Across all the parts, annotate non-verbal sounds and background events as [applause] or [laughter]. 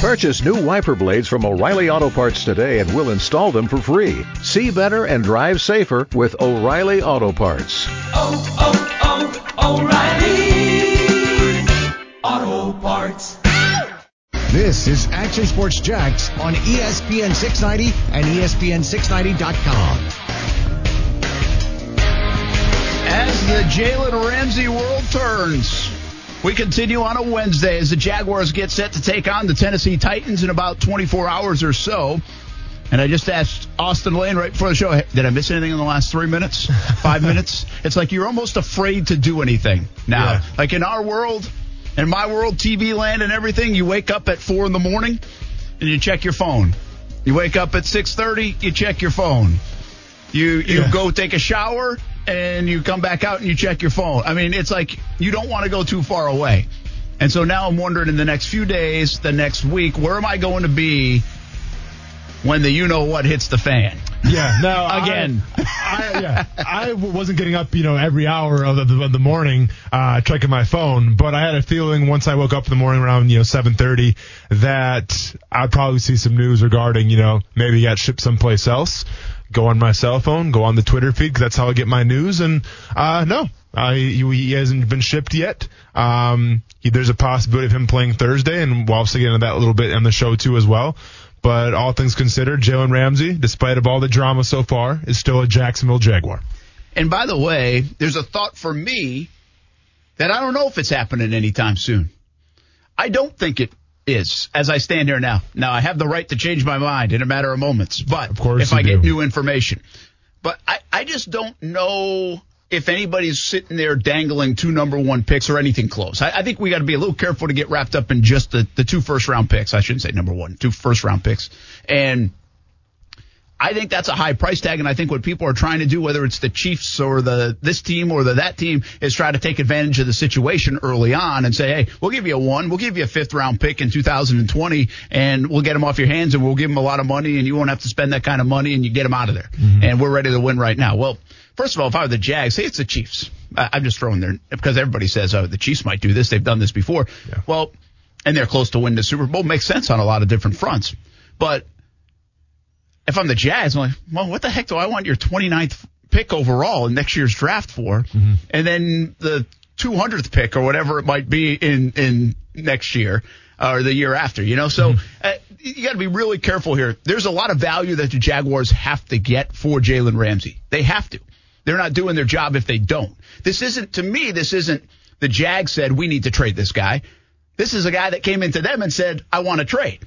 Purchase new wiper blades from O'Reilly Auto Parts today and we'll install them for free. See better and drive safer with O'Reilly Auto Parts. Oh, oh, oh, O'Reilly Auto Parts. This is Action Sports Jax on ESPN 690 and E ESPN690.com. As the Jalen Ramsey world turns, we continue on a Wednesday as the Jaguars get set to take on the Tennessee Titans in about 24 hours or so. And I just asked Austin Lane right before the show, did I miss anything in the last three minutes, five [laughs] minutes? It's like you're almost afraid to do anything now. Yeah. Like in our world, in my world, TV land and everything, you wake up at four in the morning and you check your phone. You wake up at 6:30, you check your phone. You you Yeah. go take a shower and you come back out and you check your phone. I mean, it's like you don't want to go too far away. And so now I'm wondering in the next few days, the next week, where am I going to be when the you know what hits the fan? Yeah, no, [laughs] Again. I, yeah, I wasn't getting up, you know, every hour of the, of the morning, uh, checking my phone, but I had a feeling once I woke up in the morning around, you know, 7.30 that I'd probably see some news regarding, you know, maybe got shipped someplace else, go on my cell phone, go on the Twitter feed because that's how I get my news, and, uh, no. He, he hasn't been shipped yet. Um, he, there's a possibility of him playing Thursday, and we'll also get into that a little bit on the show too as well. But all things considered, Jalen Ramsey, despite of all the drama so far, is still a Jacksonville Jaguar. And by the way, there's a thought for me that I don't know if it's happening anytime soon. I don't think it is as I stand here now. Now I have the right to change my mind in a matter of moments, but Of course if I get new information. But I, I just don't know if anybody's sitting there dangling two number one picks or anything close. I, I think we got to be a little careful to get wrapped up in just the, the two first round picks. I shouldn't say number one, two first round picks. And I think that's a high price tag, and I think what people are trying to do, whether it's the Chiefs or the this team or the that team, is try to take advantage of the situation early on and say, hey, we'll give you a one, we'll give you a fifth round pick in 2020, and we'll get them off your hands, and we'll give them a lot of money, and you won't have to spend that kind of money, and you get them out of there, mm-hmm. and we're ready to win right now. Well, first of all, if I were the Jags, say it's the Chiefs, I, I'm just throwing there because everybody says, oh, the Chiefs might do this, they've done this before. Yeah. Well, and they're close to win the Super Bowl, makes sense on a lot of different fronts, but if I'm the Jags, I'm like, well, what the heck do I want your 29th pick overall in next year's draft for? And then the 200th pick or whatever it might be in, in next year or the year after, you know? So uh, you got to be really careful here. There's a lot of value that the Jaguars have to get for Jalen Ramsey. They have to. They're not doing their job if they don't. This isn't, to me, this isn't the Jag said, we need to trade this guy. This is a guy that came into them and said, I want to trade.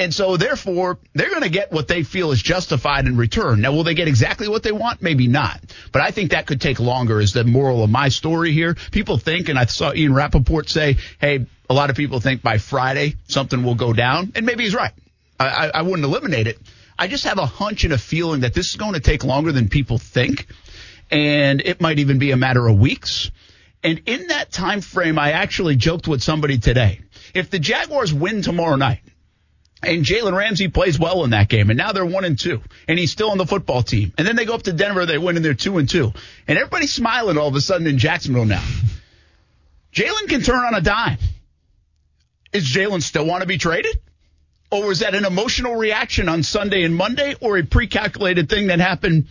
And so, therefore, they're going to get what they feel is justified in return. Now, will they get exactly what they want? Maybe not. But I think that could take longer, is the moral of my story here. People think, and I saw Ian Rapoport say, hey, a lot of people think by Friday something will go down. And maybe he's right. I, I, I wouldn't eliminate it. I just have a hunch and a feeling that this is going to take longer than people think. And it might even be a matter of weeks. And in that time frame, I actually joked with somebody today. If the Jaguars win tomorrow night, and Jalen Ramsey plays well in that game, and now they're one and two, and he's still on the football team. And then they go up to Denver, they win, and they're two and two, and everybody's smiling all of a sudden in Jacksonville now. Jalen can turn on a dime. Is Jalen still want to be traded? Or was that an emotional reaction on Sunday and Monday, or a pre-calculated thing that happened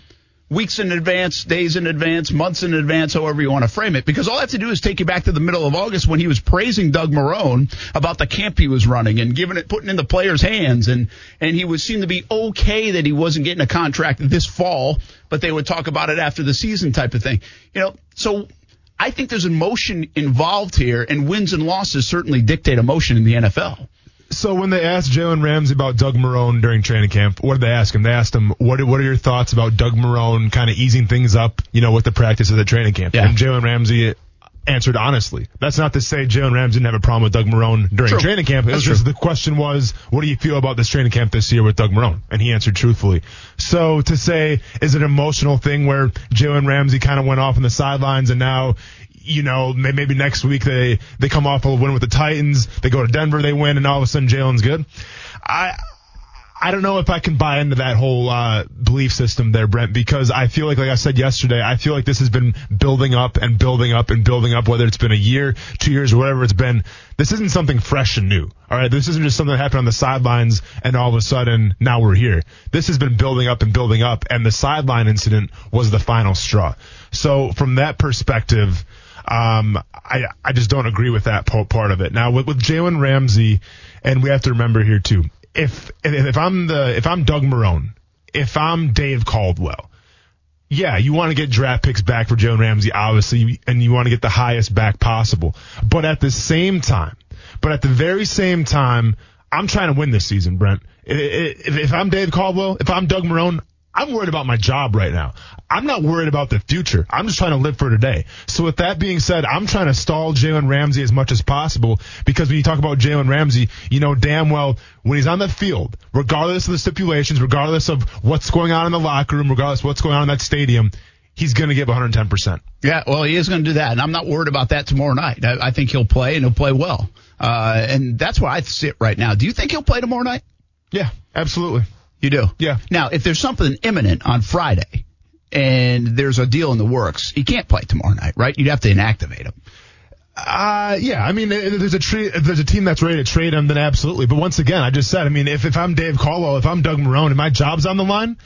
weeks in advance, days in advance, months in advance, however you want to frame it. Because all I have to do is take you back to the middle of August when he was praising Doug Marrone about the camp he was running and giving it, putting in the players' hands. And, and he would seem to be okay that he wasn't getting a contract this fall, but they would talk about it after the season type of thing. You know, so I think there's emotion involved here and wins and losses certainly dictate emotion in the NFL. So when they asked Jalen Ramsey about Doug Marrone during training camp, what did they ask him? They asked him, what, what are your thoughts about Doug Marrone kind of easing things up, you know, with the practice of the training camp? Yeah. And Jalen Ramsey answered honestly. That's not to say Jalen Ramsey didn't have a problem with Doug Marrone during True. training camp. It That's was just true. the question was, what do you feel about this training camp this year with Doug Marrone? And he answered truthfully. So to say, is it an emotional thing where Jalen Ramsey kind of went off on the sidelines and now you know, maybe next week they they come off a win with the Titans, they go to Denver, they win, and all of a sudden Jalen's good. I I don't know if I can buy into that whole uh, belief system there, Brent, because I feel like, like I said yesterday, I feel like this has been building up and building up and building up, whether it's been a year, two years, whatever it's been. This isn't something fresh and new. All right. This isn't just something that happened on the sidelines and all of a sudden now we're here. This has been building up and building up, and the sideline incident was the final straw. So from that perspective, um, I I just don't agree with that part of it. Now with, with Jalen Ramsey, and we have to remember here too, if if I'm the if I'm Doug Marrone, if I'm Dave Caldwell, yeah, you want to get draft picks back for Jalen Ramsey, obviously, and you want to get the highest back possible. But at the same time, but at the very same time, I'm trying to win this season, Brent. If, if I'm Dave Caldwell, if I'm Doug Marrone, I'm worried about my job right now. I'm not worried about the future. I'm just trying to live for today. So with that being said, I'm trying to stall Jalen Ramsey as much as possible because when you talk about Jalen Ramsey, you know damn well when he's on the field, regardless of the stipulations, regardless of what's going on in the locker room, regardless of what's going on in that stadium, he's going to give 110%. Yeah, well, he is going to do that, and I'm not worried about that tomorrow night. I, I think he'll play, and he'll play well. Uh, and that's where I sit right now. Do you think he'll play tomorrow night? Yeah, absolutely. You do? Yeah. Now, if there's something imminent on Friday and there's a deal in the works, he can't play tomorrow night, right? You'd have to inactivate him. Uh, yeah, I mean, there's a there's a team that's ready to trade him, then absolutely. But once again, I just said, I mean, if, if I'm Dave Caldwell, if I'm Doug Marrone and my job's on the line,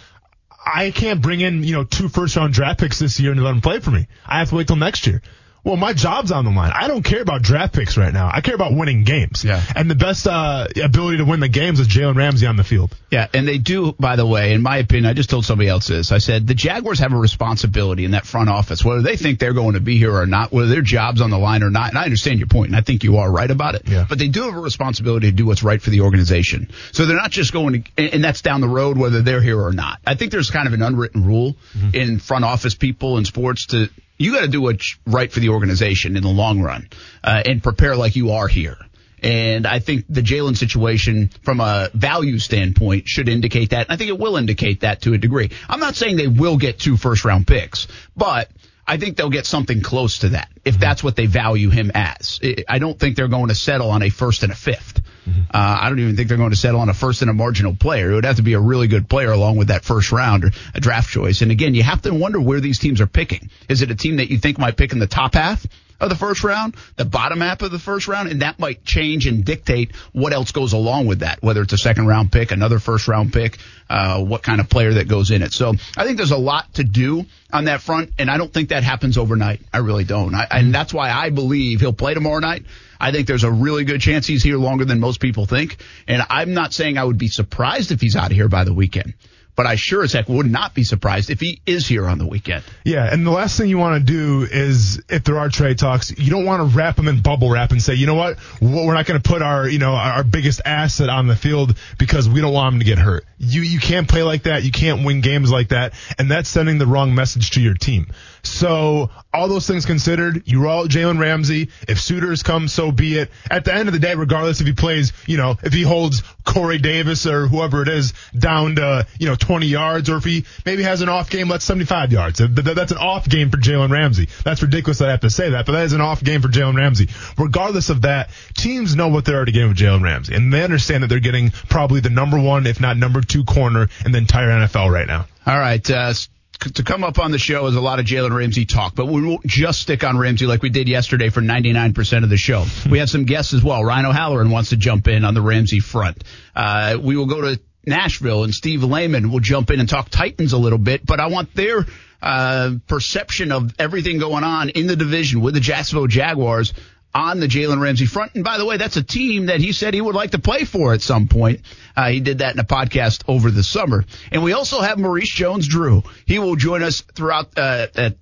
I can't bring in, you know, two first round draft picks this year and let them play for me. I have to wait till next year. Well, my job's on the line. I don't care about draft picks right now. I care about winning games. Yeah. And the best uh, ability to win the games is Jalen Ramsey on the field. Yeah, and they do, by the way, in my opinion, I just told somebody else this. I said the Jaguars have a responsibility in that front office, whether they think they're going to be here or not, whether their job's on the line or not. And I understand your point, and I think you are right about it. Yeah. But they do have a responsibility to do what's right for the organization. So they're not just going to, and that's down the road, whether they're here or not. I think there's kind of an unwritten rule mm-hmm. in front office people in sports to you got to do what's right for the organization in the long run uh, and prepare like you are here. And I think the Jalen situation from a value standpoint should indicate that. And I think it will indicate that to a degree. I'm not saying they will get two first round picks, but I think they'll get something close to that if that's what they value him as. I don't think they're going to settle on a first and a 5th mm-hmm. uh, I don't even think they're going to settle on a first and a marginal player. It would have to be a really good player along with that first round or a draft choice. And again, you have to wonder where these teams are picking. Is it a team that you think might pick in the top half? Of the first round, the bottom half of the first round, and that might change and dictate what else goes along with that, whether it's a second round pick, another first round pick, uh, what kind of player that goes in it. So I think there's a lot to do on that front, and I don't think that happens overnight. I really don't. I, and that's why I believe he'll play tomorrow night. I think there's a really good chance he's here longer than most people think. And I'm not saying I would be surprised if he's out of here by the weekend but I sure as heck would not be surprised if he is here on the weekend. Yeah, and the last thing you want to do is if there are trade talks, you don't want to wrap them in bubble wrap and say, you know what, we're not going to put our, you know, our biggest asset on the field because we don't want him to get hurt. You you can't play like that. You can't win games like that, and that's sending the wrong message to your team. So all those things considered, you roll Jalen Ramsey. If suitors come, so be it. At the end of the day, regardless if he plays, you know, if he holds Corey Davis or whoever it is down to, you know, 20 yards, or if he maybe has an off game, let's 75 yards. That's an off game for Jalen Ramsey. That's ridiculous. That I have to say that, but that is an off game for Jalen Ramsey. Regardless of that, teams know what they're already getting with Jalen Ramsey, and they understand that they're getting probably the number one, if not number two corner in the entire NFL right now. All right. Uh, to come up on the show is a lot of Jalen Ramsey talk, but we won't just stick on Ramsey like we did yesterday for 99% of the show. we have some guests as well. Ryan O'Halloran wants to jump in on the Ramsey front. Uh, we will go to Nashville and Steve Lehman will jump in and talk Titans a little bit, but I want their uh, perception of everything going on in the division with the Jacksonville Jaguars on the Jalen Ramsey front. And by the way, that's a team that he said he would like to play for at some point. Uh, he did that in a podcast over the summer. And we also have Maurice Jones-Drew. He will join us throughout uh, at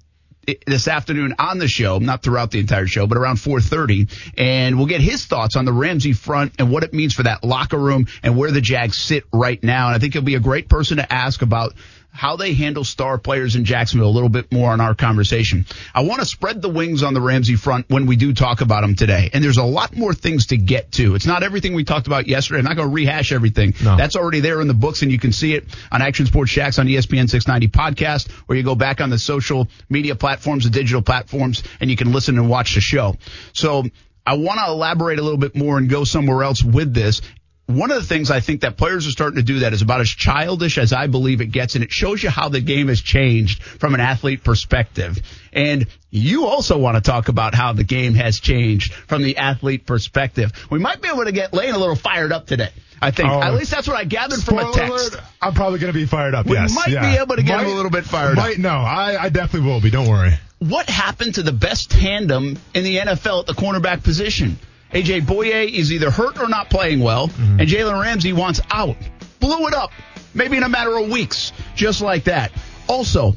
this afternoon on the show, not throughout the entire show, but around 4:30, and we'll get his thoughts on the Ramsey front and what it means for that locker room and where the Jags sit right now. And I think he'll be a great person to ask about how they handle star players in Jacksonville a little bit more on our conversation. I want to spread the wings on the Ramsey front when we do talk about them today. And there's a lot more things to get to. It's not everything we talked about yesterday. I'm not going to rehash everything. No. That's already there in the books and you can see it on Action Sports Jax on ESPN 690 podcast or you go back on the social media platforms, the digital platforms, and you can listen and watch the show. So I want to elaborate a little bit more and go somewhere else with this one of the things I think that players are starting to do that is about as childish as I believe it gets, and it shows you how the game has changed from an athlete perspective. And you also want to talk about how the game has changed from the athlete perspective. We might be able to get Lane a little fired up today. I think. Oh. At least that's what I gathered from a text. alert, I'm probably going to be fired up. Yes. We yes, might yeah. be able to get Might- him a little bit fired up. No, I, I definitely will be. Don't worry. what happened to the best tandem in the NFL at the cornerback position? AJ Bouye is either hurt or not playing well, mm-hmm. and Jalen Ramsey wants out. Blew it up, maybe in a matter of weeks, just like that. Also,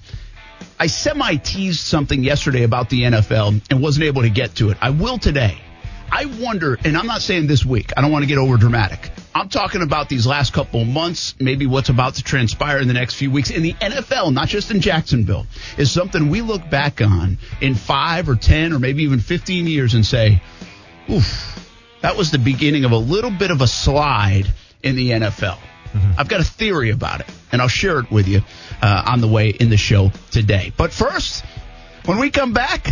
I semi teased something yesterday about the NFL and wasn't able to get to it. I will today. I wonder, and I'm not saying this week, I don't want to get over dramatic. I'm talking about these last couple of months, maybe what's about to transpire in the next few weeks in the NFL, not just in Jacksonville, is something we look back on in five or 10 or maybe even 15 years and say, oof, that was the beginning of a little bit of a slide in the NFL. I've got a theory about it, and I'll share it with you uh, on the way in the show today. But first, when we come back,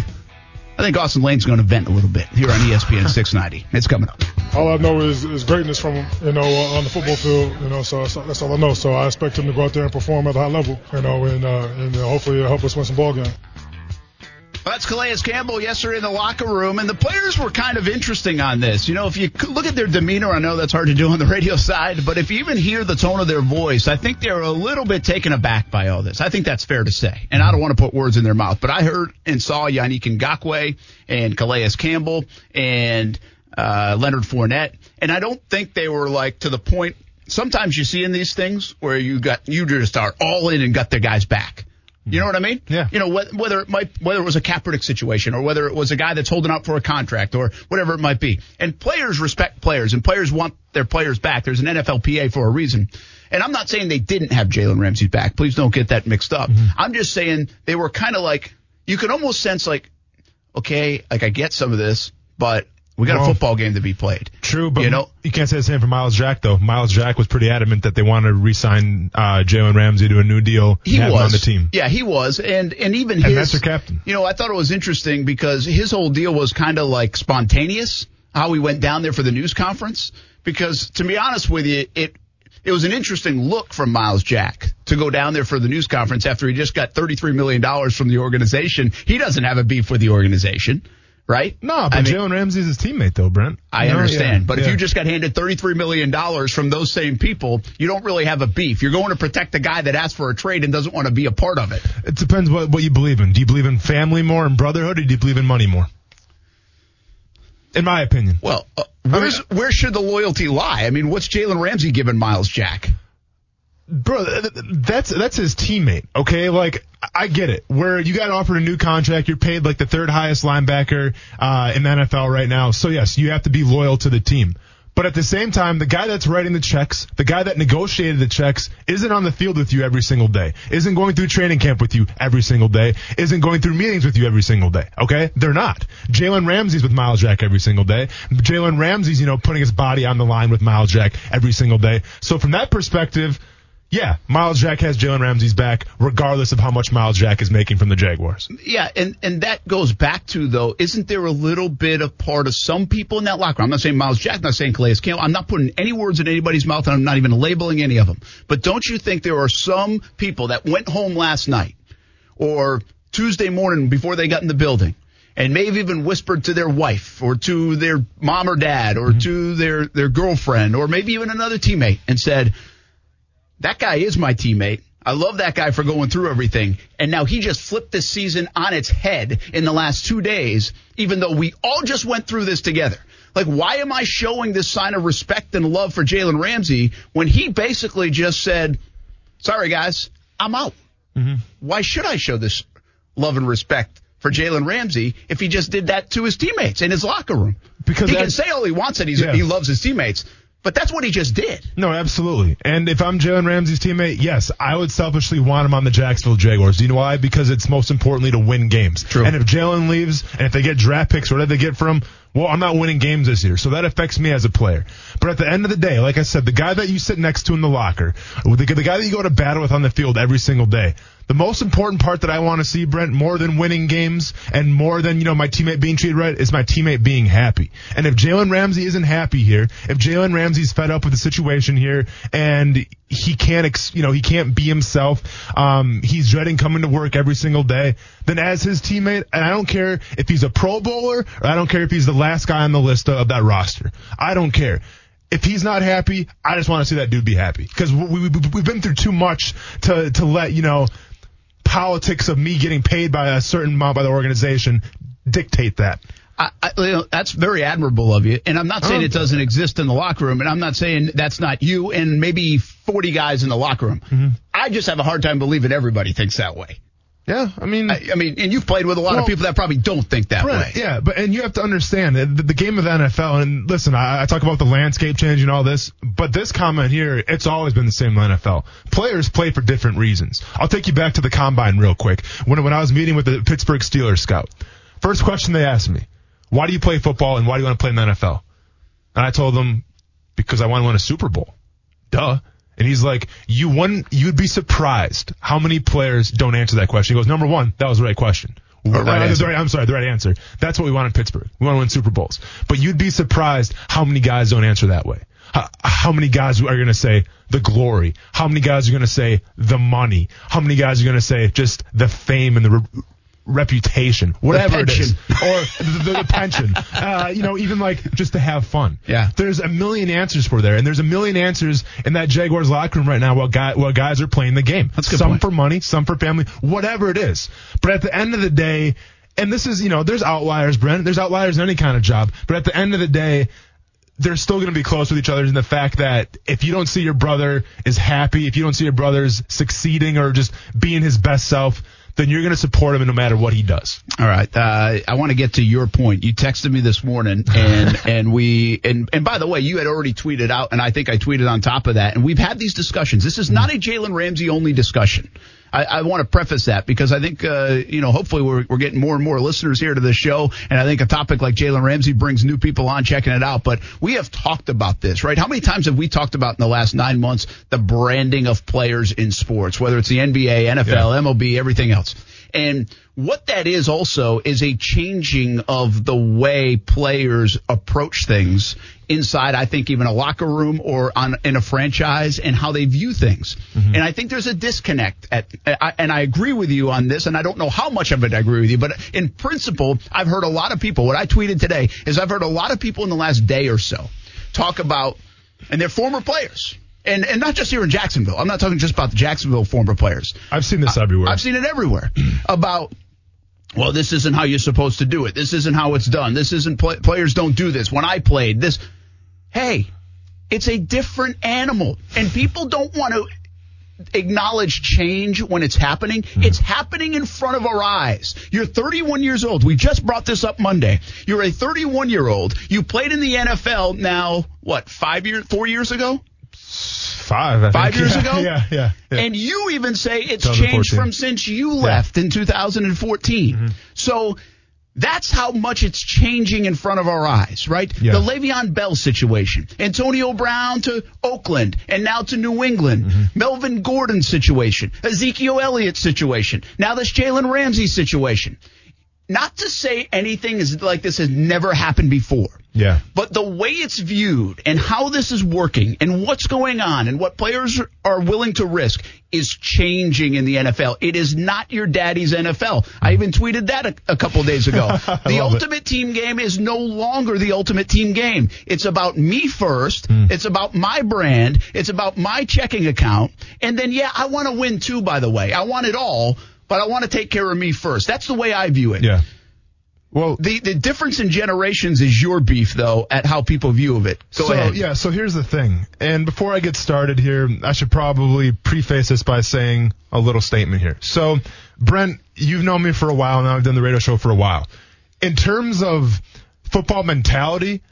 I think Austin Lane's going to vent a little bit here on ESPN [laughs] 690. It's coming up. all I know is, is greatness from him, you know, uh, on the football field, you know, so, so that's all I know. So I expect him to go out there and perform at a high level, you know, and, uh, and uh, hopefully help us win some ball games. That's Calais Campbell yesterday in the locker room, and the players were kind of interesting on this. You know, if you look at their demeanor, I know that's hard to do on the [laughs] radio side, but if you even hear the tone of their voice, I think they're a little bit taken aback by all this. I think that's fair to say, and I don't want to put words in their mouth, but I heard and saw Yannick Ngakoue and Calais Campbell and uh, Leonard Fournette, and I don't think they were like to the point. Sometimes you see in these things where you got you just are all in and got their guys back. You know what I mean? Yeah. You know, wh- whether it might, whether it was a Kaepernick situation or whether it was a guy that's holding out for a contract or whatever it might be. And players respect players and players want their players back. There's an NFLPA for a reason. And I'm not saying they didn't have Jalen Ramsey back. Please don't get that mixed up. Mm-hmm. I'm just saying they were kind of like, you could almost sense like, okay, like I get some of this, but we got a football game to be played. True, but You know- you can't say the same for Myles Jack though. Myles Jack was pretty adamant that they wanted to re-sign uh, Jalen Ramsey to a new deal. He and have him was on the team. Yeah, he was, and and even his. And that's your captain. You know, I thought it was interesting because his whole deal was kind of like spontaneous. How he went down there for the news conference. Because to be honest with you, it it was an interesting look from Myles Jack to go down there for the news conference after he just got thirty three million dollars from the organization. He doesn't have a beef with the organization, right? No, but I mean, Jalen Ramsey's his teammate though, Brent. I know, understand, yeah, but if you just got handed $33 million from those same people, you don't really have a beef. You're going to protect the guy that asked for a trade and doesn't want to be a part of it. It depends what, what you believe in. Do you believe in family more and brotherhood, or do you believe in money more? In my opinion. Well, uh, where's, where should the loyalty lie? I mean, what's Jalen Ramsey giving Myles Jack? Bro, th- th- that's that's his teammate. Okay, like I get it. Where you got offered a new contract, you're paid like the third highest linebacker uh, in the NFL right now. So yes, you have to be loyal to the team. But at the same time, the guy that's writing the checks, the guy that negotiated the checks, isn't on the field with you every single day, isn't going through training camp with you every single day, isn't going through meetings with you every single day. Okay? They're not. Jalen Ramsey's with Myles Jack every single day. Jalen Ramsey's, you know, putting his body on the line with Myles Jack every single day. So from that perspective, yeah, Myles Jack has Jalen Ramsey's back, regardless of how much Myles Jack is making from the Jaguars. Yeah, and, and that goes back to, though, isn't there a little bit of part of some people in that locker room? I'm not saying Myles Jack, I'm not saying Calais Campbell. I'm not putting any words in anybody's mouth, and I'm not even labeling any of them. But don't you think there are some people that went home last night or Tuesday morning before they got in the building and may have even whispered to their wife or to their mom or dad or mm-hmm. to their, their girlfriend or maybe even another teammate and said, that guy is my teammate. I love that guy for going through everything. And now he just flipped this season on its head in the last two days, even though we all just went through this together. Like, why am I showing this sign of respect and love for Jalen Ramsey when he basically just said, sorry guys, I'm out. Mm-hmm. Why should I show this love and respect for Jalen Ramsey if he just did that to his teammates in his locker room? Because he can say all he wants he's, Yeah. he loves his teammates, but that's what he just did. No, absolutely. And if I'm Jalen Ramsey's teammate, yes, I would selfishly want him on the Jacksonville Jaguars. Do you know why? Because it's most importantly to win games. True. And if Jalen leaves, and if they get draft picks, whatever they get from well, I'm not winning games this year. So that affects me as a player. But at the end of the day, like I said, the guy that you sit next to in the locker, the, the guy that you go to battle with on the field every single day, The most important part that I want to see, Brent, more than winning games and more than, you know, my teammate being treated right, is my teammate being happy. And if Jalen Ramsey isn't happy here, if Jalen Ramsey's fed up with the situation here and he can't, you know, he can't be himself, um, he's dreading coming to work every single day, then as his teammate, and I don't care if he's a pro bowler or I don't care if he's the last guy on the list of that roster. I don't care if he's not happy, I just want to see that dude be happy because we, we, we've been through too much to to let you know politics of me getting paid by a certain amount by the organization dictate that. I, I, you know, that's very admirable of you. And I'm not saying it doesn't exist in the locker room, and I'm not saying that's not you and maybe 40 guys in the locker room. Mm-hmm. I just have a hard time believing everybody thinks that way. Yeah, I mean, I, I mean, and you've played with a lot Well, of people that probably don't think that Right, way. yeah, but and you have to understand the, the game of NFL. And listen, I, I talk about the landscape changing and all this, but this comment here, it's always been the same in the NFL. Players play for different reasons. I'll take you back to the combine real quick. When when I was meeting with the Pittsburgh Steelers scout, first question they asked me, "Why do you play football and why do you want to play in the NFL?" And I told them because I want to win a Super Bowl. Duh. And he's like, you wouldn't, you'd be surprised how many players don't answer that question. He goes, number one, that was the right question. Right Uh, right- I'm sorry, the right answer. That's what we want in Pittsburgh. We want to win Super Bowls. But you'd be surprised how many guys don't answer that way. How, how many guys are going to say the glory? How many guys are going to say the money? How many guys are going to say just the fame and the re- reputation, whatever it is, [laughs] or the, the, the pension? [laughs] Uh, you know, even like just to have fun. Yeah. There's a million answers for there, and there's a million answers in that Jaguars locker room right now while, guy, while guys are playing the game. That's good some point. for money, some for family, whatever it is. But at the end of the day, and this is, you know, there's outliers, Brent. There's outliers in any kind of job. But at the end of the day, they're still going to be close with each other in the fact that if you don't see your brother is happy, if you don't see your brother's succeeding or just being his best self, then you're going to support him no matter what he does. All right. Uh, I want to get to your point. You texted me this morning, and [laughs] and we and and by the way, you had already tweeted out, and I think I tweeted on top of that, and we've had these discussions. This is not a Jalen Ramsey only discussion. I, I want to preface that because I think uh, you know hopefully we're we're getting more and more listeners here to this show, and I think a topic like Jalen Ramsey brings new people on checking it out. But we have talked about this, right? How many times have we talked about in the last nine months the branding of players in sports, whether it's the NBA, NFL, MLB, everything else? And what that is also is a changing of the way players approach things inside, I think, even a locker room or on in a franchise and how they view things. Mm-hmm. And I think there's a disconnect at, and I agree with you on this, and I don't know how much of it I agree with you, but in principle, I've heard a lot of people, what I tweeted today is I've heard a lot of people in the last day or so talk about, and they're former players. And, and not just here in Jacksonville. I'm not talking just about the Jacksonville former players. I've seen this everywhere. I've seen it everywhere [clears throat] about. Well, this isn't how you're supposed to do it. This isn't how it's done. This isn't play, players don't do this. When I played this, hey, it's a different animal, and people don't want to acknowledge change when it's happening. It's happening in front of our eyes. You're 31 years old. We just brought this up Monday. You're a 31 year old. You played in the NFL now, what, five years, four years ago? Five, I Five think. years [laughs] Yeah, ago? Yeah, yeah. yeah. And you even say it's changed from since you left in 2014. Mm-hmm. So that's how much it's changing in front of our eyes, right? Yeah. The Le'Veon Bell situation, Antonio Brown to Oakland, and now to New England. Mm-hmm. Melvin Gordon situation, Ezekiel Elliott situation, now this Jalen Ramsey situation. Not to say anything is like this has never happened before. Yeah. But the way it's viewed and how this is working and what's going on and what players are willing to risk is changing in the NFL. It is not your daddy's NFL. I mm. even tweeted that a, a couple days ago. [laughs] the love it. ultimate team game is no longer the ultimate team game. It's about me first. Mm. It's about my brand. It's about my checking account. And then, yeah, I want to win too, by the way. I want it all, but I want to take care of me first. That's the way I view it. Yeah. Well, The the difference in generations is your beef though at how people view of it. Go so, ahead. Yeah, so here's the thing. And before I get started here, I should probably preface this by saying a little statement here. So, Brent, you've known me for a while now. I've done the radio show for a while. In terms of football mentality,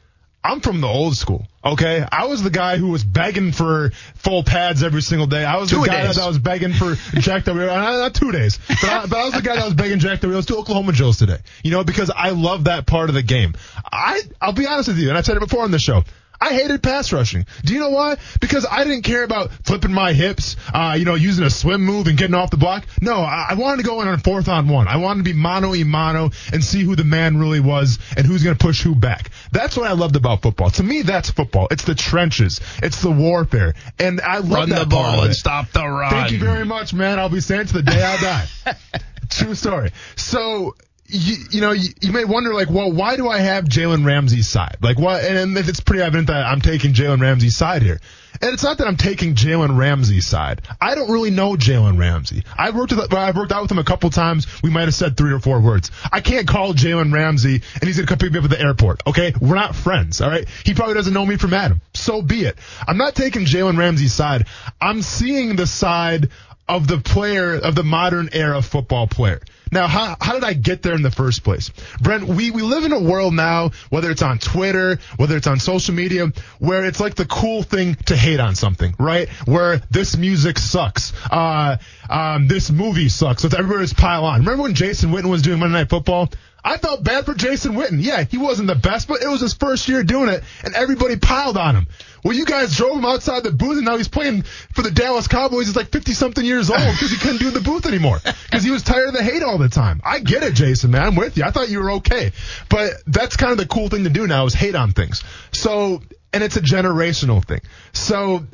I'm from the old school. Okay, I was the guy who was begging for full pads every single day. I was Two the guy days. that was begging for Jack Rio. uh, Not two days, but I, but I was the guy that was begging Jack Del Rio's to Oklahoma Joe's today. You know, because I love that part of the game. I I'll be honest with you, and I've said it before on the show. I hated pass rushing. Do you know why? Because I didn't care about flipping my hips, uh, you know, using a swim move and getting off the block. No, I, I wanted to go in on fourth on one. I wanted to be mano y mano and see who the man really was and who's going to push who back. That's what I loved about football. To me, that's football. It's the trenches. It's the warfare. And I love Run that the ball and stop the run. Thank you very much, man. I'll be saying it to the day I die. [laughs] True story. So, you, you know, you, you may wonder, like, well, why do I have Jalen Ramsey's side? Like, what? And, and it's pretty evident that I'm taking Jalen Ramsey's side here. And it's not that I'm taking Jalen Ramsey's side. I don't really know Jalen Ramsey. I've worked with, I've worked out with him a couple times. We might have said three or four words. I can't call Jalen Ramsey and he's gonna come pick me up at the airport. Okay, we're not friends. All right. He probably doesn't know me from Adam. So be it. I'm not taking Jalen Ramsey's side. I'm seeing the side of the player of the modern era football player. Now, how, how did I get there in the first place? Brent, we, we live in a world now, whether it's on Twitter, whether it's on social media, where it's like the cool thing to hate on something, right? Where this music sucks. Uh, um, this movie sucks. Let's everybody just pile on. Remember when Jason Witten was doing Monday Night Football? I felt bad for Jason Witten. Yeah, he wasn't the best, but it was his first year doing it, and everybody piled on him. Well, you guys drove him outside the booth, and now he's playing for the Dallas Cowboys. He's like 50 something years old because he couldn't do the booth anymore because he was tired of the hate all the time. I get it, Jason, man. I'm with you. I thought you were okay. But that's kind of the cool thing to do now is hate on things. So, and it's a generational thing. So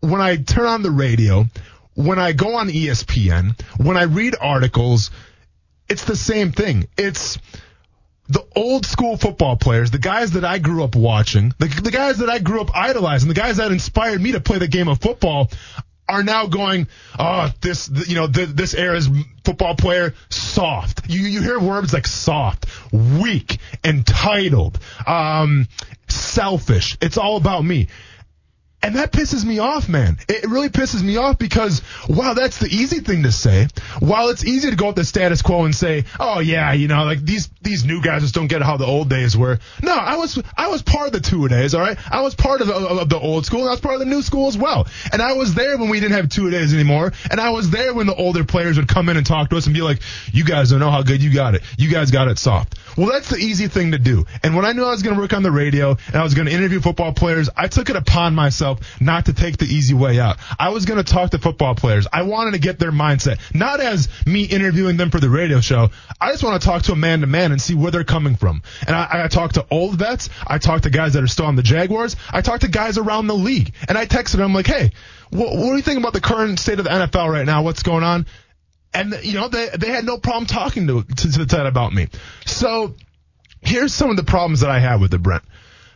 when I turn on the radio, when I go on ESPN, when I read articles, it's the same thing. It's the old school football players, the guys that I grew up watching, the, the guys that I grew up idolizing, the guys that inspired me to play the game of football are now going, oh, this, you know, th- this era's football player, soft. You, you hear words like soft, weak, entitled, um, selfish. It's all about me. And that pisses me off, man. It really pisses me off because, wow, that's the easy thing to say. While it's easy to go with the status quo and say, oh yeah, you know, like these, these new guys just don't get how the old days were. No, I was, I was part of the two days, alright? I was part of the, of the old school and I was part of the new school as well. And I was there when we didn't have two days anymore. And I was there when the older players would come in and talk to us and be like, you guys don't know how good you got it. You guys got it soft. Well, that's the easy thing to do. And when I knew I was going to work on the radio and I was going to interview football players, I took it upon myself not to take the easy way out. I was going to talk to football players. I wanted to get their mindset, not as me interviewing them for the radio show. I just want to talk to a man to man and see where they're coming from. And I, I talk to old vets. I talked to guys that are still on the Jaguars. I talked to guys around the league. And I texted them like, hey, what, what do you think about the current state of the NFL right now? What's going on? And you know they they had no problem talking to to, to that about me. So here's some of the problems that I have with it, Brent.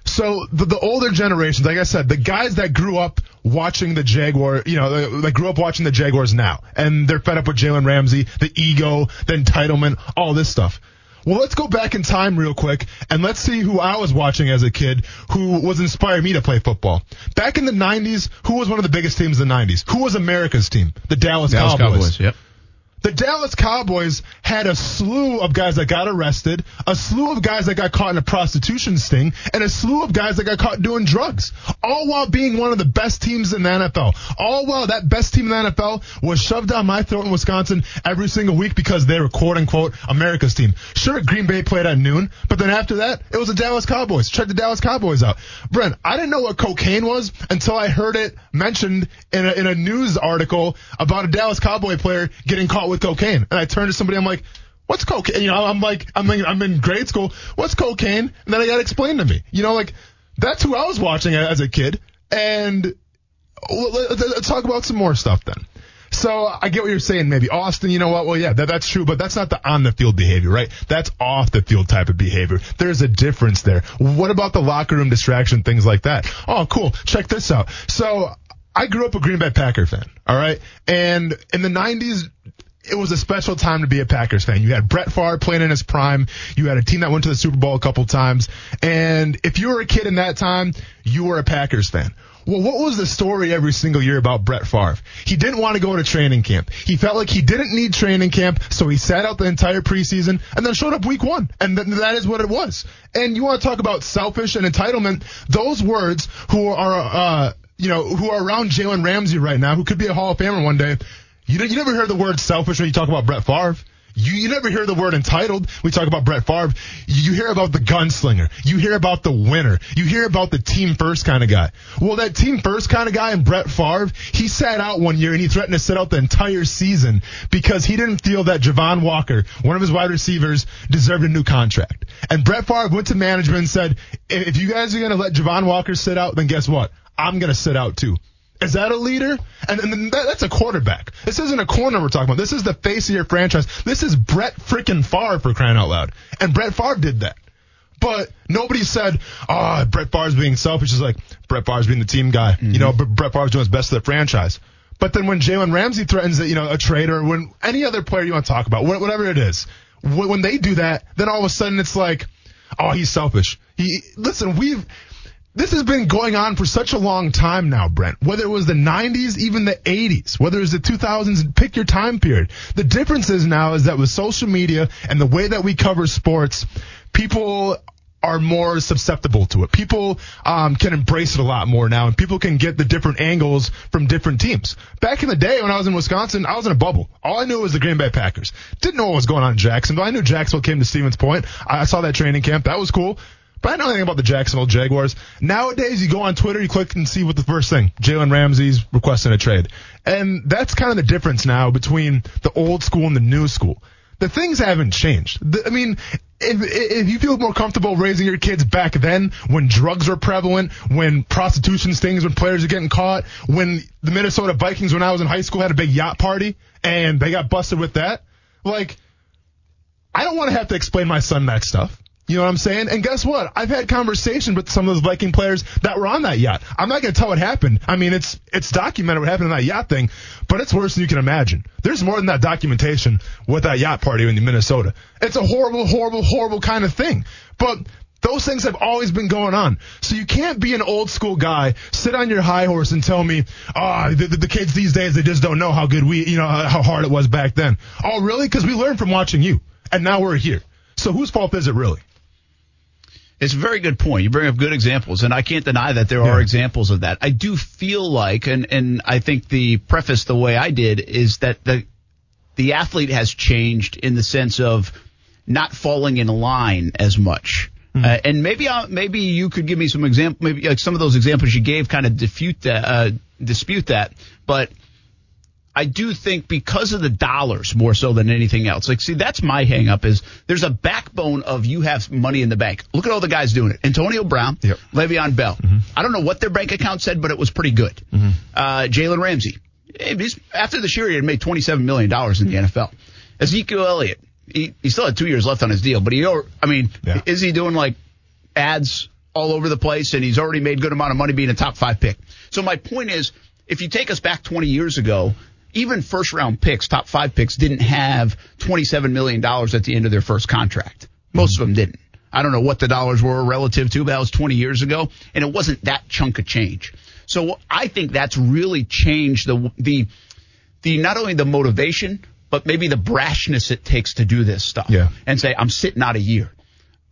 So the, the older generations, like I said, the guys that grew up watching the Jaguar, you know, that grew up watching the Jaguars now, and they're fed up with Jalen Ramsey, the ego, the entitlement, all this stuff. Well, let's go back in time real quick and let's see who I was watching as a kid who was inspiring me to play football. Back in the 90s, who was one of the biggest teams in the 90s? Who was America's team? The Dallas, Dallas Cowboys. Cowboys. Yep. The Dallas Cowboys had a slew of guys that got arrested, a slew of guys that got caught in a prostitution sting, and a slew of guys that got caught doing drugs. All while being one of the best teams in the NFL. All while that best team in the NFL was shoved down my throat in Wisconsin every single week because they were quote unquote America's team. Sure, Green Bay played at noon, but then after that, it was the Dallas Cowboys. Check the Dallas Cowboys out. Brent, I didn't know what cocaine was until I heard it mentioned in a, in a news article about a Dallas Cowboy player getting caught with cocaine. And I turned to somebody, I'm like, what's cocaine? You know, I'm like, I'm in, I'm in grade school. What's cocaine? And then I got explained to me. You know, like, that's who I was watching as a kid. And let's talk about some more stuff then. So I get what you're saying. Maybe Austin, you know what? Well, yeah, that, that's true, but that's not the on the field behavior, right? That's off the field type of behavior. There's a difference there. What about the locker room distraction, things like that? Oh, cool. Check this out. So I grew up a Green Bay Packer fan. All right. And in the 90s, it was a special time to be a Packers fan. You had Brett Favre playing in his prime. You had a team that went to the Super Bowl a couple times. And if you were a kid in that time, you were a Packers fan. Well, what was the story every single year about Brett Favre? He didn't want to go to training camp. He felt like he didn't need training camp, so he sat out the entire preseason and then showed up week one. And th- that is what it was. And you want to talk about selfish and entitlement? Those words who are, uh, you know, who are around Jalen Ramsey right now, who could be a Hall of Famer one day. You, you never hear the word selfish when you talk about Brett Favre. You, you never hear the word entitled. We talk about Brett Favre. You hear about the gunslinger. You hear about the winner. You hear about the team first kind of guy. Well, that team first kind of guy and Brett Favre, he sat out one year and he threatened to sit out the entire season because he didn't feel that Javon Walker, one of his wide receivers, deserved a new contract. And Brett Favre went to management and said, if you guys are going to let Javon Walker sit out, then guess what? I'm going to sit out too. Is that a leader? And, and that, that's a quarterback. This isn't a corner we're talking about. This is the face of your franchise. This is Brett freaking Favre for crying out loud. And Brett Favre did that. But nobody said, oh, Brett Favre's being selfish. It's like, Brett Favre's being the team guy. Mm-hmm. You know, but Brett Favre's doing his best for the franchise. But then when Jalen Ramsey threatens that, you know, a trade or when any other player you want to talk about, whatever it is, when they do that, then all of a sudden it's like, oh, he's selfish. He, listen, we've, this has been going on for such a long time now, Brent. Whether it was the 90s, even the 80s, whether it was the 2000s, pick your time period. The difference is now is that with social media and the way that we cover sports, people are more susceptible to it. People um, can embrace it a lot more now, and people can get the different angles from different teams. Back in the day when I was in Wisconsin, I was in a bubble. All I knew was the Green Bay Packers. Didn't know what was going on in Jacksonville. I knew Jacksonville came to Stevens Point. I saw that training camp. That was cool. But I know anything about the Jacksonville Jaguars. Nowadays, you go on Twitter, you click and see what the first thing. Jalen Ramsey's requesting a trade. And that's kind of the difference now between the old school and the new school. The things haven't changed. The, I mean, if, if you feel more comfortable raising your kids back then, when drugs were prevalent, when prostitution stings, when players are getting caught, when the Minnesota Vikings, when I was in high school, had a big yacht party and they got busted with that, like, I don't want to have to explain my son that stuff. You know what I'm saying? And guess what? I've had conversations with some of those Viking players that were on that yacht. I'm not going to tell what happened. I mean, it's it's documented what happened in that yacht thing, but it's worse than you can imagine. There's more than that documentation with that yacht party in Minnesota. It's a horrible, horrible, horrible kind of thing. But those things have always been going on. So you can't be an old school guy, sit on your high horse and tell me, oh, the, the, kids these days, they just don't know how good we, you know, how hard it was back then. Oh, really? Because we learned from watching you. And now we're here. So whose fault is it really? It's a very good point. You bring up good examples, and I can't deny that there yeah. are examples of that. I do feel like, and, and I think the preface the way I did is that the the athlete has changed in the sense of not falling in line as much. Mm-hmm. Uh, and maybe I'll, maybe you could give me some example, maybe like some of those examples you gave kind of dispute that, uh, dispute that. But I do think because of the dollars more so than anything else. Like, see, that's my hangup is there's a backbone of you have money in the bank. Look at all the guys doing it. Antonio Brown, yep. Le'Veon Bell. Mm-hmm. I don't know what their bank account said, but it was pretty good. Mm-hmm. Uh, Jalen Ramsey. He's, after the year, he had made $27 million in the NFL. Ezekiel Elliott. He, he still had two years left on his deal, but he, I mean, yeah. is he doing like ads all over the place and he's already made good amount of money being a top five pick? So my point is, if you take us back 20 years ago, even first round picks, top five picks, didn't have $27 million at the end of their first contract. Most of them didn't. I don't know what the dollars were relative to, but that was 20 years ago, and it wasn't that chunk of change. So I think that's really changed the the the not only the motivation, but maybe the brashness it takes to do this stuff. Yeah. And say, I'm sitting out a year.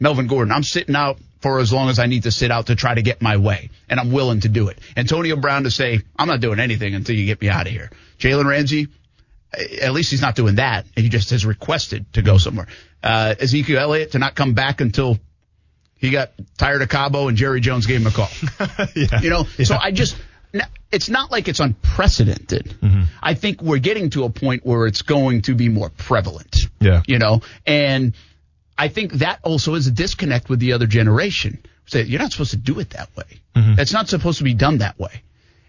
Melvin Gordon, I'm sitting out for as long as I need to sit out to try to get my way, and I'm willing to do it. Antonio Brown to say, I'm not doing anything until you get me out of here. Jalen Ramsey, at least he's not doing that. He just has requested to go somewhere. Uh, Ezekiel Elliott to not come back until he got tired of Cabo and Jerry Jones gave him a call. [laughs] yeah. You know, yeah. so I just, it's not like it's unprecedented. Mm-hmm. I think we're getting to a point where it's going to be more prevalent. Yeah. You know, and I think that also is a disconnect with the other generation. Say, you're not supposed to do it that way. Mm-hmm. It's not supposed to be done that way.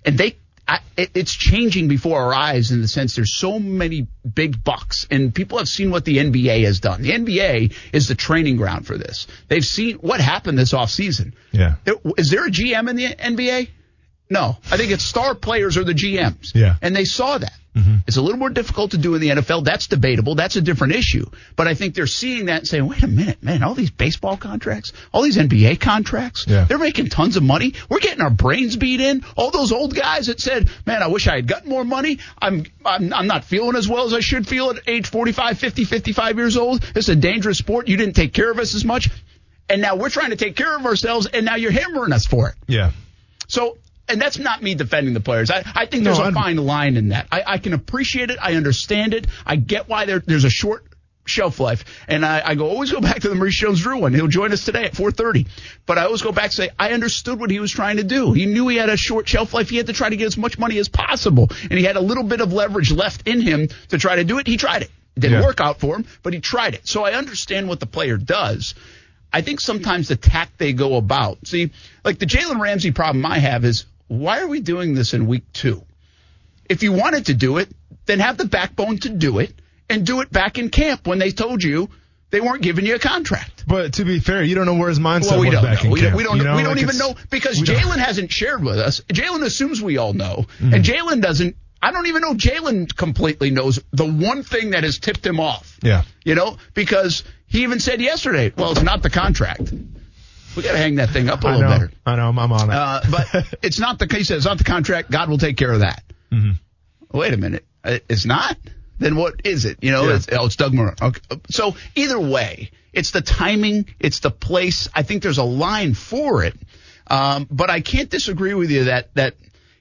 And they I, it, it's changing before our eyes in the sense there's so many big bucks and people have seen what the NBA has done. The NBA is the training ground for this. They've seen what happened this offseason. Yeah. Is there a GM in the NBA? No. I think it's star players or the GMs. Yeah. And they saw that. Mm-hmm. It's a little more difficult to do in the NFL. That's debatable. That's a different issue. But I think they're seeing that and saying, wait a minute, man, all these baseball contracts, all these NBA contracts, yeah. they're making tons of money. We're getting our brains beat in. All those old guys that said, man, I wish I had gotten more money. I'm, I'm, I'm not feeling as well as I should feel at age 45, 50, 55 years old. This is a dangerous sport. You didn't take care of us as much. And now we're trying to take care of ourselves and now you're hammering us for it. Yeah. So and that's not me defending the players. I, I think there's no, a fine line in that. I, I can appreciate it. I understand it. I get why there, there's a short shelf life. And I, I go always go back to the Maurice Jones-Drew one. He'll join us today at 4:30. But I always go back and say I understood what he was trying to do. He knew he had a short shelf life. He had to try to get as much money as possible, and he had a little bit of leverage left in him to try to do it. He tried it. It didn't Yeah. work out for him, but he tried it. So I understand what the player does. I think sometimes the tact they go about. See, like the Jalen Ramsey problem I have is why are we doing this in week two? If you wanted to do it, then have the backbone to do it and do it back in camp when they told you they weren't giving you a contract. But to be fair, you don't know where his mindset Well, we was don't back know. in We don't, camp. we don't, you know? we don't Like, even know because Jalen hasn't shared with us. Jalen assumes we all know, Mm-hmm. and Jalen doesn't. I don't even know Jalen completely knows the one thing that has tipped him off. Yeah. You know, because he even said yesterday, well, it's not the contract. We got to hang that thing up a I little know. better. I know. I'm, I'm on it. Uh, but [laughs] it's not the case. It's not the contract. God will take care of that. Wait a minute. Uh, It's not. Then what is it? You know, Yeah. it's, oh, it's Doug Marrone. Okay. So either way, it's the timing, it's the place. I think there's a line for it. Um, but I can't disagree with you that that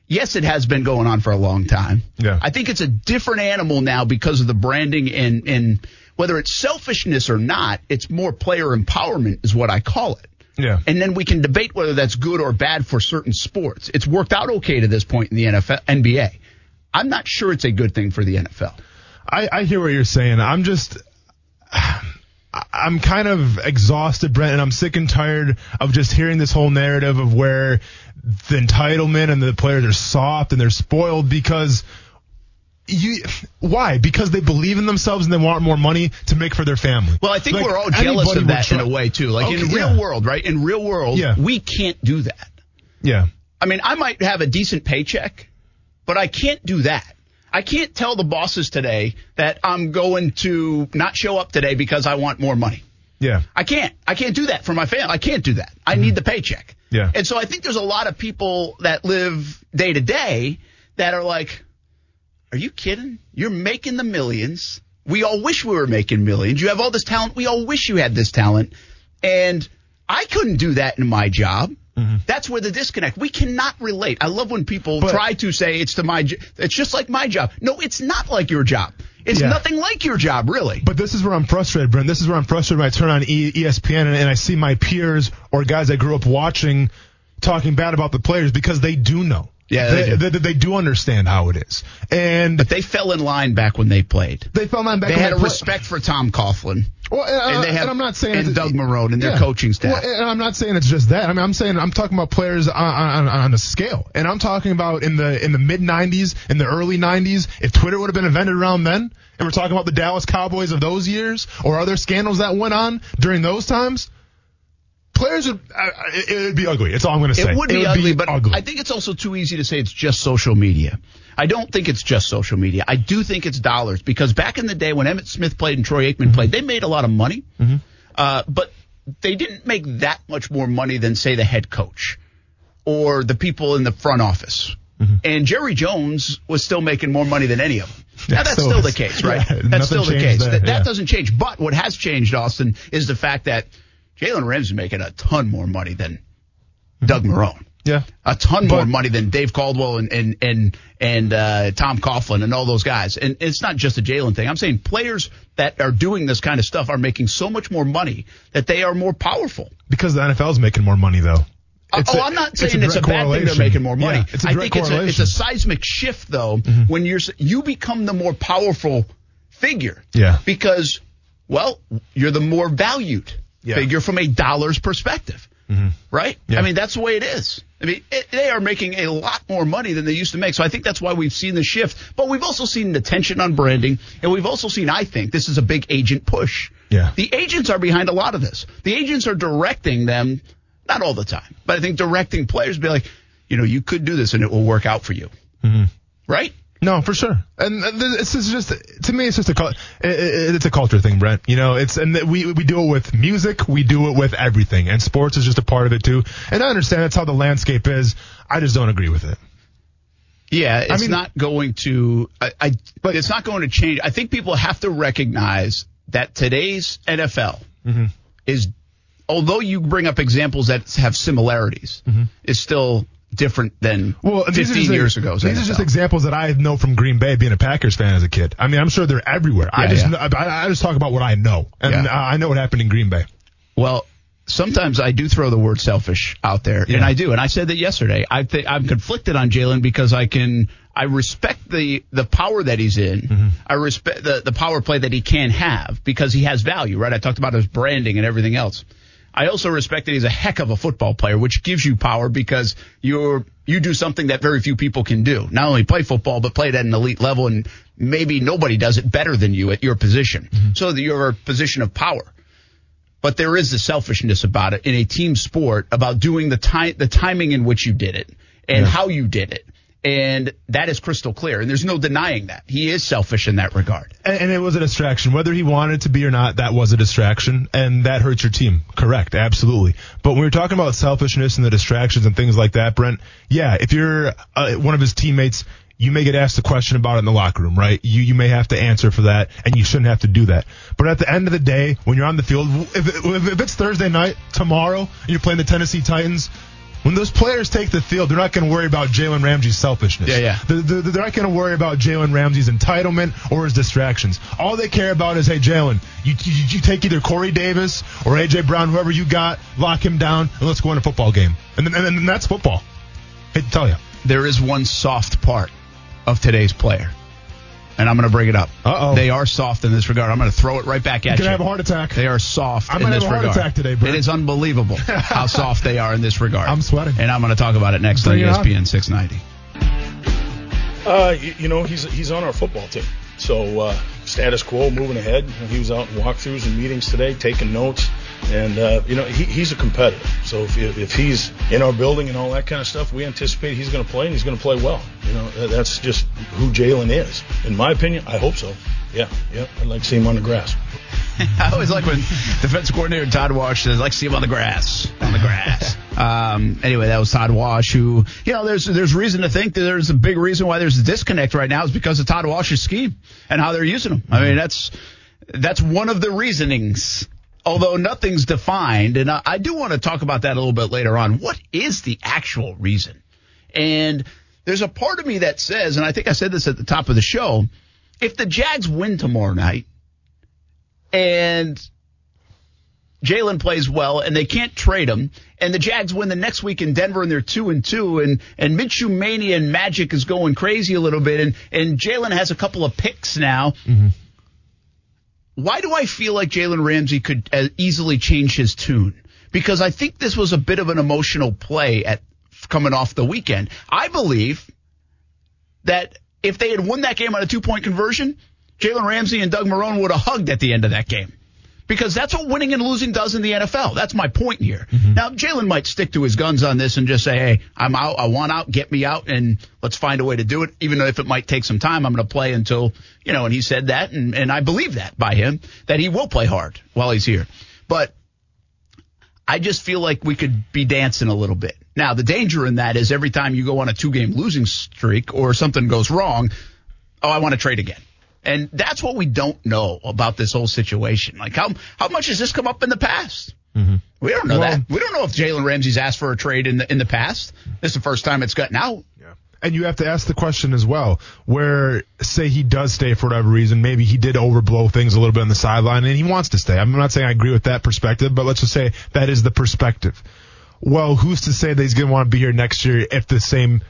yes, it has been going on for a long time. Yeah. I think it's a different animal now because of the branding and and whether it's selfishness or not, it's more player empowerment is what I call it. Yeah. And then we can debate whether that's good or bad for certain sports. It's worked out okay to this point in the NFL, NBA. I'm not sure it's a good thing for the NFL. I, I hear what you're saying. I'm just, I'm kind of exhausted, Brent, and I'm sick and tired of just hearing this whole narrative of where the entitlement and the players are soft and they're spoiled because you, why? Because they believe in themselves and they want more money to make for their family. Well, I think Like, we're all jealous of that in a way too. Like in real yeah. world, right? In real world, Yeah. we can't do that. Yeah. I mean, I might have a decent paycheck, but I can't do that. I can't tell the bosses today that I'm going to not show up today because I want more money. Yeah. I can't. I can't do that for my family. I can't do that. I need the paycheck. Mm-hmm. Yeah. And so I think there's a lot of people that live day to day that are like, are you kidding? You're making the millions. We all wish we were making millions. You have all this talent. We all wish you had this talent. And I couldn't do that in my job. Mm-hmm. That's where the disconnect. We cannot relate. I love when people But- try to say it's to my. It's just like my job. No, it's not like your job. It's Yeah. nothing like your job, really. But this is where I'm frustrated, Brent. This is where I'm frustrated when I turn on e- ESPN and, and I see my peers or guys I grew up watching talking bad about the players because they do know. Yeah, they they, do. they, they do understand how it is, and But they fell in line back when they played. they fell in line back. They had a play- respect for Tom Coughlin. Well, and, uh, and they have- I'm not saying and Doug Marrone and their coaching staff. Well, and I'm not saying it's just that. I mean, I'm saying I'm talking about players on, on, on a scale, and I'm talking about in the in the mid '90s, in the early '90s. If Twitter would have been invented around then, and we're talking about the Dallas Cowboys of those years, or other scandals that went on during those times, players would uh, it, it would be ugly. It's all I'm going to say. It would be ugly, but ugly. I think it's also too easy to say it's just social media. I don't think it's just social media. I do think it's dollars because back in the day when Emmitt Smith played and Troy Aikman played, they made a lot of money, uh, but they didn't make that much more money than say the head coach or the people in the front office. And Jerry Jones was still making more money than any of them. [laughs] Now that's Still [laughs] still the case, right? Yeah, that's still the case. there, That, that yeah. doesn't change. But what has changed, Austin, is the fact that Jalen Ramsey making a ton more money than Doug Marrone yeah. a ton more But- money than Dave Caldwell and and and and uh, Tom Coughlin and all those guys. And it's not just a Jalen thing. I'm saying players that are doing this kind of stuff are making so much more money that they are more powerful. Because the NFL is making more money though. oh, It's a- I'm not it's a saying it's a, bad thing they're making more money. Yeah, it's a I think it's a, it's. Mm-hmm. a seismic shift though when you're you become the more powerful figure. Yeah. Because well, you're the more valued Yeah. figure from a dollar's perspective. Mm-hmm. Right? Yeah. I mean, that's the way it is. I mean, it, they are making a lot more money than they used to make. So I think that's why we've seen the shift. But we've also seen the tension on branding, and we've also seen, I think, this is a big agent push. Yeah. The agents are behind a lot of this. The agents are directing them, not all the time, but I think directing players be like, you know, you could do this and it will work out for you. Mm-hmm. Right? No, for sure. And uh, it's just, to me, it's just a cul- it, it, it's a culture thing, Brent. You know, it's and we we do it with music, we do it with everything, and sports is just a part of it too. And I understand that's how the landscape is. I just don't agree with it. Yeah, it's mean- not going to. I, I but it's not going to change. I think people have to recognize that today's NFL is, although you bring up examples that have similarities, is still different than Well, and these are 15 just- years ago. These are just examples that I know from Green Bay being a Packers fan as a kid. I mean, I'm sure they're everywhere. I just yeah. I, I just talk about what I know, and Yeah. uh, I know what happened in Green Bay. Well, sometimes I do throw the word selfish out there, and I do, and I said that yesterday. I think I'm conflicted on Jalen because I can. I respect the the power that he's in. Mm-hmm. I respect the the power play that he can have because he has value, right? I talked about his branding and everything else. I also respect that he's a heck of a football player, which gives you power because you're you do something that very few people can do. Not only play football, but play it at an elite level, and maybe nobody does it better than you at your position. Mm-hmm. So that you're a position of power but there is the selfishness about it in a team sport about doing the time the timing in which you did it and how you did it and that is crystal clear and there's no denying that he is selfish in that regard And, and it was a distraction, whether he wanted to be or not. That was a distraction, and that hurts your team. Correct, absolutely. But when we're talking about selfishness and the distractions and things like that, Brent, yeah, if you're uh, one of his teammates. You may get asked a question about it in the locker room, right? You you may have to answer for that, and you shouldn't have to do that. But at the end of the day, when you're on the field, if, it, if it's Thursday night tomorrow and you're playing the Tennessee Titans, when those players take the field, they're not going to worry about Jalen Ramsey's selfishness. Yeah, yeah. They're, they're, not going to worry about Jalen Ramsey's entitlement or his distractions. All they care about is, hey, Jalen, you, you, you take either Corey Davis or AJ Brown, whoever you got, lock him down, and let's go in a football game. And then, and then that's football. Hate to tell you. there is one soft part of today's player and i'm going to bring it up Uh-oh. they are soft in this regard i'm going to throw it right back at You're you gonna have a heart attack. they are soft I'm going to have a heart regard attack today, Brent. it is unbelievable [laughs] how soft they are in this regard I'm sweating. and i'm going to talk about it next Bring it on E on. espn 690 Uh, you, you know, he's he's on our football team. So uh, status quo, moving ahead. He was out in walkthroughs and meetings today, taking notes, and uh, you know he, he's a competitor. So if, if he's in our building and all that kind of stuff, we anticipate he's going to play and he's going to play well. You know, that's just who Jalen is. In my opinion, I hope so. Yeah, yeah, I'd like to see him on the grass. [laughs] I always like when defense coordinator Todd Wash says, I'd "Like to see him on the grass, on the grass." [laughs] um, anyway, that was Todd Wash, who you know, there's there's reason to think that there's a big reason why there's a disconnect right now is because of Todd Wash's scheme and how they're using him. I mean, that's that's one of the reasonings. Although nothing's defined, and I, I do want to talk about that a little bit later on. What is the actual reason? And there's a part of me that says, and I think I said this at the top of the show, if the Jags win tomorrow night and Jalen plays well and they can't trade him and the Jags win the next week in Denver and they're two and two and, and Minshew mania and magic is going crazy a little bit and, and Jalen has a couple of picks now. Mm-hmm. Why do I feel like Jalen Ramsey could uh, easily change his tune? Because I think this was a bit of an emotional play at coming off the weekend. I believe that if they had won that game on a two point conversion, Jalen Ramsey and Doug Marrone would have hugged at the end of that game. Because that's what winning and losing does in the NFL. That's my point here. Mm-hmm. Now, Jalen might stick to his guns on this and just say, hey, I'm out. I want out. Get me out. And let's find a way to do it. Even though if it might take some time, I'm going to play until, you know, and he said that. And, and I believe that by him, that he will play hard while he's here. But I just feel like we could be dancing a little bit. Now, the danger in that is every time you go on a two game losing streak or something goes wrong, oh, I want to trade again. And that's what we don't know about this whole situation. Like how how much has this come up in the past? Mm-hmm. We don't know Well- that. We don't know if Jalen Ramsey's asked for a trade in the in the past. This is the first time it's gotten out. Yeah. And you have to ask the question as well, where say he does stay for whatever reason, maybe he did overblow things a little bit on the sideline and he wants to stay. I'm not saying I agree with that perspective, but let's just say that is the perspective. Well, who's to say that he's going to want to be here next year if the same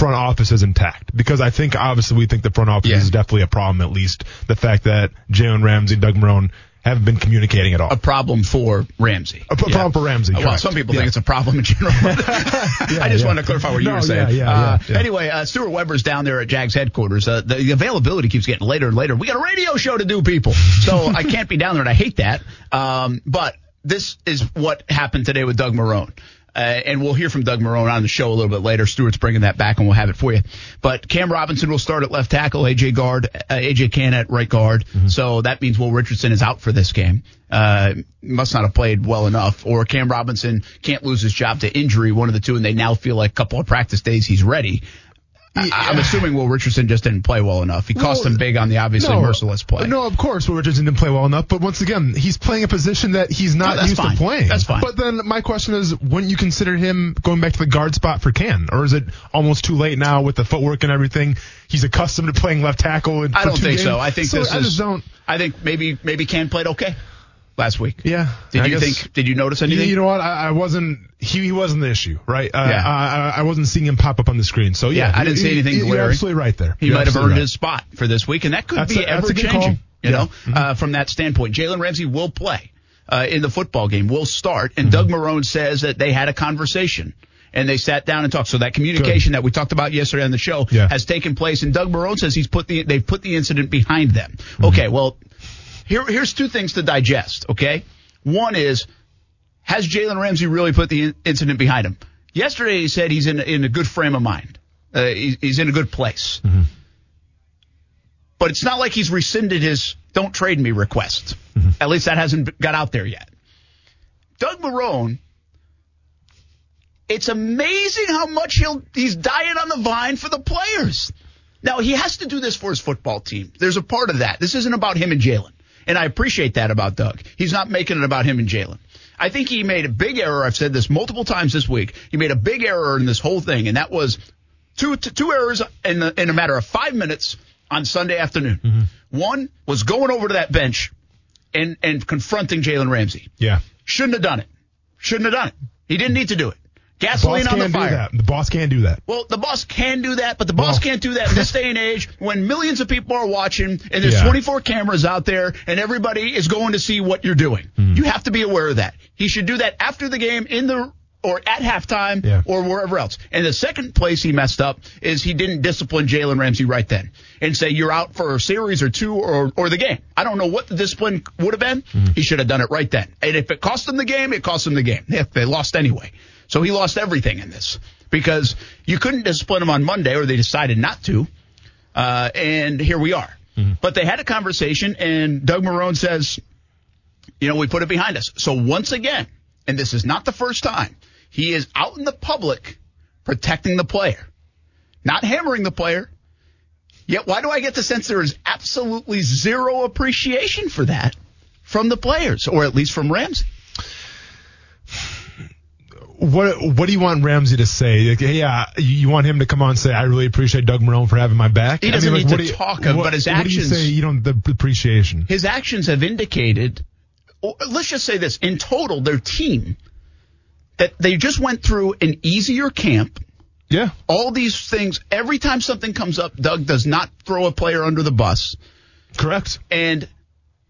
front office is intact? Because I think obviously we think the front office Yeah. is definitely a problem, at least the fact that Jalen Ramsey, Doug Marrone haven't been communicating at all. A problem for Ramsey. A p- problem for Ramsey, Well, correct. some people Yeah. think it's a problem in general. [laughs] I just yeah. wanted to clarify what you No, were saying. yeah, yeah, uh, yeah, yeah. Anyway, uh, Stuart Weber's down there at Jags headquarters. Uh, the, the availability keeps getting later and later. We got a radio show to do, people. So [laughs] I can't be down there, and I hate that. Um, but this is what happened today with Doug Marrone. Uh, and we'll hear from Doug Marrone on the show a little bit later. Stuart's bringing that back, and we'll have it for you. But Cam Robinson will start at left tackle, AJ guard, uh, AJ Cann at right guard. So that means Will Richardson is out for this game. Uh, must not have played well enough, or Cam Robinson can't lose his job to injury, one of the two, and they now feel like a couple of practice days he's ready. I, I'm assuming Will Richardson just didn't play well enough. He cost Well, him big on the obviously no, merciless play. No, of course, Will Richardson didn't play well enough. But once again, he's playing a position that he's not that's used fine. to playing. That's fine. But then my question is, wouldn't you consider him going back to the guard spot for Cann, or is it almost too late now with the footwork and everything? He's accustomed to playing left tackle. And I don't think games. so. I think so this I is. just don't. I think maybe maybe Cann played okay last week. Yeah. Did I you guess- think? Did you notice anything? you know what? I, I wasn't. He, he wasn't the issue, right? Uh, Yeah. I, I- wasn't seeing him pop up on the screen. So yeah, Yeah, I didn't see anything you- You're absolutely right there. He You're might have earned right. his spot for this week, and that could That's be a- ever changing. You Yeah. know, Mhm. uh, from that standpoint, Jalen Ramsey will play uh, in the football game. Will start, and Mm-hmm. Doug Marrone says that they had a conversation. And they sat down and talked. So that communication that we talked about yesterday on the show Yeah. has taken place. And Doug Marrone says he's put the they've put the incident behind them. Mm-hmm. Okay, well, here here's two things to digest. Okay, one is has Jalen Ramsey really put the incident behind him? Yesterday he said he's in in a good frame of mind. Uh, he- he's in a good place. But it's not like he's rescinded his "don't trade me" request. At least that hasn't got out there yet. Doug Marrone. It's amazing how much he'll he's dying on the vine for the players. Now he has to do this for his football team. There's a part of that. This isn't about him and Jalen, and I appreciate that about Doug. He's not making it about him and Jalen. I think he made a big error. I've said this multiple times this week. He made a big error in this whole thing, and that was two two errors in the, in a matter of five minutes on Sunday afternoon. Mm-hmm. One was going over to that bench and and confronting Jalen Ramsey. Yeah. Shouldn't have done it. Shouldn't have done it. He didn't need to do it. Gasoline on the fire. that. The boss can't do that. Well, the boss can do that, but the boss Well- can't do that in this day and age when millions of people are watching and there's Yeah. 24 cameras out there and everybody is going to see what you're doing. Hmm. You have to be aware of that. He should do that after the game in the or at halftime Yeah. or wherever else. And the second place he messed up is he didn't discipline Jalen Ramsey right then and say you're out for a series or two or or the game. I don't know what the discipline would have been. Hmm. He should have done it right then. And if it cost him the game, it cost him the game. If they lost anyway. So he lost everything in this because you couldn't discipline him on Monday or they decided not to. Uh, and here we are. But they had a conversation and Doug Marrone says, you know, we put it behind us. So once again, and this is not the first time, he is out in the public protecting the player, not hammering the player. Yet why do I get the sense there is absolutely zero appreciation for that from the players, or at least from Ramsey? What What do you want Ramsey to say? Like, yeah, uh, you want him to come on and say, "I really appreciate Doug Marrone for having my back." He doesn't like, need what to you- talk of, what- but his What do you actions- say? You don't the appreciation. his actions have indicated, or let's just say this, in total, their team, that they just went through an easier camp. Yeah, All these things, every time something comes up, Doug does not throw a player under the bus. correct. And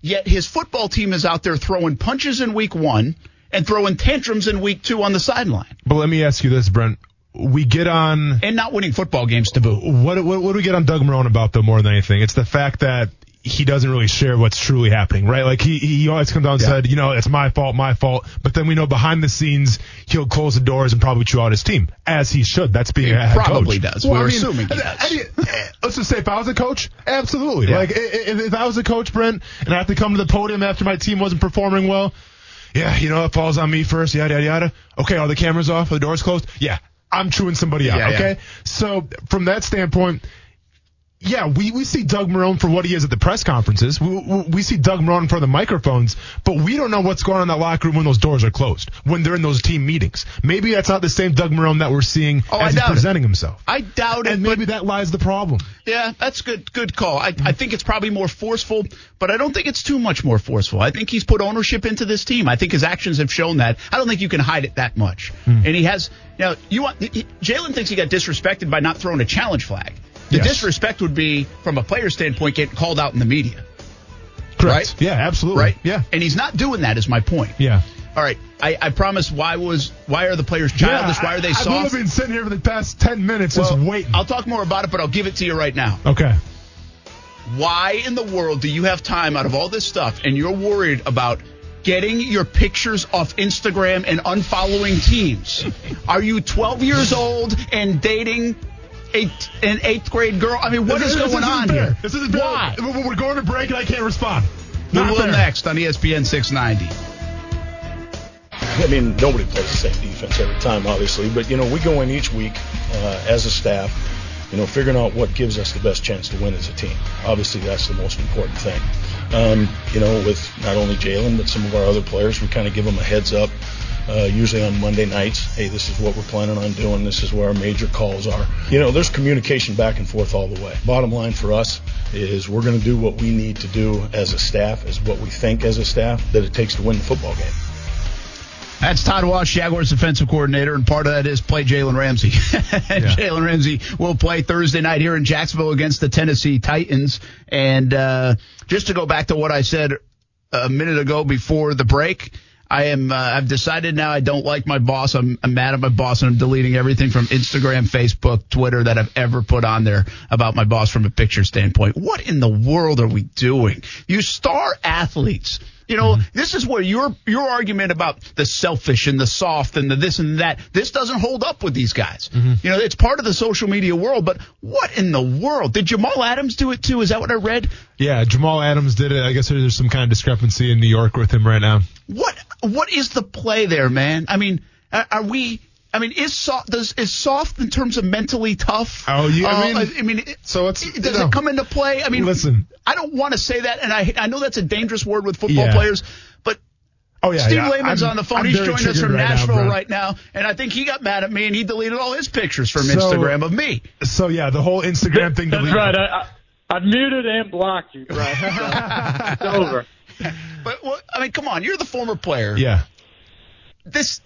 yet his football team is out there throwing punches in week one and throwing tantrums in week two on the sideline But let me ask you this, Brent. We get on and not winning football games to boot. what, what what do we get on Doug Marrone about though more than anything? It's the fact that he doesn't really share what's truly happening, right? Like he he always comes out and Yeah. said, you know, it's my fault, my fault. But then we know behind the scenes he'll close the doors and probably chew out his team as he should. That's being He a head probably coach. does. We're assuming he does. I- I- let's just say if I was a coach, absolutely. Yeah. Like i- i- if, if I was a coach, Brent, and I have to come to the podium after my team wasn't performing well, yeah, you know, it falls on me first, yada yada yada. Okay, are the cameras off? Are the doors closed? Yeah. I'm chewing somebody out. Yeah, yeah. okay. So from that standpoint, yeah, we, we see Doug Marrone for what he is at the press conferences. We, we, see Doug Marrone for the microphones, but we don't know what's going on in that locker room when those doors are closed, when they're in those team meetings. Maybe that's not the same Doug Marrone that we're seeing Oh, as he's doubt it. presenting himself. I doubt it, and maybe that lies the problem. Yeah, that's good. Good call. I, I think it's probably more forceful, but I don't think it's too much more forceful. I think he's put ownership into this team. I think his actions have shown that. I don't think you can hide it that much. Hmm. And he has. You know, you want Jalen thinks he got disrespected by not throwing a challenge flag. The Yes. disrespect would be, from a player standpoint, getting called out in the media, Correct. Right? Yeah, absolutely. right? Yeah. And he's not doing that. Is my point. Yeah. All right. I, I promise. Why was why are the players childish? Yeah, why are they I, I've been sitting here for the past 10 minutes Well, just waiting. I'll talk more about it, but I'll give it to you right now. okay. Why in the world do you have time out of all this stuff and you're worried about getting your pictures off Instagram and unfollowing teams? Are you 12 years old and dating a, an eighth grade girl? I mean, what This is this going isn't on fair. here? This isn't fair. Why? We're we're going to break and I can't respond. We Not will fair. next on ESPN 690. I mean, nobody plays the same defense every time, obviously, but you know, we go in each week uh, as a staff you know, figuring out what gives us the best chance to win as a team. Obviously, that's the most important thing. Um, you know, with not only Jalen but some of our other players, we kind of give them a heads up. Uh, usually on Monday nights, hey, this is what we're planning on doing. This is where our major calls are. You know, there's communication back and forth all the way. Bottom line for us is we're going to do what we need to do as a staff, as what we think as a staff that it takes to win the football game. That's Todd Wash, Jaguars defensive coordinator, and part of that is play Jalen Ramsey. [laughs] Yeah. Jalen Ramsey will play Thursday night here in Jacksonville against the Tennessee Titans. And uh, just to go back to what I said a minute ago before the break, I am. Uh, I've decided now I don't like my boss. I'm, I'm mad at my boss, and I'm deleting everything from Instagram, Facebook, Twitter that I've ever put on there about my boss from a picture standpoint. What in the world are we doing? You star athletes. You know, this is where your your argument about the selfish and the soft and the this and that this doesn't hold up with these guys. You know, it's part of the social media world, but what in the world did Jamal Adams do it too? Is that what I read? Yeah, Jamal Adams did it. I guess there's some kind of discrepancy in New York with him right now. What what is the play there, man? I mean, are, are we? I mean, is soft does is soft in terms of mentally tough? Oh, you- I Uh, mean- I mean, it- so it's- it- you does know. it come into play? I mean, Listen. I don't want to say that, and I I know that's a dangerous word with football Yeah. players, but. Oh yeah, Steve yeah. Layman's I'm- on the phone. I'm He's very joining us from right Nashville Brett. right now, and I think he got mad at me and he deleted all his pictures from So- Instagram of me. So yeah, the whole Instagram thing. That's deleted. right. I, I, I've muted and blocked you, Brett. [laughs] So, it's over. [laughs] But what, I mean, come on, you're the former player. Yeah. This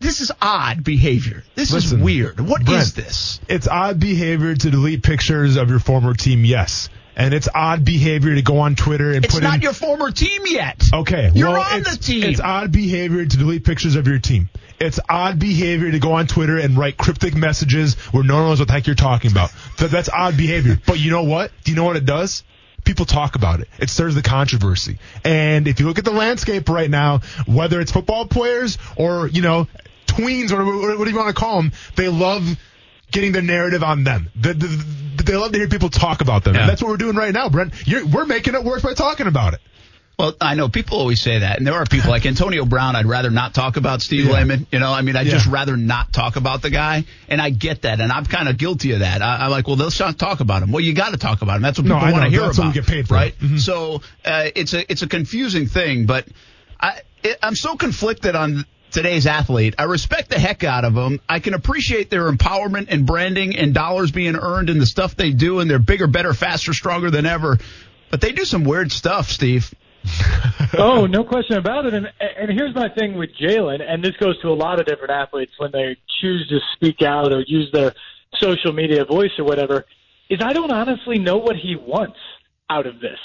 this is odd behavior. This is weird. What is Brent, this? It's odd behavior to delete pictures of your former team. Yes. And it's odd behavior to go on Twitter and It's put It's not in. your former team yet. Okay, You're well, on the team. It's odd behavior to delete pictures of your team. It's odd behavior to go on Twitter and write cryptic messages where no one knows what the heck you're talking about. That's odd behavior. But you know what? Do you know what it does? People talk about it. It stirs the controversy. And if you look at the landscape right now, whether it's football players or, you know, tweens or what do you want to call them, they love getting the narrative on them. The, the, the- they love to hear people talk about them. Yeah. And that's what we're doing right now, Brent. You're, we're making it worse by talking about it. Well, I know people always say that, and there are people like Antonio Brown. I'd rather not talk about Steve Yeah. Layman. You know, I mean, I'd Yeah. just rather not talk about the guy, and I get that, and I'm kind of guilty of that. I, I'm like, well, let's not talk about him. Well, you got to talk about him. That's what people I want to hear That's about. what we get paid for. right? Mhm. So uh, it's a it's a confusing thing, but I it, I'm so conflicted on today's athlete. I respect the heck out of them. I can appreciate their empowerment and branding and dollars being earned in the stuff they do, and they're bigger, better, faster, stronger than ever. But they do some weird stuff, Steve. [laughs] Oh, no question about it. And and here's my thing with Jalen, and this goes to a lot of different athletes when they choose to speak out or use their social media voice or whatever, is I don't honestly know what he wants out of this.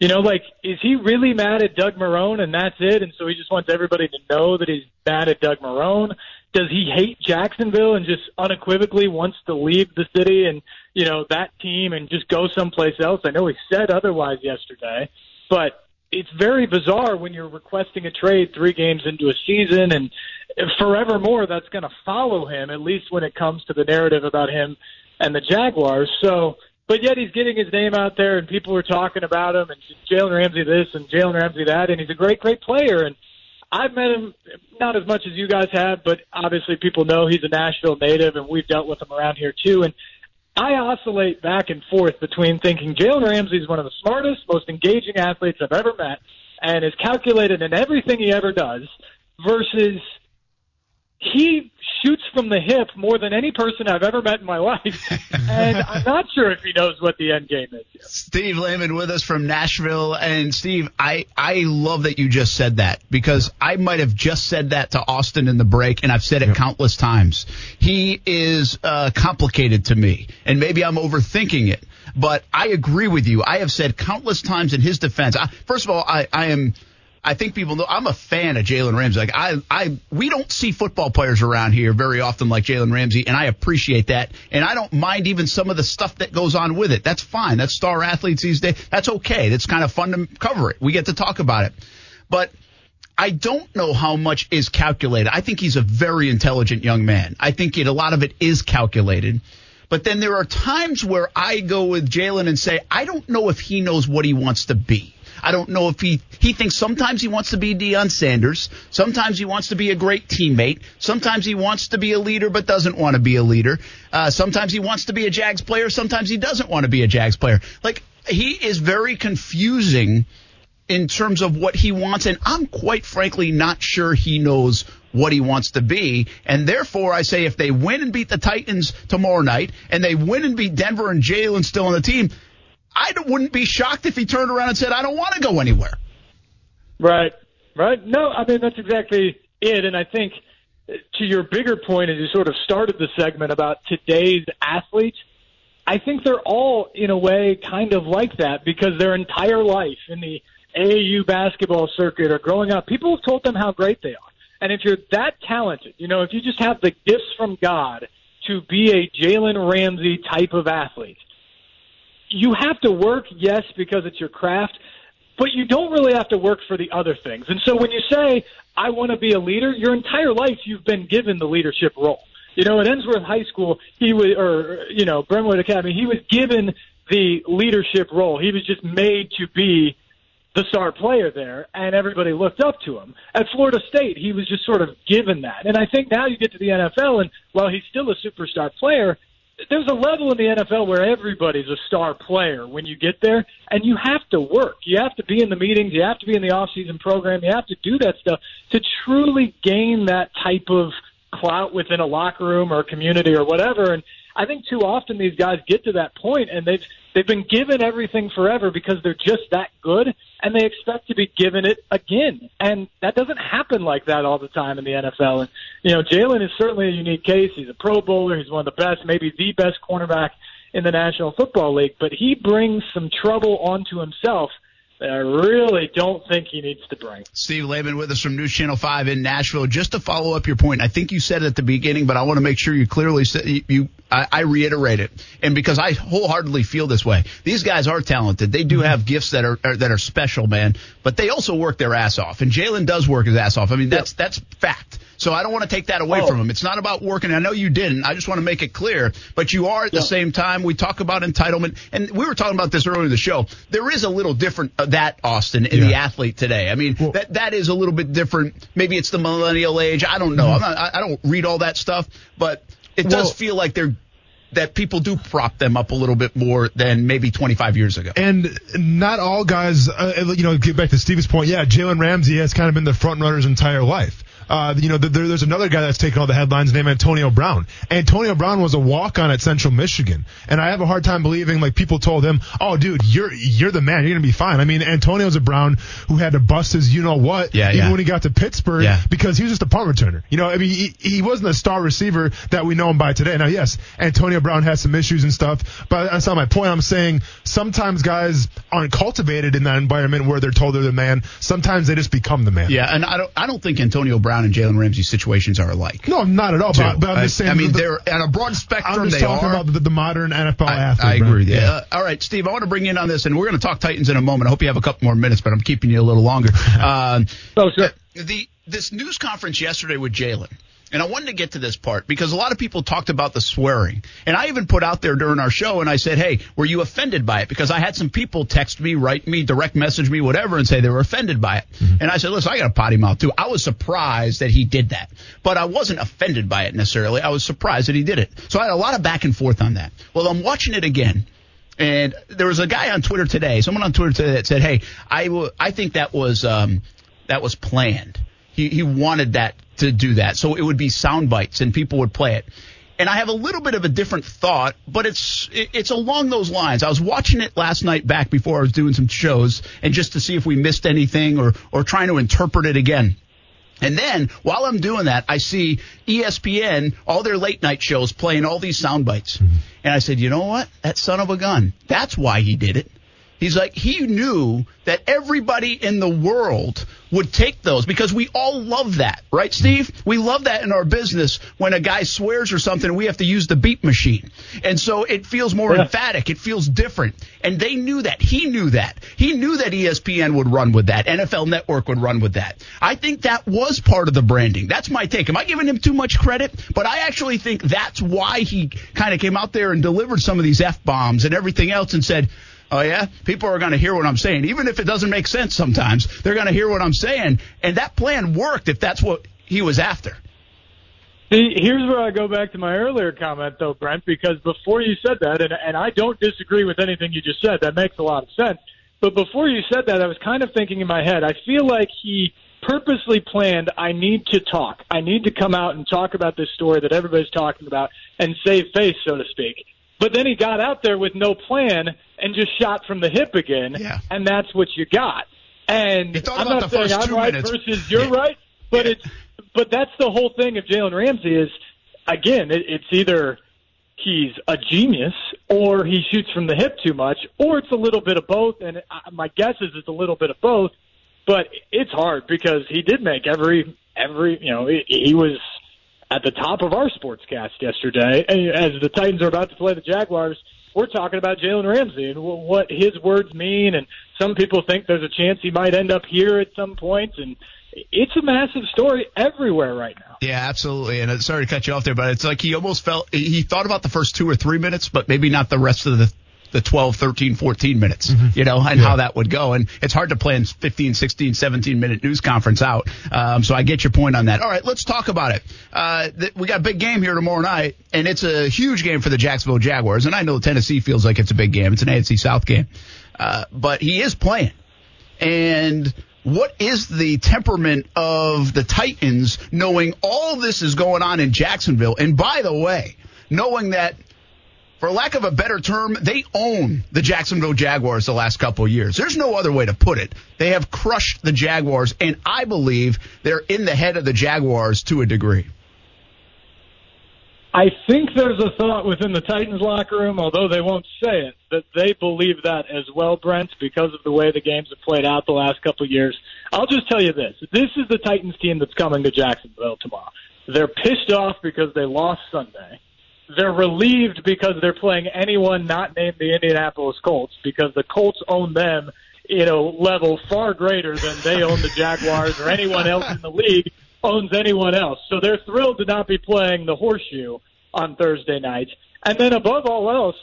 You know, like, is he really mad at Doug Marrone and that's it? And so he just wants everybody to know that he's mad at Doug Marrone? Does he hate Jacksonville and just unequivocally wants to leave the city and, you know, that team and just go someplace else? I know he said otherwise yesterday, but it's very bizarre when you're requesting a trade three games into a season and forevermore that's going to follow him, at least when it comes to the narrative about him and the Jaguars. So, but yet he's getting his name out there and people are talking about him and Jalen Ramsey this and Jalen Ramsey that, and he's a great, great player. And I've met him not as much as you guys have, but obviously people know he's a Nashville native and we've dealt with him around here too. And I oscillate back and forth between thinking Jalen Ramsey is one of the smartest, most engaging athletes I've ever met and is calculated in everything he ever does versus he shoots from the hip more than any person I've ever met in my life. [laughs] and I'm not sure if he knows what the end game is. Yet. Steve Layman with us from Nashville. And Steve, I, I love that you just said that because I might have just said that to Austin in the break and I've said it countless times. He is uh, complicated to me and maybe I'm overthinking it, but I agree with you. I have said countless times in his defense. I, first of all, I, I am. I think people know I'm a fan of Jalen Ramsey. Like I, I, we don't see football players around here very often like Jalen Ramsey, and I appreciate that. And I don't mind even some of the stuff that goes on with it. That's fine. That's star athletes these days. That's okay. That's kind of fun to cover it. We get to talk about it. But I don't know how much is calculated. I think he's a very intelligent young man. I think it, a lot of it is calculated. But then there are times where I go with Jalen and say, I don't know if he knows what he wants to be. I don't know if he he thinks sometimes he wants to be Deion Sanders, sometimes he wants to be a great teammate, sometimes he wants to be a leader but doesn't want to be a leader. Uh, sometimes he wants to be a Jags player, sometimes he doesn't want to be a Jags player. Like he is very confusing in terms of what he wants, and I'm quite frankly not sure he knows what he wants to be. And therefore, I say if they win and beat the Titans tomorrow night, and they win and beat Denver and Jalen still on the team, I wouldn't be shocked if he turned around and said, I don't want to go anywhere. Right, right. No, I mean, that's exactly it. And I think uh, to your bigger point, as you sort of started the segment about today's athletes, I think they're all, in a way, kind of like that because their entire life in the AAU basketball circuit or growing up, people have told them how great they are. And if you're that talented, you know, if you just have the gifts from God to be a Jalen Ramsey type of athlete, you have to work, yes, because it's your craft, but you don't really have to work for the other things. And so when you say, I want to be a leader, your entire life you've been given the leadership role. You know, at Ensworth High School, he was, or, you know, Brentwood Academy, he was given the leadership role. He was just made to be the star player there, and everybody looked up to him. At Florida State, he was just sort of given that. And I think now you get to the NFL, and while he's still a superstar player, there's a level in the NFL where everybody's a star player when you get there, and you have to work. You have to be in the meetings. You have to be in the off-season program. You have to do that stuff to truly gain that type of clout within a locker room or a community or whatever. And I think too often these guys get to that point and they've they've been given everything forever because they're just that good and they expect to be given it again. And that doesn't happen like that all the time in the NFL. And you know, Jalen is certainly a unique case. He's a pro bowler, he's one of the best, maybe the best cornerback in the National Football League, but he brings some trouble onto himself that I really don't think he needs to bring. Steve Layman with us from News Channel 5 in Nashville. Just to follow up your point, I think you said it at the beginning, but I want to make sure you clearly said you, you I, I reiterate it. And because I wholeheartedly feel this way, these guys are talented. They do mm-hmm. have gifts that are, are that are special, man, but they also work their ass off. And Jalen does work his ass off. I mean, that's, yep. that's fact. So I don't want to take that away oh. from him. It's not about working. I know you didn't. I just want to make it clear. But you are at the same time. We talk about entitlement, and we were talking about this earlier in the show. There is a little different that Austin in yeah. the athlete today. I mean, well, that that is a little bit different. Maybe it's the millennial age. I don't know. Mm-hmm. I'm not, I, I don't read all that stuff, but it well, does feel like they're that people do prop them up a little bit more than maybe 25 years ago. And not all guys, uh, you know, get back to Steve's point. Yeah, Jalen Ramsey has kind of been the front runner's entire life. Uh, you know, there, there's another guy that's taken all the headlines named Antonio Brown. Antonio Brown was a walk on at Central Michigan. And I have a hard time believing like people told him, oh, dude, you're, you're the man. You're going to be fine. I mean, Antonio's a Brown who had to bust his you know what yeah, even yeah. when he got to Pittsburgh yeah. because he was just a punt returner. You know, I mean, he, he wasn't a star receiver that we know him by today. Now, yes, Antonio Brown has some issues and stuff, but that's not my point. I'm saying sometimes guys aren't cultivated in that environment where they're told they're the man. Sometimes they just become the man. Yeah, and I don't, I don't think Antonio Brown Brown and Jalen Ramsey situations are alike. No, not at all. But, but, I'm just saying. I mean, the, they're on a broad spectrum. I'm just they talking are. about the, the modern NFL I, athlete. I agree. Right? Yeah. Uh, all right, Steve. I want to bring you in on this, and we're going to talk Titans in a moment. I hope you have a couple more minutes, but I'm keeping you a little longer. [laughs] Uh, oh, sure. The this news conference yesterday with Jalen and I wanted to get to this part because a lot of people talked about the swearing. And I even put out there during our show and I said, Hey, were you offended by it? Because I had some people text me, write me, direct message me, whatever, and say they were offended by it. Mm-hmm. And I said, listen, I got a potty mouth too. I was surprised that he did that, but I wasn't offended by it necessarily. I was surprised that he did it. So I had a lot of back and forth on that. Well, I'm watching it again. And there was a guy on Twitter today, someone on Twitter today that said, Hey, I, w- I think that was, um, that was planned. He, he wanted that to do that. So it would be sound bites and people would play it. And I have a little bit of a different thought, but it's it's along those lines. I was watching it last night back before I was doing some shows and just to see if we missed anything or or trying to interpret it again. And then while I'm doing that, I see ESPN, all their late night shows playing all these sound bites. Mm-hmm. And I said, you know what? That son of a gun. That's why he did it. He's like, he knew that everybody in the world would take those because we all love that, right, Steve? We love that in our business when a guy swears or something, we have to use the beep machine. And so it feels more yeah. emphatic. It feels different. And they knew that. He knew that. He knew that ESPN would run with that. NFL Network would run with that. I think that was part of the branding. That's my take. Am I giving him too much credit? But I actually think that's why he kind of came out there and delivered some of these F bombs and everything else and said, Oh yeah, people are going to hear what I'm saying, even if it doesn't make sense. Sometimes they're going to hear what I'm saying, and that plan worked if that's what he was after. See, here's where I go back to my earlier comment, though, Brent, because before you said that, and, and I don't disagree with anything you just said, that makes a lot of sense. But before you said that, I was kind of thinking in my head, I feel like he purposely planned, I need to talk. I need to come out and talk about this story that everybody's talking about and save face, so to speak. But then he got out there with no plan and just shot from the hip again, Yeah. and that's what you got. And I'm not saying I'm right minutes. versus you're Yeah. right, but Yeah. it's but that's the whole thing of Jalen Ramsey is again, it, it's either he's a genius or he shoots from the hip too much, or it's a little bit of both. And I- my guess is it's a little bit of both. But it's hard because he did make every every you know he, he was at the top of our sportscast yesterday. As the Titans are about to play the Jaguars, we're talking about Jalen Ramsey and wh- what his words mean. And some people think there's a chance he might end up here at some point. And it's a massive story everywhere right now. Yeah, absolutely. And uh, sorry to cut you off there, but it's like he almost felt he thought about the first two or three minutes, but maybe not the rest of the the 12, 13, 14 minutes, you know, and how that would go. And it's hard to plan 15, 16, 17 minute news conference out. Um, so I get your point on that. All right, let's talk about it. Uh, th- we got a big game here tomorrow night, and it's a huge game for the Jacksonville Jaguars. And I know Tennessee feels like it's a big game. It's an AFC South game. Uh, but he is playing. And what is the temperament of the Titans knowing all this is going on in Jacksonville? And by the way, knowing that, for lack of a better term, they own the Jacksonville Jaguars the last couple years. There's no other way to put it. They have crushed the Jaguars, and I believe they're in the head of the Jaguars to a degree. I think there's a thought within the Titans locker room, although they won't say it, that they believe that as well, Brent, because of the way the games have played out the last couple of years. I'll just tell you this. This is the Titans team that's coming to Jacksonville tomorrow. They're pissed off because they lost Sunday. They're relieved because they're playing anyone not named the Indianapolis Colts because the Colts own them in a level far greater than they own the Jaguars or anyone else in the league owns anyone else. So they're thrilled to not be playing the horseshoe on Thursday night. And then above all else,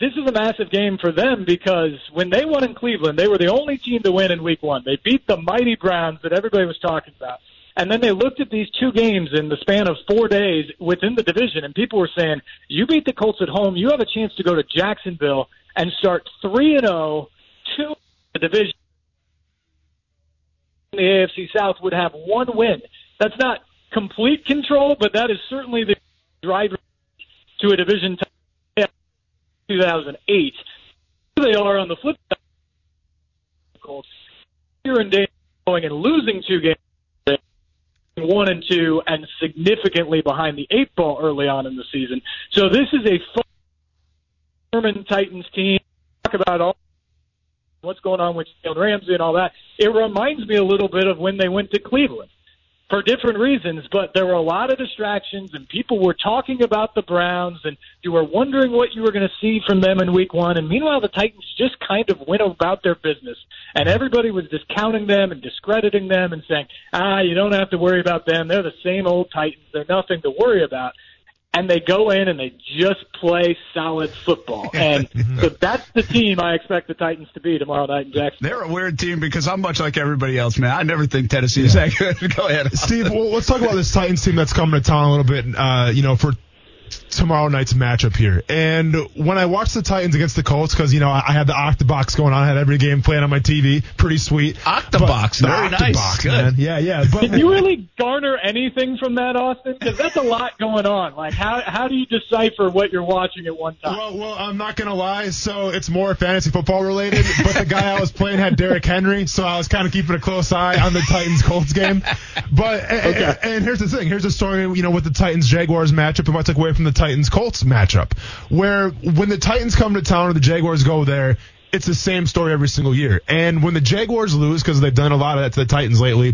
this is a massive game for them because when they won in Cleveland, they were the only team to win in week one. They beat the mighty Browns that everybody was talking about. And then they looked at these two games in the span of four days within the division, and people were saying, "You beat the Colts at home, you have a chance to go to Jacksonville and start three and zero, two in the division." The AFC South would have one win. That's not complete control, but that is certainly the driver to a division title. 2008. They are on the flip side. Colts here and day going and losing two games one and two, and significantly behind the eight ball early on in the season. So this is a Furman Titans team. Talk about all what's going on with Jalen Ramsey and all that. It reminds me a little bit of when they went to Cleveland for different reasons, but there were a lot of distractions and people were talking about the Browns and you were wondering what you were going to see from them in week one. And meanwhile, the Titans just kind of went about their business and everybody was discounting them and discrediting them and saying, ah, you don't have to worry about them. They're the same old Titans. They're nothing to worry about. And they go in and they just play solid football. [laughs] And so that's the team I expect the Titans to be tomorrow night in Jacksonville. They're a weird team because I'm much like everybody else, man. I never think Tennessee is that good. [laughs] Go ahead. Steve, well, let's talk about this Titans team that's coming to town a little bit, uh, you know, for tomorrow night's matchup here. And when I watched the Titans against the Colts, because, you know, I I had the Octobox going on, I had every game playing on my TV, pretty sweet. Octobox, But- very the nice. Octobox, Good. man. Yeah, yeah. [laughs] But Did you really garner anything from that, Austin? Because that's a lot going on. Like, how how do you decipher what you're watching at one time? Well, well, I'm not gonna lie. So it's more fantasy football related. But the guy I was playing had Derrick Henry, so I was kind of keeping a close eye on the Titans Colts game. But and, and, and here's the thing. Here's the story. You know, with the Titans Jaguars matchup, and what I took away from the Titans Colts matchup, where when the Titans come to town or the Jaguars go there. It's the same story every single year. And when the Jaguars lose, because they've done a lot of that to the Titans lately,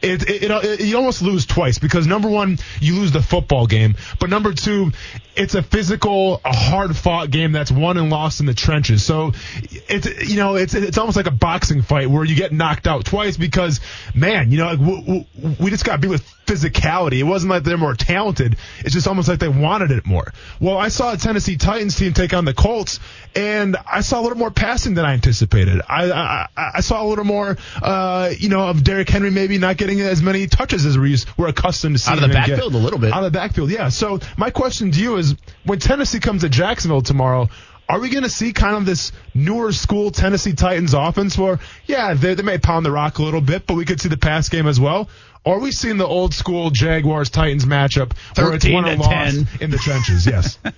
it, it, it, it you almost lose twice because number one, you lose the football game, but number two, it's a physical, a hard fought game that's won and lost in the trenches. So it's you know it's it's almost like a boxing fight where you get knocked out twice because man, you know like, w- w- we just got beat with physicality. It wasn't like they're more talented. It's just almost like they wanted it more. Well, I saw a Tennessee Titans team take on the Colts, and I saw a little more pass passing than I anticipated. I I, I saw a little more, uh, you know, of Derrick Henry maybe not getting as many touches as we're, used, we're accustomed to seeing. Out of the him get. backfield a little bit. Out of the backfield, yeah. So my question to you is, when Tennessee comes to Jacksonville tomorrow. Are we going to see kind of this newer school Tennessee Titans offense where, yeah, they, they may pound the rock a little bit, but we could see the pass game as well? Or are we seeing the old school Jaguars Titans matchup where it's 13 won or to lost 10. in the trenches? Yes. [laughs]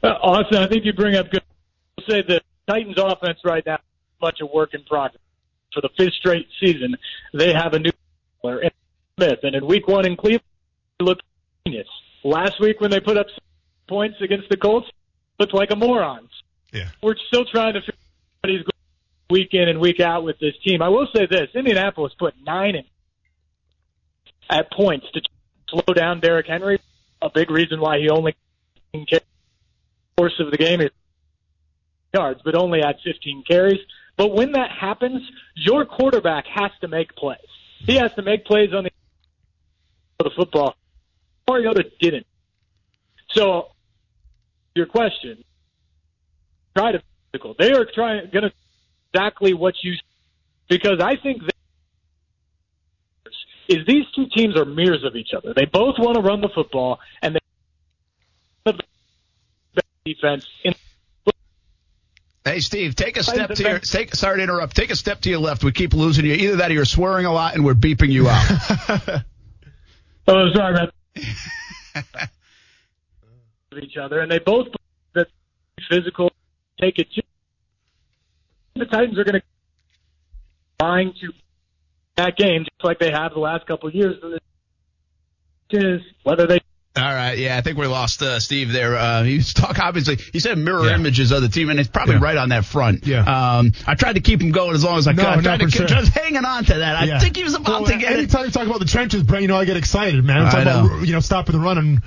Uh, Austin, I think you bring up good. I'll say the Titans offense right now is much a work in progress. For the fifth straight season, they have a new player, Arthur Smith, and in week one in Cleveland, he looked genius. Last week when they put up points against the Colts, looked like a moron. Yeah. We're still trying to figure out what he's going week in and week out with this team. I will say this: Indianapolis put nine in at points to slow down Derrick Henry. A big reason why he only course of the game is yards, but only had 15 carries. But when that happens, your quarterback has to make plays. He has to make plays on the the football. Mariota didn't. So, your question, try to. They are trying going to exactly what you because I think is these two teams are mirrors of each other. They both want to run the football and they defense in Hey, Steve, take a step to your. Take, sorry to interrupt. Take a step to your left. We keep losing you. Either that or you're swearing a lot and we're beeping you out. [laughs] Oh, sorry about [laughs] of each other, and they both that physical take it. To, the Titans are going to trying to that game just like they have the last couple of years. And the is whether they All right, yeah, I think we lost uh, Steve there. Uh, he was talking obviously. He said mirror Yeah. images of the team, and it's probably Yeah. right on that front. Yeah. Um, I tried to keep him going as long as I could. No, I tried to sure. just hanging on to that. I Yeah. think he was about Well, to get it. anytime you talk about the trenches, Brent, you know I get excited, man. I'm I talking know. about you know stopping the run and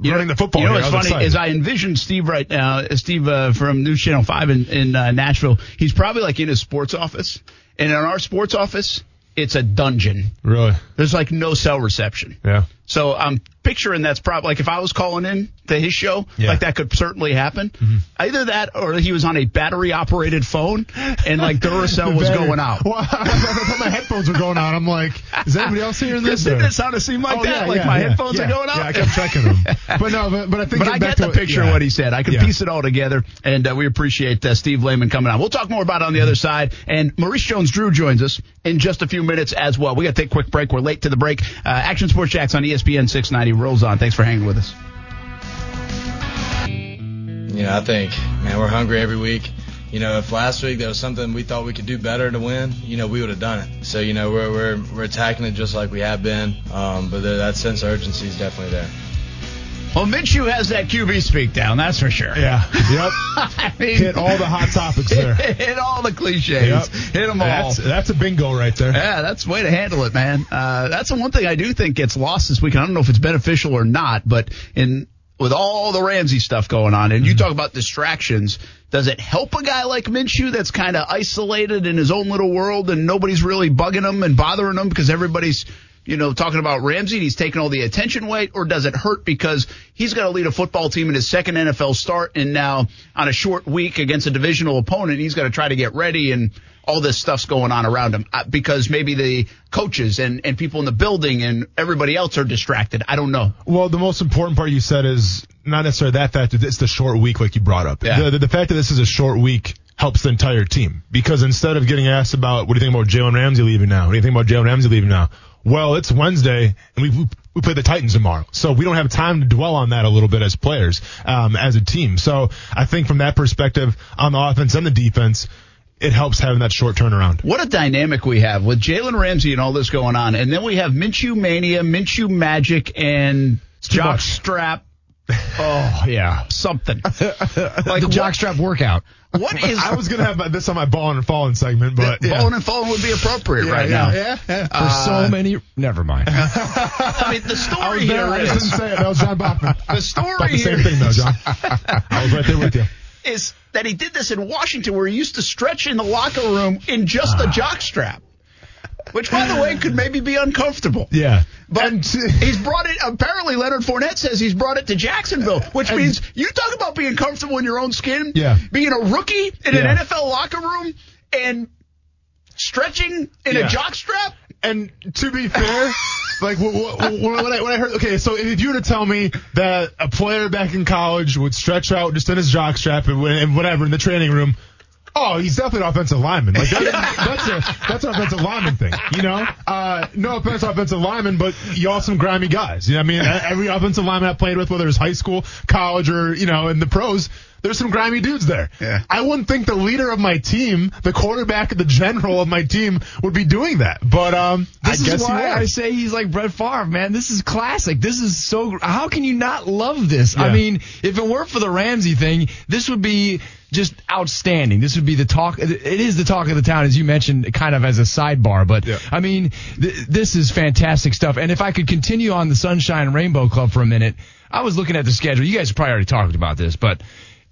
You running know, the football. You know what's funny excited. is I envision Steve right now, uh, Steve uh, from News Channel Five in, in uh, Nashville. He's probably like in his sports office, and in our sports office, it's a dungeon. really, There's like no cell reception. yeah. So I'm picturing that's probably like if I was calling in to his show, Yeah. like that could certainly happen. Either that or he was on a battery operated phone and like Duracell was going out. Well, [laughs] I thought my headphones were going out. I'm like, is anybody else hearing this? Or- it sound to seem like Oh, that? yeah, like yeah, my headphones are going out? Yeah, I kept checking them. [laughs] But no, but, but I think But I get the what- picture of what he said. I could Yeah. piece it all together, and uh, we appreciate uh, Steve Layman coming on. We'll talk more about it on the other side. And Maurice Jones-Drew joins us in just a few minutes as well. We got to take a quick break. We're late to the break. Uh, Action Sports Jax on E ESPN 690 rolls on. Thanks for hanging with us. You know, I think, man, we're hungry every week. You know, if last week there was something we thought we could do better to win, you know, we would have done it. So, you know, we're we're we're attacking it just like we have been. Um, but there, that sense of urgency is definitely there. Well, Minshew has that QB speak down, that's for sure. Yeah. [laughs] Yep. I mean, Hit all the hot topics there. [laughs] hit all the cliches. Yep. Hit them all. That's that's a bingo right there. Yeah, that's the way to handle it, man. Uh, that's the one thing I do think gets lost this week. I don't know if it's beneficial or not, but in with all the Ramsey stuff going on, and you talk about distractions, does it help a guy like Minshew that's kind of isolated in his own little world and nobody's really bugging him and bothering him because everybody's you know, talking about Ramsey and he's taking all the attention weight, or does it hurt because he's got to lead a football team in his second NFL start and now on a short week against a divisional opponent, he's got to try to get ready and all this stuff's going on around him uh, because maybe the coaches and, and people in the building and everybody else are distracted. I don't know. Well, the most important part you said is not necessarily that fact. It's the short week, like you brought up. Yeah. The, the, the fact that this is a short week helps the entire team because instead of getting asked about what do you think about Jalen Ramsey leaving now, what do you think about Jalen Ramsey leaving now? Well, it's Wednesday and we we, play the Titans tomorrow, so we don't have time to dwell on that a little bit as players, um, as a team. So I think from that perspective, on the offense and the defense, it helps having that short turnaround. What a dynamic we have with Jalen Ramsey and all this going on. And then we have Minshew Mania, Minshew Magic, and Jock. Strap. Oh, yeah. Something. [laughs] Like, the jockstrap workout. what is. I was gonna have this on my ball and fallen segment, but yeah. Bowling and falling would be appropriate right yeah, now. yeah, yeah. For so uh, many. Never mind. [laughs] I mean, the story was there. here I didn't say it. That was John Bachman. [laughs] the story Thought the here same thing though, John. I was right there with you. is that he did this in Washington where he used to stretch in the locker room in just a ah. jock strap. Which by the way could maybe be uncomfortable. Yeah. But And- [laughs] he's brought it. Apparently, Leonard Fournette says he's brought it to Jacksonville, uh, which And- means you talk about being comfortable in your own skin. Yeah. being a rookie in Yeah. an NFL locker room and stretching in Yeah. a jockstrap. And to be fair, [laughs] like wh- wh- wh- when I, when I heard, okay, so if you were to tell me that a player back in college would stretch out just in his jockstrap and, and whatever in the training room, oh, he's definitely an offensive lineman. Like that, [laughs] that's a that's an offensive lineman thing, you know. Uh, no offense, to offensive lineman, but y'all some grimy guys. You know, what I mean, every offensive lineman I played with, whether it's high school, college, or you know, in the pros. There's some grimy dudes there. Yeah. I wouldn't think the leader of my team, the quarterback, the general of my team, would be doing that. But um, This I guess is why I say he's like Brett Favre, man. This is classic. This is so. How can you not love this? I mean, if it weren't for the Ramsey thing, this would be just outstanding. This would be the talk. It is the talk of the town, as you mentioned, kind of as a sidebar. But Yeah. I mean, th- this is fantastic stuff. And if I could continue on the Sunshine Rainbow Club for a minute, I was looking at the schedule. You guys probably already talked about this, but.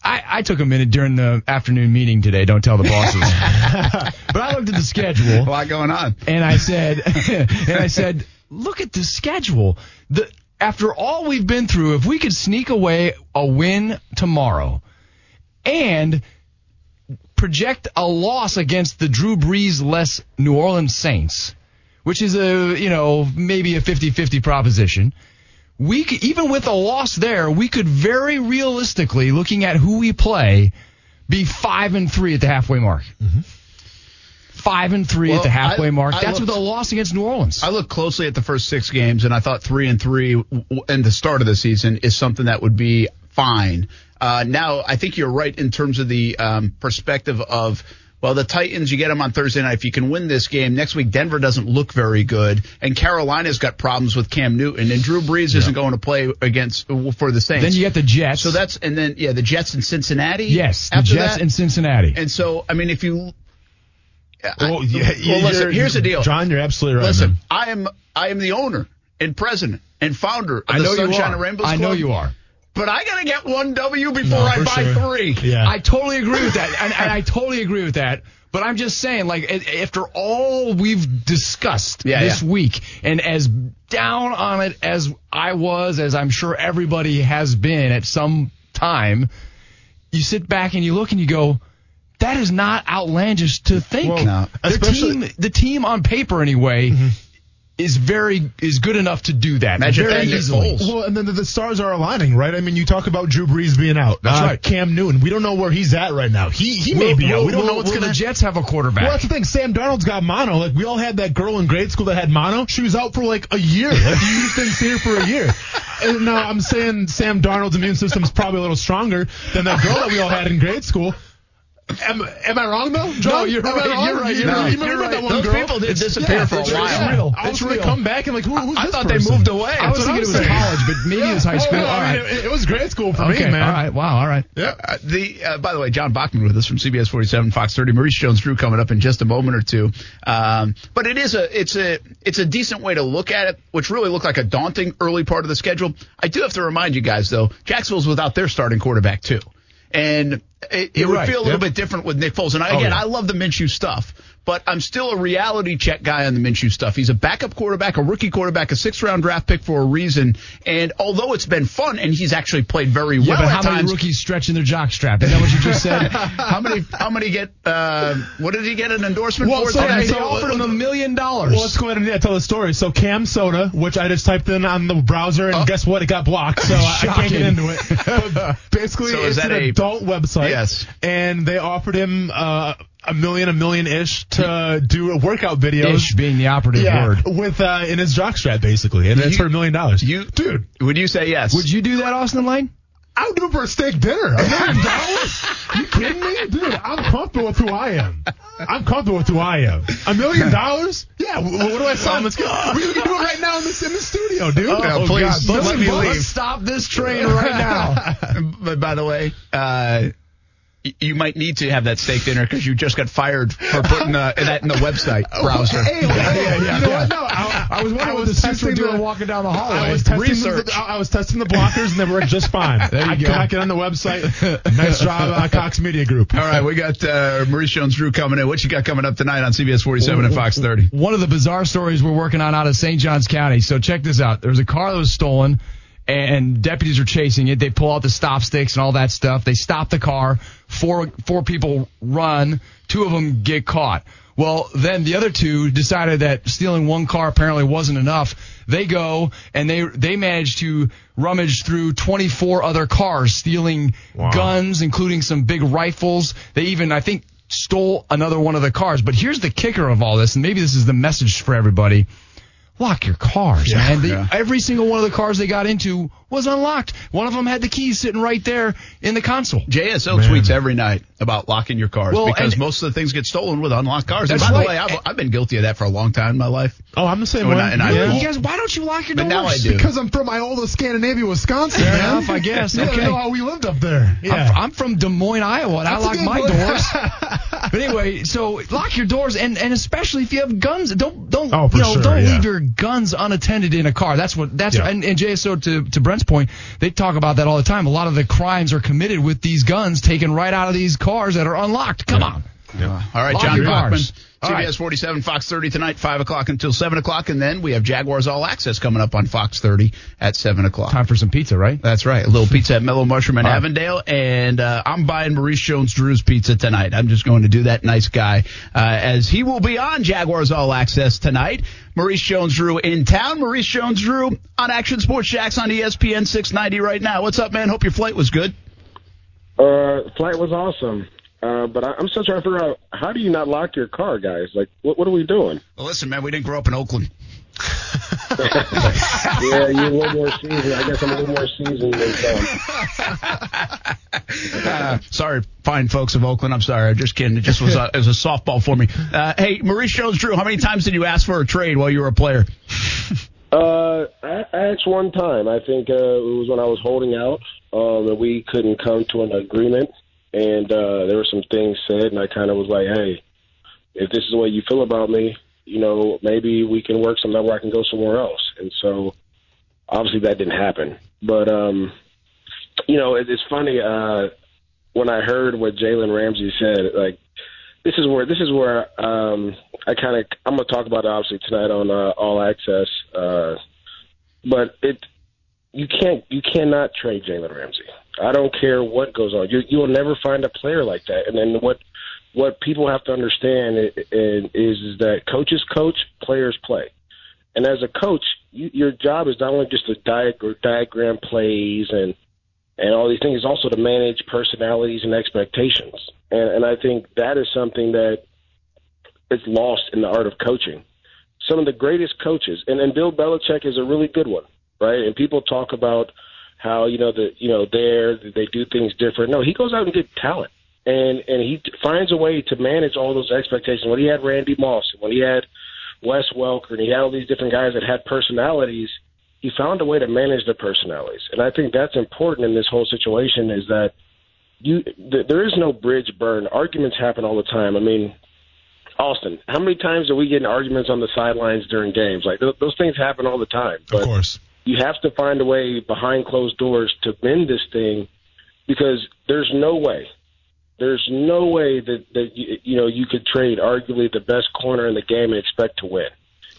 I, I took a minute during the afternoon meeting today. Don't tell the bosses. [laughs] but I looked at the schedule A lot going on. and I said, [laughs] and I said, look at the schedule. The after all we've been through, if we could sneak away a win tomorrow, and project a loss against the Drew Brees less New Orleans Saints, which is a you know maybe a 50-50 proposition. We could, even with a loss there, we could very realistically, looking at who we play, be five and three at the halfway mark. Five and three Well, at the halfway I- mark. I That's looked- with a loss against New Orleans. I looked closely at the first six games, and I thought three and three in the start of the season is something that would be fine. Uh, now, I think you're right in terms of the um, perspective of. Well, the Titans, you get them on Thursday night. If you can win this game, next week Denver doesn't look very good, and Carolina's got problems with Cam Newton, and Drew Brees isn't going to play against for the Saints. then you get the Jets. so that's and then yeah, the Jets in Cincinnati. yes, the after Jets that. and Cincinnati. and so I mean, if you I- Well, yeah, well, listen, here's the deal. John. You're absolutely right. Listen, man. I am I am the owner and president and founder of I the know you Sunshine are. and Rainbows I know you are. But I gotta get one W before No, I buy sure. three. Yeah. I totally agree with that, and, and I totally agree with that. But I'm just saying, like, after all we've discussed Yeah, this yeah. week, and as down on it as I was, as I'm sure everybody has been at some time, you sit back and you look and you go, that is not outlandish to think. Well, No. the team, the team on paper anyway, mm-hmm. Is very is good enough to do that Imagine very easily. Well, and then the, the stars are aligning, right? I mean, you talk about Drew Brees being out. That's Uh, right. Cam Newton, we don't know where he's at right now. He he may be out. We don't know what's will going the to. Jets have a quarterback. Well, that's the thing. Sam Darnold's got mono. Like we all had that girl in grade school that had mono. She was out for like a year. Like you just didn't see her for a year. [laughs] And now I'm saying Sam Darnold's immune system is probably a little stronger than that girl that we all had in grade school. Am, am I wrong though? John? No, you're Am I right, you're right, You you're remember- right, you remember you're that right. one Those girl? people did disappear yeah, for a while. It's real. I was It's going to real. come back and like, who, who's I this thought they moved away. I was That's thinking it was saying. college, but maybe it was high school. Oh, no, all I mean, it, it was grade school for Okay, me, man. all right. Wow, all right. Yeah. Uh, the uh, by the way, John Bachman with us from CBS 47, Fox 30. Maurice Jones-Drew coming up in just a moment or two. Um, but it is a it's a it's a decent way to look at it, which really looked like a daunting early part of the schedule. I do have to remind you guys though, Jacksonville's without their starting quarterback too, and it, it would right. feel a little Yep. bit different with Nick Foles. And I, oh, again, yeah. I love the Minshew stuff. But I'm still a reality check guy on the Minshew stuff. He's a backup quarterback, a rookie quarterback, a sixth round draft pick for a reason. And although it's been fun and he's actually played very Yeah, well but at how many times, rookies stretching their jockstrap? Is that what you just said? [laughs] how many? How many get? Uh, what did he get an endorsement Well, for? so- today? they so- offered him a million dollars. Well, let's go ahead and yeah, tell the story. So CamSoda, which I just typed in on the browser, and guess what? It got blocked, so I, I can't get into it. [laughs] But basically, So it's an a- adult website. Yes. And they offered him uh, a million, a million ish to do a workout videos. Ish being the operative yeah, word. with uh, in his jockstrap basically, and it's for a million dollars. You, dude, would you say yes? Would you do that, Austin Lane? I would do it for a steak dinner. A million [laughs] dollars? You kidding me, dude? I'm comfortable with who I am. I'm comfortable with who I am. A million dollars? Yeah. What do I sign? Let's go. [laughs] We can do it right now in the, in the studio, dude. Oh, please, let me Let's leave. stop this train right now. [laughs] but by the way, uh, y- you might need to have that steak dinner because you just got fired for putting uh, that in the website [laughs] browser. Hey, hey, you know what? No, I, I was wondering I what the suits were testing doing the- walking down the hallway. I was testing Research. The, I was testing the blockers and they worked just fine. [laughs] There you I go. could not get on the website. Nice job, uh, Cox Media Group. All right, we got uh, Maurice Jones-Drew coming in. What you got coming up tonight on CBS 47 and Fox 30? One of the bizarre stories we're working on out of St. Johns County. So check this out. There was a car that was stolen, and deputies are chasing it. They pull out the stop sticks and all that stuff. They stop the car. Four four people run. Two of them get caught. Well, then the other two decided that stealing one car apparently wasn't enough. They go and they they manage to rummage through 24 other cars, stealing guns, including some big rifles. They even, I think, stole another one of the cars. But here's the kicker of all this, and maybe this is the message for everybody. Lock your cars, man. They, Yeah. Every single one of the cars they got into was unlocked. One of them had the keys sitting right there in the console. JSO Man. tweets every night about locking your cars Well, because most of the things get stolen with unlocked cars. And by right. the way, I've, I've been guilty of that for a long time in my life. Oh, I'm the same And way. I- and I yeah. won't. You guys, why don't you lock your But doors? now I do. Because I'm from Iola, Scandinavia, Wisconsin. Fair enough, I guess. Yeah, Okay. you know how we lived up there. Yeah. I'm, I'm from Des Moines, Iowa, and That's a I lock my point. doors. [laughs] but anyway, so lock your doors, and, and especially if you have guns, don't don't Oh, for you know sure, don't yeah. leave your guns unattended in a car. That's what that's Yeah. and, and JSO to to Brent's point, they talk about that all the time. A lot of the crimes are committed with these guns taken right out of these cars that are unlocked. Come on. All right, John Bachman, CBS right. 47, Fox 30 tonight, 5 o'clock until 7 o'clock. And then we have Jaguars All Access coming up on Fox 30 at 7 o'clock. Time for some pizza, right? That's right. A little pizza at Mellow Mushroom in All right. Avondale. And uh, I'm buying Maurice Jones Drew's pizza tonight. I'm just going to do that nice guy uh, as he will be on Jaguars All Access tonight. Maurice Jones Drew in town. Maurice Jones Drew on Action Sports Jax on ESPN 690 right now. What's up, man? Hope your flight was good. Uh, flight was awesome. Uh, but I, I'm still trying to figure out how do you not lock your car, guys? Like, what, what are we doing? Well, listen, man, we didn't grow up in Oakland. [laughs] [laughs] yeah, you're a little more seasoned. I guess I'm a little more seasoned than some. Uh, sorry, fine folks of Oakland. I'm sorry. I'm just kidding. It just was a, it was a softball for me. Uh, hey, Maurice Jones Drew, how many times did you ask for a trade while you were a player? [laughs] Uh, I, I asked one time. I think uh, it was when I was holding out, um, and we couldn't come to an agreement. And uh, there were some things said, and I kind of was like, "Hey, if this is the way you feel about me, you know, maybe we can work something out where I can go somewhere else." And so, obviously, that didn't happen. But um, you know, it, it's funny uh, when I heard what Jalen Ramsey said. Like, this is where this is where um, I kind of I'm gonna talk about it obviously tonight on uh, All Access. Uh, but it you can't you cannot trade Jalen Ramsey. I don't care what goes on. You you will never find a player like that. And then what what people have to understand is is that coaches coach, players play. And as a coach, you, your job is not only just to diag- diagram plays and and all these things, it's also to manage personalities and expectations. And, and I think that is something that is lost in the art of coaching. Some of the greatest coaches, and, and Bill Belichick is a really good one, right? And people talk about how you know the you know there they do things different. No, he goes out and gets talent, and and he finds a way to manage all those expectations. When he had Randy Moss, when he had Wes Welker, and he had all these different guys that had personalities, he found a way to manage their personalities, and I think that's important in this whole situation. Is that you th- there is no bridge burn. Arguments happen all the time. I mean, Austin, how many times are we getting arguments on the sidelines during games? Like th- those things happen all the time. Of course. You have to find a way behind closed doors to mend this thing because there's no way, there's no way that that you, you know you could trade arguably the best corner in the game and expect to win.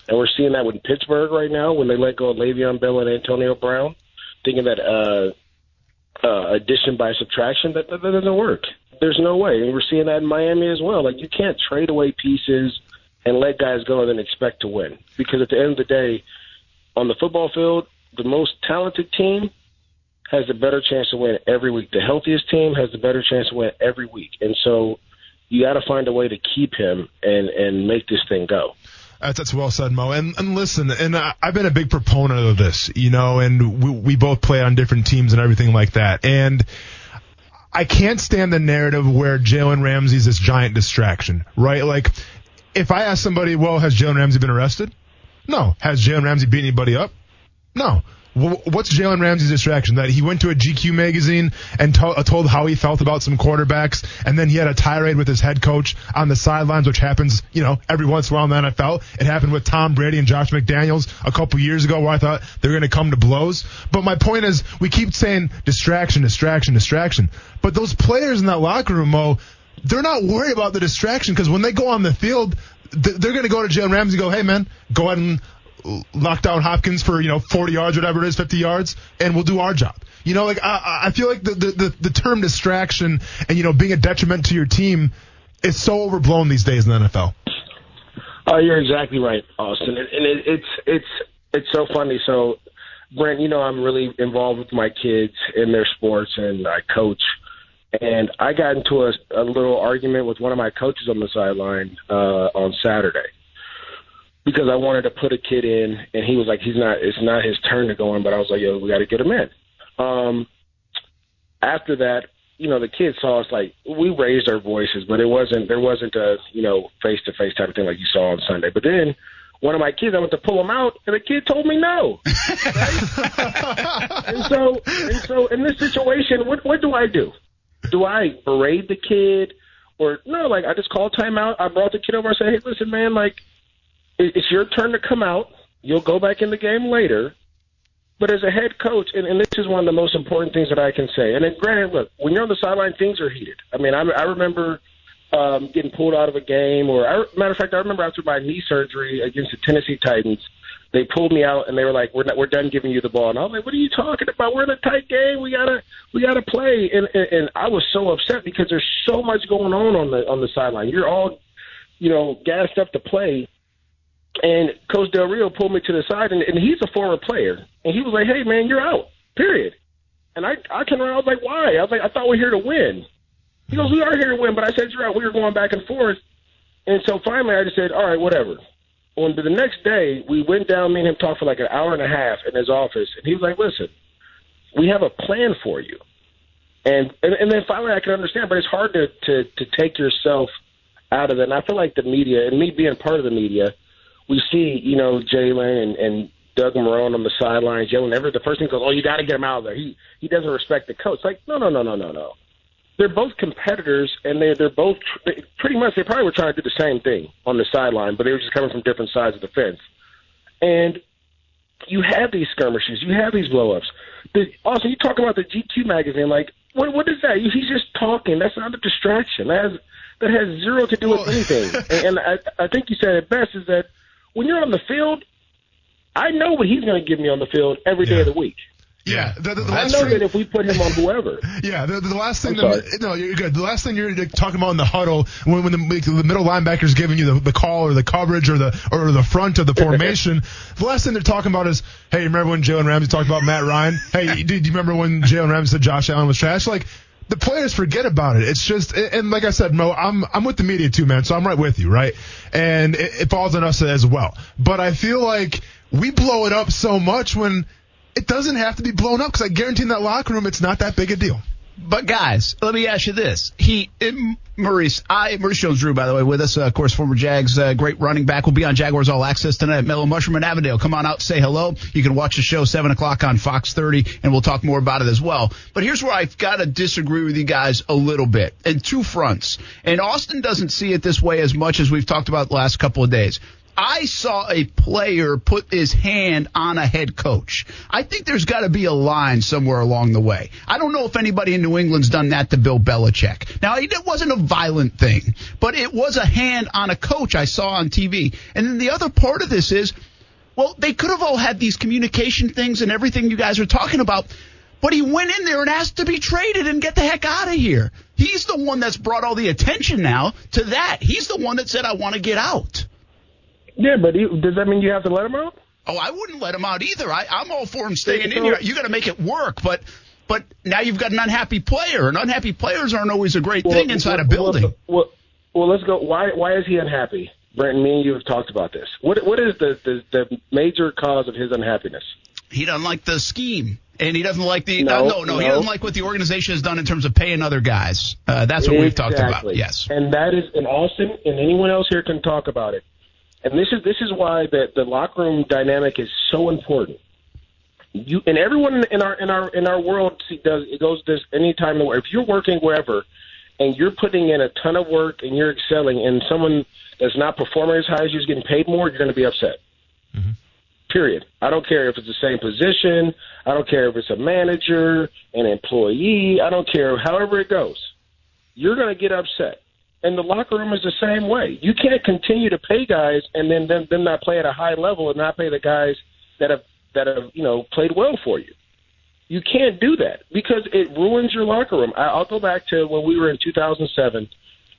And we're seeing that with Pittsburgh right now when they let go of Le'Veon Bell and Antonio Brown, thinking that uh, uh, addition by subtraction that, that, that doesn't work. There's no way, and we're seeing that in Miami as well. Like you can't trade away pieces and let guys go and then expect to win because at the end of the day, on the football field, the most talented team has the better chance to win every week. The healthiest team has the better chance to win every week, and so you got to find a way to keep him and and make this thing go. That's, that's well said, Mo. And, and listen, and I, I've been a big proponent of this, you know, and we, we both play on different teams and everything like that. And I can't stand the narrative where Jalen Ramsey's this giant distraction, right? Like, if I ask somebody, well, has Jalen Ramsey been arrested? No. Has Jalen Ramsey beat anybody up? No. what's Jalen Ramsey's distraction? That he went to a GQ magazine and to- uh, told how he felt about some quarterbacks, and then he had a tirade with his head coach on the sidelines, which happens, you know, every once in a while in the NFL. It happened with Tom Brady and Josh McDaniels a couple years ago, where I thought they're going to come to blows. But my point is, we keep saying distraction, distraction, distraction, but those players in that locker room, Mo, they're not worried about the distraction because when they go on the field, they're going to go to Jalen Ramsey and go, hey man, go ahead and knock down Hopkins for you know 40 yards, whatever it is, 50 yards, and we'll do our job. You know, like I, I feel like the, the the term distraction and you know being a detriment to your team is so overblown these days in the NFL. Oh, you're exactly right, Austin. And and it, it's it's it's so funny. So, Brent, you know, I'm really involved with my kids in their sports, and I coach. And I got into a, a little argument with one of my coaches on the sideline uh, on Saturday because I wanted to put a kid in, and he was like, "He's not. It's not his turn to go in." But I was like, "Yo, we got to get him in." Um, after that, you know, the kids saw us like we raised our voices, but it wasn't. There wasn't a you know face to face type of thing like you saw on Sunday. But then one of my kids, I went to pull him out, and the kid told me no. [laughs] Right? [laughs] and so, and so, in this situation, what what do I do? Do I berate the kid, or no? Like I just call timeout. I brought the kid over. I said, "Hey, listen, man. Like, it's your turn to come out. You'll go back in the game later." But as a head coach, and, and this is one of the most important things that I can say. And then, granted, look, when you're on the sideline, things are heated. I mean, I, I remember um, getting pulled out of a game, or I, matter of fact, I remember after my knee surgery against the Tennessee Titans, they pulled me out and they were like, "We're not, we're done giving you the ball." And I was like, "What are you talking about? We're in a tight game. We gotta we gotta play." And and, and I was so upset because there's so much going on on the on the sideline. You're all, you know, gassed up to play. And Coach Del Rio pulled me to the side, and, and he's a former player, and he was like, "Hey, man, you're out. Period." And I I turned around, I was like, "Why?" I was like, "I thought we are here to win." He goes, "We are here to win," but I said, "You're out." We were going back and forth, and so finally, I just said, "All right, whatever." On the next day, we went down. Me and him talked for like an hour and a half in his office, and he was like, "Listen, we have a plan for you." And and, and then finally, I can understand, but it's hard to to to take yourself out of it. And I feel like the media, and me being part of the media, we see, you know, Jalen and, and Doug Marrone on the sidelines yelling. Every the first thing goes, "Oh, you got to get him out of there." He he doesn't respect the coach. Like, no, no, no, no, no, no. They're both competitors, and they they're both they, pretty much. They probably were trying to do the same thing on the sideline, but they were just coming from different sides of the fence. And you have these skirmishes, you have these blowups. The, also, you talk about the GQ magazine. Like, what what is that? He's just talking. That's not a distraction. That has that has zero to do with [laughs] anything. and, and I, I think you said it best is that when you're on the field, I know what he's going to give me on the field every day of the week. Yeah, the, the, the I know thing- that if we put him on whoever, [laughs] Yeah, the, the last thing. That, no, you're good. The last thing you're talking about in the huddle when, when the, the middle linebacker's giving you the, the call or the coverage or the or the front of the formation, [laughs] the last thing they're talking about is, hey, remember when Jalen Ramsey talked about Matt Ryan? Hey, [laughs] do, do you remember when Jalen Ramsey said Josh Allen was trash? Like. The players forget about it. It's just, and like I said, Mo, I'm I'm with the media too, man. So I'm right with you, right? And it, it falls on us as well. But I feel like we blow it up so much when it doesn't have to be blown up because I guarantee in that locker room it's not that big a deal. But guys, let me ask you this: He, um, Maurice, I, Maurice Jones-Drew, by the way, with us, uh, of course, former Jags, uh, great running back, will be on Jaguars All Access tonight at Mellow Mushroom in Avondale. Come on out, say hello. You can watch the show seven o'clock on Fox 30, and we'll talk more about it as well. But here's where I've got to disagree with you guys a little bit, in two fronts. And Austin doesn't see it this way as much as we've talked about the last couple of days. I saw a player put his hand on a head coach. I think there's got to be a line somewhere along the way. I don't know if anybody in New England's done that to Bill Belichick. Now, it wasn't a violent thing, but it was a hand on a coach I saw on TV. And then the other part of this is, well, they could have all had these communication things and everything you guys are talking about. But he went in there and asked to be traded and get the heck out of here. He's the one that's brought all the attention now to that. He's the one that said, I want to get out. Yeah. But he, does that mean you have to let him out? Oh, I wouldn't let him out either. I, I'm all for him staying in here. You got to make it work, but but now you've got an unhappy player, and unhappy players aren't always a great thing inside a building. Well, well, let's go. Why why is he unhappy? Brent, me and you have talked about this. What what is the the, the major cause of his unhappiness? He doesn't like the scheme, and he doesn't like the No, no, no, no, He doesn't like what the organization has done in terms of paying other guys. Uh, that's what we've talked about. Yes. and that is, and Austin and anyone else here can talk about it. And this is this is why the the locker room dynamic is so important. You and everyone in our in our in our world see- does it goes this anytime. in the world. If you're working wherever and you're putting in a ton of work and you're excelling, and someone that's not performing as high as you is getting paid more, you're going to be upset. Mm-hmm. Period. I don't care if it's the same position. I don't care if it's a manager, an employee. I don't care. However it goes, you're going to get upset. And the locker room is the same way. You can't continue to pay guys and then then them not play at a high level and not pay the guys that have that have you know played well for you. You can't do that because it ruins your locker room. I, I'll go back to when we were in 2007.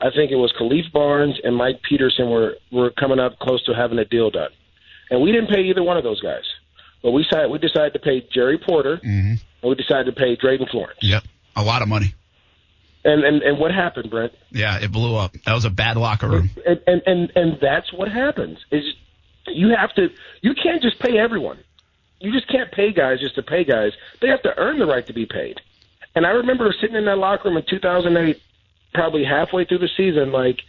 I think it was Khalif Barnes and Mike Peterson were were coming up close to having a deal done, and we didn't pay either one of those guys. But we decided we decided to pay Jerry Porter Mm-hmm. and we decided to pay Drayton Florence. Yep. A lot of money. And and and what happened, Brent? Yeah, it blew up. That was a bad locker room. and and and, and that's what happens is you have to you can't just pay everyone you just can't pay guys just to pay guys they have to earn the right to be paid and i remember sitting in that locker room in 2008 probably halfway through the season like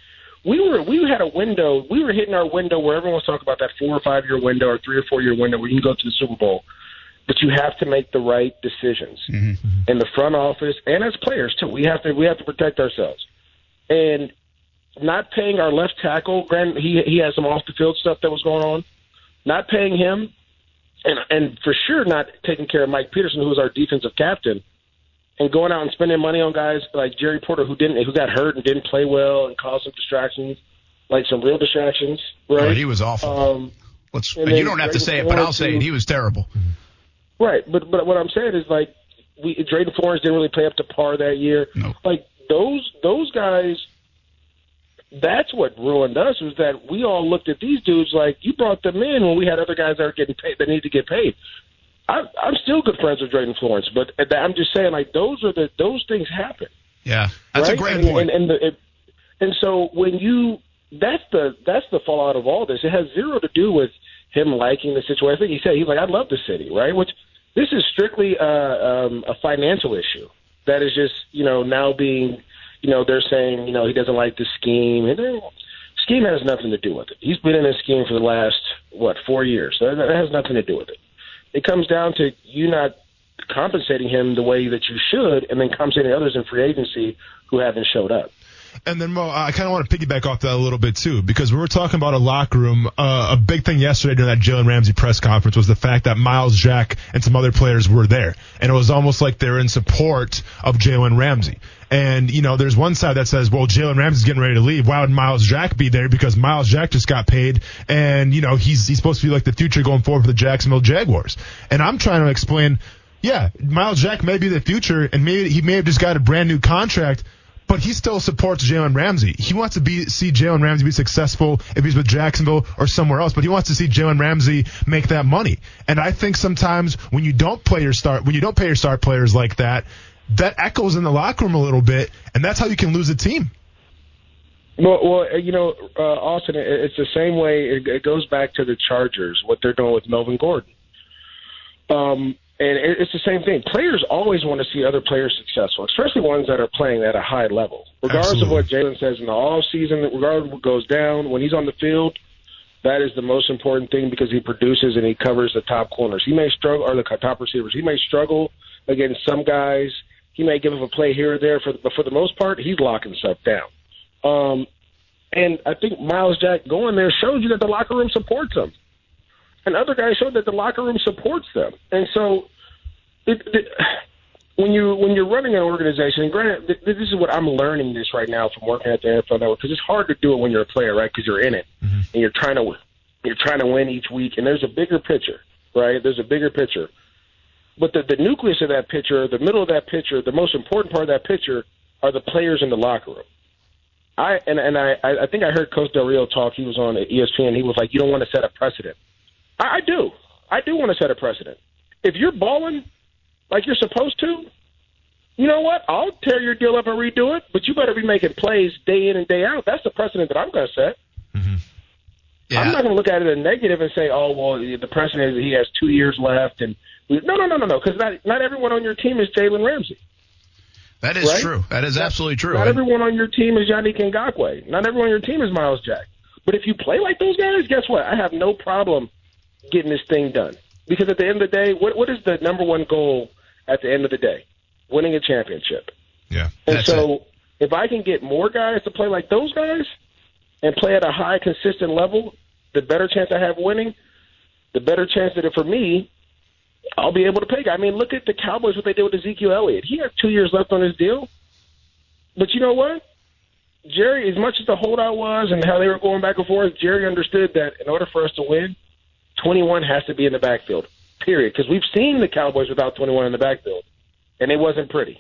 we were we had a window we were hitting our window where everyone was talking about that four or five year window or three or four year window where you can go to the super bowl but you have to make the right decisions mm-hmm. Mm-hmm. in the front office and as players too we have to we have to protect ourselves and not paying our left tackle. Granted, he he had some off the field stuff that was going on. Not paying him, and and for sure not taking care of Mike Peterson, who was our defensive captain, and going out and spending money on guys like Jerry Porter, who didn't who got hurt and didn't play well and caused some distractions, like some real distractions. Right? Oh, he was awful. Um, Let's, you don't have to say it, but I'll say it. He was terrible. Mm-hmm. Right, but but what I'm saying is like we Drayton Florence didn't really play up to par that year. Like those those guys, that's what ruined us was that we all looked at these dudes like you brought them in when we had other guys that are getting paid that need to get paid. I, I'm still good friends with Drayton Florence, but I'm just saying like those are the those things happen. Yeah, that's a great and, point. And, and, the, it, and so when you that's the that's the fallout of all this. It has zero to do with him liking the situation. I think he said he's like I love the city, right? Which this is strictly uh, um, a financial issue that is just you know now being you know they're saying you know he doesn't like the scheme. And scheme has nothing to do with it. He's been in this scheme for the last what four years. That has nothing to do with it. It comes down to you not compensating him the way that you should, and then compensating others in free agency who haven't showed up. And then, Mo, I kind of want to piggyback off that a little bit too, because we were talking about a locker room. Uh, a big thing yesterday during that Jalen Ramsey press conference was the fact that Myles Jack and some other players were there, and it was almost like they're in support of Jalen Ramsey. And you know, there's one side that says, "Well, Jalen Ramsey's getting ready to leave. Why would Myles Jack be there? Because Myles Jack just got paid, and you know, he's he's supposed to be like the future going forward for the Jacksonville Jaguars." And I'm trying to explain, yeah, Myles Jack may be the future, and maybe he may have just got a brand new contract but he still supports Jalen Ramsey. He wants to be see Jalen Ramsey be successful if he's with Jacksonville or somewhere else, but he wants to see Jalen Ramsey make that money. And I think sometimes when you don't play your start when you don't pay your star players like that, that echoes in the locker room a little bit, and that's how you can lose a team. Well, well, you know, uh, Austin, it's the same way. It, it goes back to the Chargers, what they're doing with Melvin Gordon. Um, and it's the same thing. Players always want to see other players successful, especially ones that are playing at a high level. Regardless of what Jalen says in the off season, regardless of what goes down, when he's on the field, that is the most important thing because he produces and he covers the top corners. He may struggle, or the top receivers. He may struggle against some guys. He may give up a play here or there, for, but for the most part, he's locking stuff down. Um, and I think Myles Jack going there shows you that the locker room supports him. And other guys showed that the locker room supports them. And so, it, it, when you when you're running an organization, and granted, th- this is what I'm learning this right now from working at the NFL Network because it's hard to do it when you're a player, right? Because you're in it mm-hmm. and you're trying to. You're trying to win each week, and there's a bigger picture, right? There's a bigger picture. But the, the nucleus of that picture, the middle of that picture, the most important part of that picture are the players in the locker room. I and and I I think I heard Coach Del Rio talk. He was on ESPN. He was like, "You don't want to set a precedent." I, I do. I do want to set a precedent. If you're balling like you're supposed to, you know what? I'll tear your deal up and redo it. But you better be making plays day in and day out. That's the precedent that I'm going to set. Mm-hmm. I'm not going to look at it as negative and say, "Oh, well, the precedent is he has two years left." And we, no, no, no, no, no, because not not everyone on your team is Jalen Ramsey. That is Right? true. That is absolutely true. Not everyone on your team is Yannick Ngakoue. Not everyone on your team is Myles Jack. But if you play like those guys, guess what? I have no problem getting this thing done. Because at the end of the day, what what is the number one goal at the end of the day? Winning a championship. Yeah. And so if I can get more guys to play like those guys and play at a high consistent level, the better chance I have winning, the better chance that for me, I'll be able to pay. I mean, look at the Cowboys what they did with Ezekiel Elliott. He has two years left on his deal. But you know what? Jerry, as much as the holdout was and how they were going back and forth, Jerry understood that in order for us to win, 21 has to be in the backfield, period. Because we've seen the Cowboys without 21 in the backfield, and it wasn't pretty.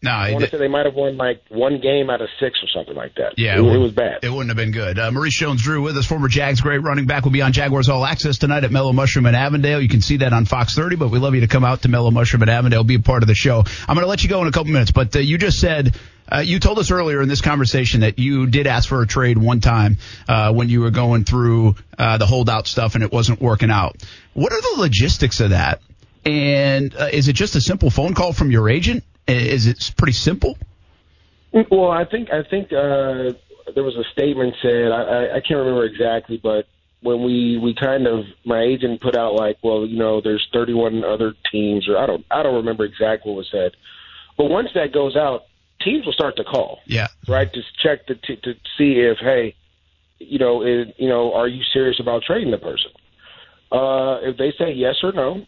No, I want to say they might have won like one game out of six or something like that. Yeah, it, it was bad. It wouldn't have been good. Uh, Maurice Jones-Drew with us, former Jags great running back, will be on Jaguars All Access tonight at Mellow Mushroom in Avondale. You can see that on Fox 30, but we love you to come out to Mellow Mushroom in Avondale, be a part of the show. I'm going to let you go in a couple minutes, but uh, you just said uh, you told us earlier in this conversation that you did ask for a trade one time uh, when you were going through uh, the holdout stuff and it wasn't working out. What are the logistics of that? And uh, is it just a simple phone call from your agent? Is it pretty simple? Well, I think I think uh, there was a statement said I, I, can't remember exactly, but when we we kind of my agent put out like, well, you know, there's 31 other teams, or I don't I don't remember exactly what was said, but once that goes out, teams will start to call, Yeah. right, to check to to, to see if hey, you know, is, you know, are you serious about trading the person? Uh, if they say yes or no,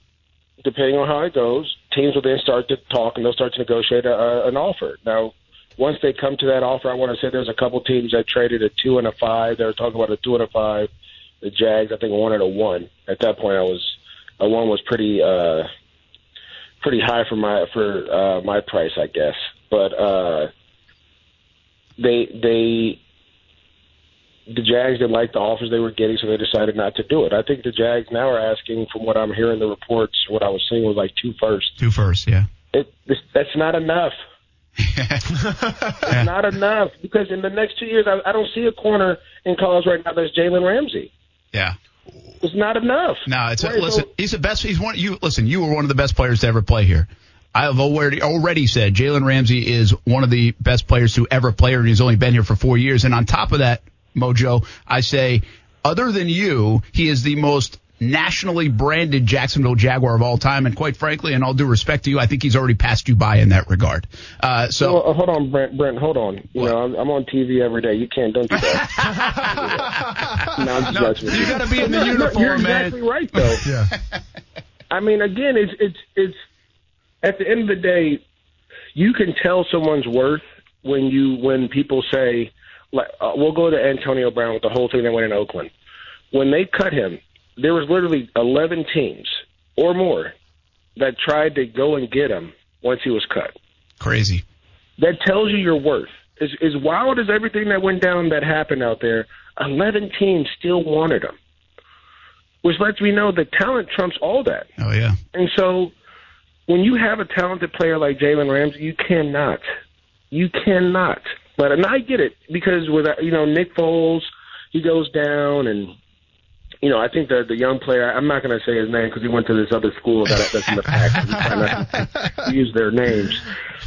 depending on how it goes, teams will then start to talk and they'll start to negotiate a, an offer. Now, once they come to that offer, I want to say there's a couple teams that traded a two and a five. They were talking about a two and a five. The Jags, I think, wanted a one. At that point, I was a one was pretty uh, pretty high for my for uh, my price, I guess. But uh, they they the Jags didn't like the offers they were getting, so they decided not to do it. I think the Jags now are asking, from what I'm hearing the reports, what I was seeing was like two firsts. Two first, yeah. It, this, that's not enough. [laughs] it's not enough because in the next two years, I, I don't see a corner in college right now that's Jalen Ramsey. Yeah. It's not enough. No, it's Right, listen. so- he's the best. He's one. You listen. You were one of the best players to ever play here. I have already already said Jalen Ramsey is one of the best players to ever play here, and he's only been here for four years. And on top of that, Mojo, I say, other than you, he is the most nationally branded Jacksonville Jaguar of all time. And quite frankly, and all due respect to you, I think he's already passed you by in that regard. Uh, so. Well, uh, hold on, Brent. Brent, hold on. You know, I'm, I'm on TV every day. You can't. Don't do that. [laughs] [laughs] no, I'm No, you gotta be in the No, no, uniform, You're man. exactly right, though. [laughs] Yeah. I mean, again, it's it's it's at the end of the day, you can tell someone's worth when you when people say, like, uh, we'll go to Antonio Brown with the whole thing that went in Oakland. When they cut him, there was literally 11 teams or more that tried to go and get him once he was cut. Crazy. That tells you your worth. As, as wild as everything that went down that happened out there, 11 teams still wanted him, which lets me know that talent trumps all that. Oh yeah. And so when you have a talented player like Jalen Ramsey, you cannot. You cannot. But and I get it because with uh, you know Nick Foles, he goes down, and you know I think the the young player. I'm not going to say his name because he went to this other school that that's in the pack. We try not to [laughs] use their names,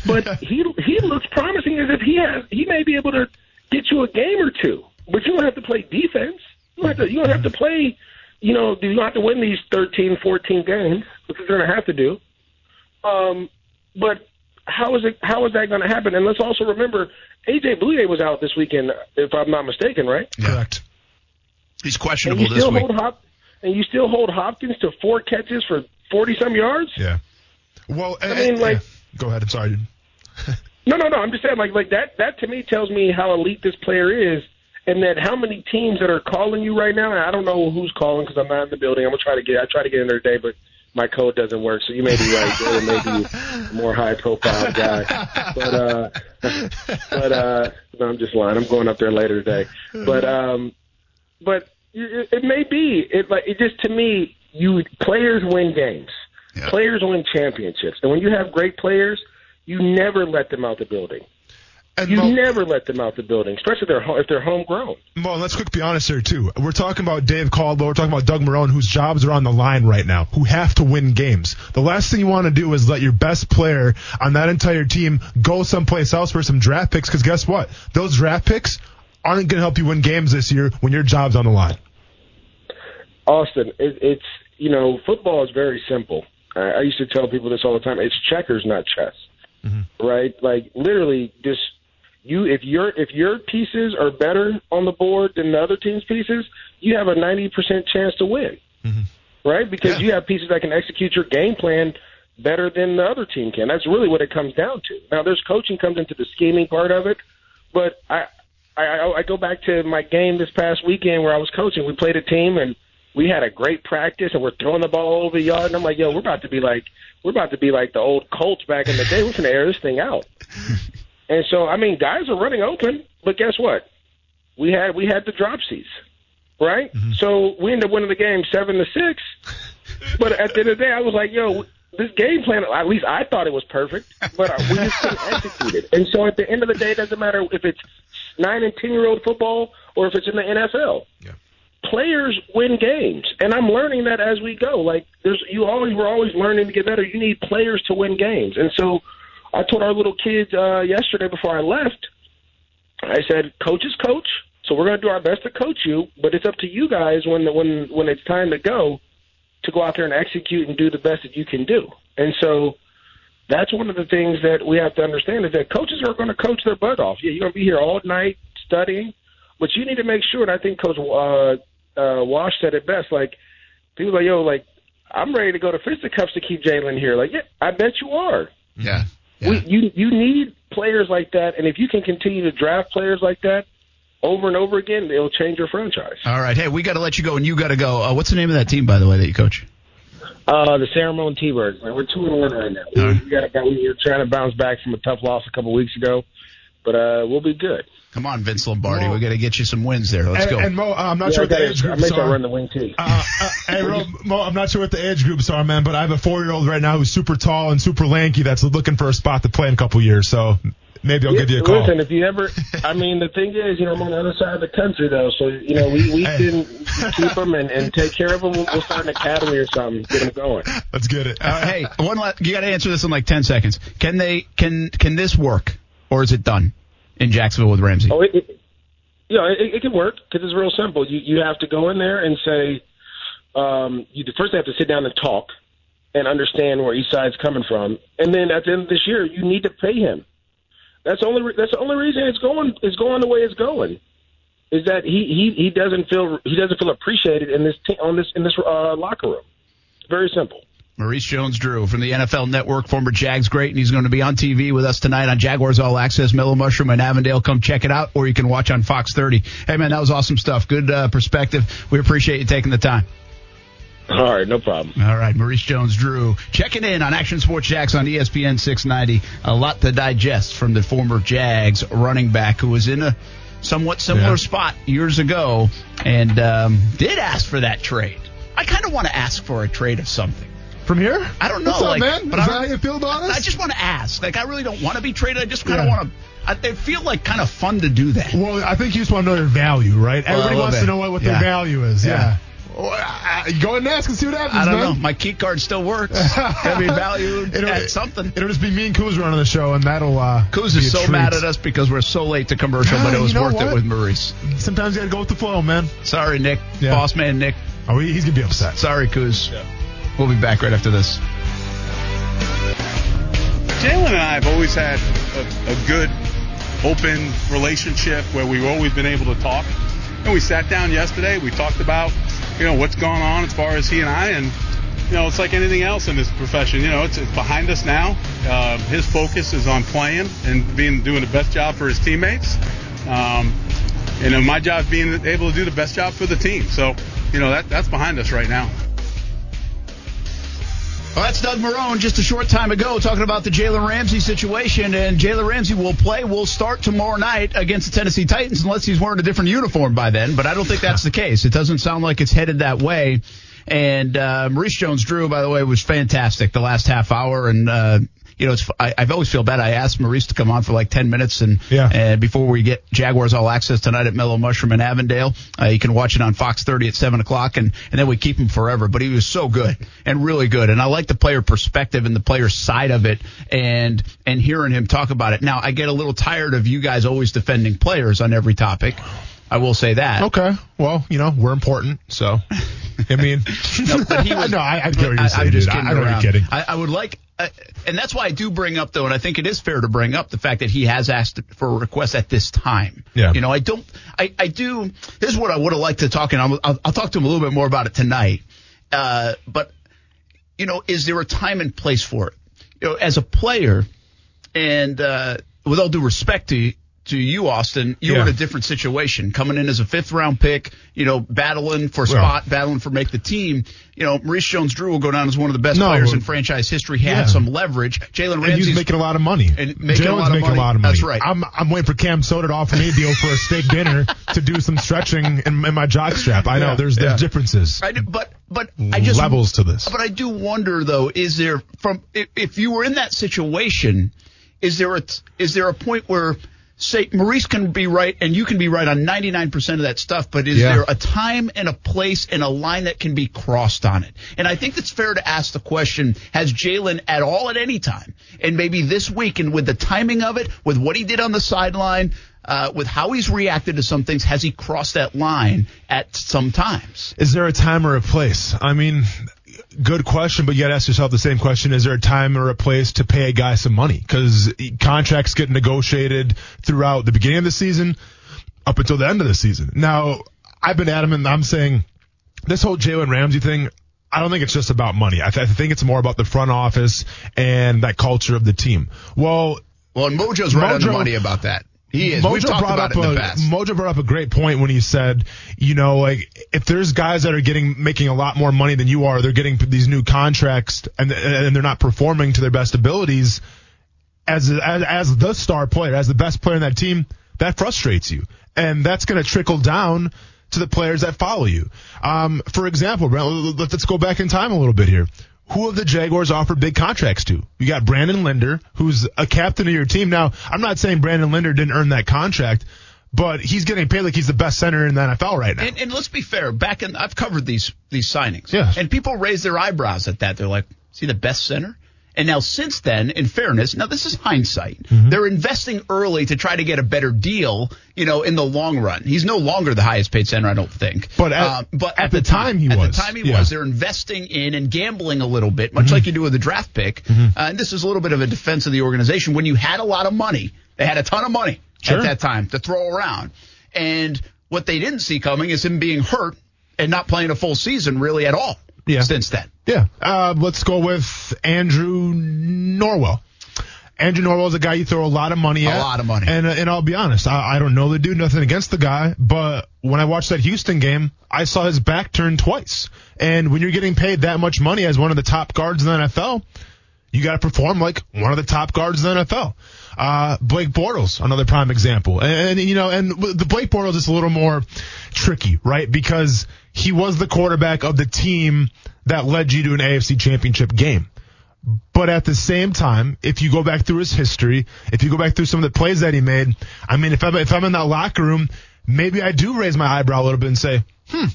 but he he looks promising as if he has he may be able to get you a game or two. But you don't have to play defense. You don't have to. You don't have to play. You know, you don't have to win these 13, 14 games, which you're going to have to do. Um, but how is it? How is that going to happen? And let's also remember, AJ Bouye was out this weekend, if I'm not mistaken, right? Correct. He's questionable this week. Hop, and you still hold Hopkins to four catches for 40 some yards. Yeah. Well, I eh, mean, like, yeah. go ahead. I'm sorry. [laughs] no, no, no. I'm just saying, like, like that. That to me tells me how elite this player is, and that how many teams that are calling you right now. And I don't know who's calling because I'm not in the building. I'm gonna try to get. I try to get in there today, but my code doesn't work. So you may be right. Jalen may be a more high profile guy, but uh, but uh, no, I'm just lying. I'm going up there later today, but um, but it, it may be. It like it just to me, you players win games. Players win championships, and when you have great players, you never let them out the building. You never let them out the building, especially if they're ho- if they're homegrown. Well, let's quick be honest here too. We're talking about Dave Caldwell. We're talking about Doug Marrone, whose jobs are on the line right now, who have to win games. The last thing you want to do is let your best player on that entire team go someplace else for some draft picks. Because guess what? Those draft picks aren't going to help you win games this year when your job's on the line. Austin, it, it's you know, football is very simple. I, I used to tell people this all the time. It's checkers, not chess. Mm-hmm. Right? Like literally, just you. If your if your pieces are better on the board than the other team's pieces, you have a ninety percent chance to win. Mm-hmm. Right? Because you have pieces that can execute your game plan better than the other team can. That's really what it comes down to. Now, there's coaching comes into the scheming part of it, but I I, I go back to my game this past weekend where I was coaching. We played a team and we had a great practice and we're throwing the ball all over the yard. And I'm like, yo, we're about to be like we're about to be like the old Colts back in the day. We're to air this thing out. [laughs] and so, I mean, guys are running open, but guess what? We had we had the dropsies, right? Mm-hmm. So we ended up winning the game seven to six. But at the end of the day, I was like, yo, this game plan, at least I thought it was perfect, but we just couldn't execute it. And so at the end of the day, it doesn't matter if it's nine and ten year old football or if it's in the NFL. Players win games, and I'm learning that as we go. Like there's, you always we're always learning to get better. You need players to win games, and so I told our little kids uh, yesterday before I left. I said, "Coaches coach, so we're going to do our best to coach you, but it's up to you guys when when when it's time to go to go out there and execute and do the best that you can do." And so that's one of the things that we have to understand is that coaches are going to coach their butt off. Yeah, you're going to be here all night studying, but you need to make sure. And I think Coach uh, uh, Wash said it best. Like people are like, yo, like I'm ready to go to fisticuffs to keep Jalen here. Like, yeah, I bet you are. Yeah. We, you you need players like that, and if you can continue to draft players like that over and over again, it'll change your franchise. All right. Hey, we got to let you go, and you got to go. Uh, what's the name of that team, by the way, that you coach? Uh, the Ceremony T-Birds, man. We're two and one right now. We, we got we were trying to bounce back from a tough loss a couple weeks ago, but uh, we'll be good. Come on, Vince Lombardi. we got to get you some wins there. Let's and, go. And Mo, uh, I'm not Yeah, sure what the gotta- age I groups make that are. run the wing too. Uh, uh, hey, Ro, Mo, I'm not sure what the age groups are, man, but I have a four-year-old right now who's super tall and super lanky that's looking for a spot to play in a couple years. So maybe I'll give you a call. Listen, if you ever, I mean, the thing is, you know, I'm on the other side of the country though, so you know, we we can keep them and, and take care of them. We'll, we'll start an academy or something, get them going. Let's get it. Uh, hey, one la- you got to answer this in like ten seconds. Can they? Can can this work, or is it done in Jacksonville with Ramsey? Oh, it, it, you know, it, it can work because it's real simple. You you have to go in there and say, um, you first have to sit down and talk and understand where each side's coming from, and then at the end of this year, you need to pay him. That's the only that's the only reason it's going it's going the way it's going. Is that he he he doesn't feel he doesn't feel appreciated in this t- on this in this uh, locker room. Very simple. Maurice Jones-Drew from the NFL Network, former Jags great, and he's going to be on TV with us tonight on Jaguars All Access, Mellow Mushroom and Avondale. Come check it out, or you can watch on Fox 30. Hey, man, that was awesome stuff. Good uh, perspective. We appreciate you taking the time. All right, no problem. All right, Maurice Jones-Drew checking in on Action Sports Jax on ESPN 690. A lot to digest from the former Jags running back who was in a somewhat similar Yeah. spot years ago and um, did ask for that trade. I kind of want to ask for a trade of something. From here? I don't know, What's up, like, man? but Is I that how you feel about us? I just want to ask. Like, I really don't want to be traded. I just kind of Yeah. want to. I, they feel like kind of fun to do that. Well, I think you just want to know their value, right? Well, Everybody wants bit. to know what, what Yeah. their value is. Yeah. Yeah. Well, I- I- go ahead and ask and see what happens, I don't man. know. My key card still works. [laughs] It'll be valued It'll- at something. It'll just be me and Kuz running the show, and that'll. Uh, Kuz be is a so treat. mad at us because we're so late to commercial, but [laughs] it was you know worth it with Maurice. Sometimes you gotta go with the flow, man. Sorry, Nick. Yeah. Boss man Nick. Oh, he's gonna be upset. Sorry, Kuz. We'll be back right after this. Jalen and I have always had a, a good, open relationship where we've always been able to talk. And we sat down yesterday. We talked about, you know, what's going on as far as he and I, and you know, it's like anything else in this profession. You know, it's, it's behind us now. Uh, his focus is on playing and being doing the best job for his teammates. Um, you know, my job is being able to do the best job for the team. So, you know, that that's behind us right now. Well, that's Doug Marrone just a short time ago talking about the Jalen Ramsey situation. And Jalen Ramsey will play, will start tomorrow night against the Tennessee Titans unless he's wearing a different uniform by then. But I don't think that's the case. It doesn't sound like it's headed that way. And uh, Maurice Jones-Drew, by the way, was fantastic the last half hour. And uh, you know, it's I, I've always feel bad. I asked Maurice to come on for like ten minutes, and Yeah. and before we get Jaguars All Access tonight at Mellow Mushroom in Avondale, uh, you can watch it on Fox 30 at seven o'clock, and and then we keep him forever. But he was so good and really good, and I like the player perspective and the player side of it, and and hearing him talk about it. Now I get a little tired of you guys always defending players on every topic. I will say that. Okay. Well, you know, we're important, so. I mean, [laughs] no, but he was, [laughs] no, I, I get what you're I, saying. I'm just kidding I, I kidding. I, I would like, uh, and that's why I do bring up though, and I think it is fair to bring up the fact that he has asked for a request at this time. Yeah. You know, I don't, I, I do. This is what I would have liked to talk, and I'll, I'll, I'll talk to him a little bit more about it tonight. Uh, but you know, is there a time and place for it? You know, as a player, and uh, with all due respect to to you, Austin, you were Yeah. in a different situation, coming in as a fifth round pick. You know, battling for Well. spot, battling for make the team. You know, Maurice Jones-Drew will go down as one of the best No, players well- in franchise history. He Yeah. had some leverage. Jalen Ramsey's he's making a lot of money. And making a Jalen's lot making money. a lot of money. That's right. I'm I'm waiting for CamSoda to offer me a deal for a steak dinner to do some stretching in, in my jock strap. I know Yeah, there's there's differences. I do, but but I just Levels to this. But I do wonder though, is there from if, if you were in that situation, is there a is there a point where say Maurice can be right and you can be right on 99% of that stuff, but is Yeah. there a time and a place and a line that can be crossed on it? And I think it's fair to ask the question, has Jalen at all at any time? And maybe this week and with the timing of it, with what he did on the sideline, uh, with how he's reacted to some things, has he crossed that line at some times? Is there a time or a place? I mean, good question, but you got to ask yourself the same question: Is there a time or a place to pay a guy some money? Because contracts get negotiated throughout the beginning of the season up until the end of the season. Now, I've been adamant. I'm saying this whole Jalen Ramsey thing. I don't think it's just about money. I, th- I think it's more about the front office and that culture of the team. Well, Well, and Mojo's right on the money about that. He is. Mojo We've talked about up it in a, the past. Mojo brought up a great point when he said, you know, like if there's guys that are getting making a lot more money than you are, they're getting these new contracts and and they're not performing to their best abilities. As as, as the star player, as the best player in that team, that frustrates you, and that's going to trickle down to the players that follow you. Um, for example, let's go back in time a little bit here. Who have the Jaguars offered big contracts to? You got Brandon Linder, who's a captain of your team. Now, I'm not saying Brandon Linder didn't earn that contract, but he's getting paid like he's the best center in the NFL right now. And, and let's be fair. Back in, I've covered these these signings. Yeah. And people raise their eyebrows at that. They're like, "Is he the best center?" And now, since then, in fairness, now this is hindsight. Mm-hmm. They're investing early to try to get a better deal. You know, in the long run, he's no longer the highest paid center, I don't think. But at- Um, but at the time he at was. At the time he Yeah. was, they're investing in and gambling a little bit, much Mm-hmm. like you do with a draft pick. Uh, and this is a little bit of a defense of the organization. When you had a lot of money, they had a ton of money Sure. at that time to throw around. And what they didn't see coming is him being hurt and not playing a full season really at all Yeah. since then. Yeah. Uh, let's go with Andrew Norwell. Andrew Norwell is a guy you throw a lot of money at. A lot of money. And, uh, and I'll be honest, I, I don't know the dude, nothing against the guy, but when I watched that Houston game, I saw his back turn twice. And when you're getting paid that much money as one of the top guards in the NFL, you got to perform like one of the top guards in the NFL. Uh, Blake Bortles, another prime example. And, and, you know, and the Blake Bortles is a little more tricky, right? Because he was the quarterback of the team that led you to an AFC championship game. But at the same time, if you go back through his history, if you go back through some of the plays that he made, I mean, if I'm, if I'm in that locker room, maybe I do raise my eyebrow a little bit and say, hmm,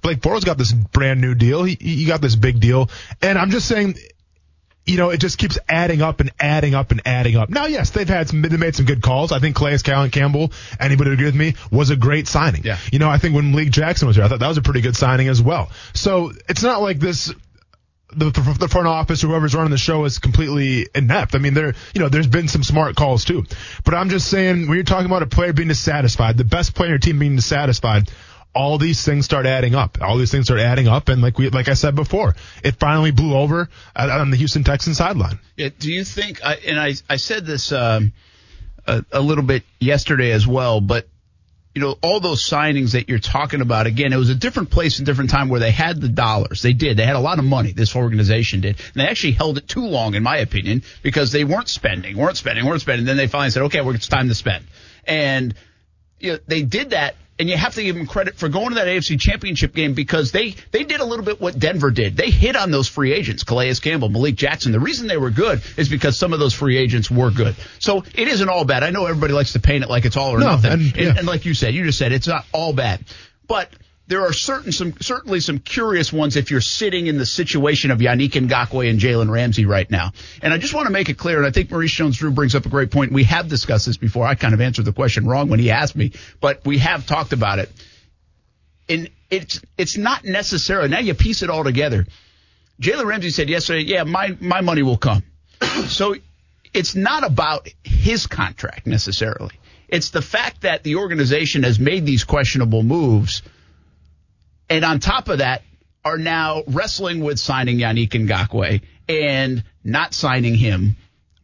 Blake Bortles got this brand new deal. He, he got this big deal. And I'm just saying, you know, it just keeps adding up and adding up and adding up. Now, yes, they've had some, they made some good calls. I think Calais Callan Campbell, anybody would agree with me, was a great signing. Yeah. You know, I think when Malik Jackson was here, I thought that was a pretty good signing as well. So it's not like this, the, the front office or whoever's running the show is completely inept. I mean, there, you know, there's been some smart calls too. But I'm just saying, when you're talking about a player being dissatisfied, the best player in your team being dissatisfied, all these things start adding up. All these things start adding up, and like we, like I said before, it finally blew over on the Houston Texans sideline. Yeah, do you think? I, and I I said this um, a, a little bit yesterday as well, but you know all those signings that you're talking about. Again, it was a different place and different time where they had the dollars. They did. They had a lot of money. This organization did, and they actually held it too long, in my opinion, because they weren't spending, weren't spending, weren't spending. Then they finally said, okay, well, it's time to spend, and you know, they did that. And you have to give them credit for going to that AFC championship game because they, they did a little bit what Denver did. They hit on those free agents, Calais Campbell, Malik Jackson. The reason they were good is because some of those free agents were good. So it isn't all bad. I know everybody likes to paint it like it's all or No, nothing. and- And, and like you said, you just said it's not all bad. But there are certain some certainly some curious ones if you're sitting in the situation of Yannick Ngakoue and Jalen Ramsey right now. And I just want to make it clear, and I think Maurice Jones-Drew brings up a great point. We have discussed this before. I kind of answered the question wrong when he asked me, but we have talked about it. And it's it's not necessarily. Now you piece it all together. Jalen Ramsey said yesterday, "Yeah, my my money will come." [clears throat] so it's not about his contract necessarily. It's the fact that the organization has made these questionable moves, and on top of that, are now wrestling with signing Yannick Ngakoue and not signing him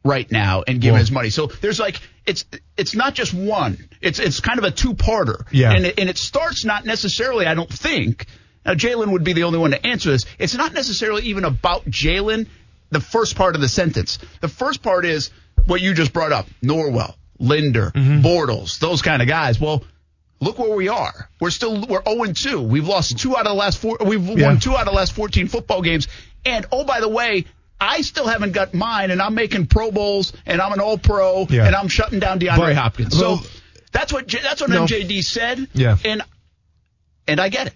right now and giving Well- his money. So there's like it's it's not just one. It's it's kind of a two parter. Yeah. And it, and it starts not necessarily. I don't think. Now Jalen would be the only one to answer this. It's not necessarily even about Jalen. The first part of the sentence. The first part is what you just brought up: Norwell, Linder, mm-hmm. Bortles, those kind of guys. Well. Look where we are. We're still we're 0 2. We've lost two out of the last four. We've Yeah. won two out of the last 14 football games. And oh, by the way, I still haven't got mine, and I'm making Pro Bowls, and I'm an All Pro, Yeah. and I'm shutting down DeAndre But- Hopkins. So well- that's what that's what No. MJD said. Yeah. and and I get it.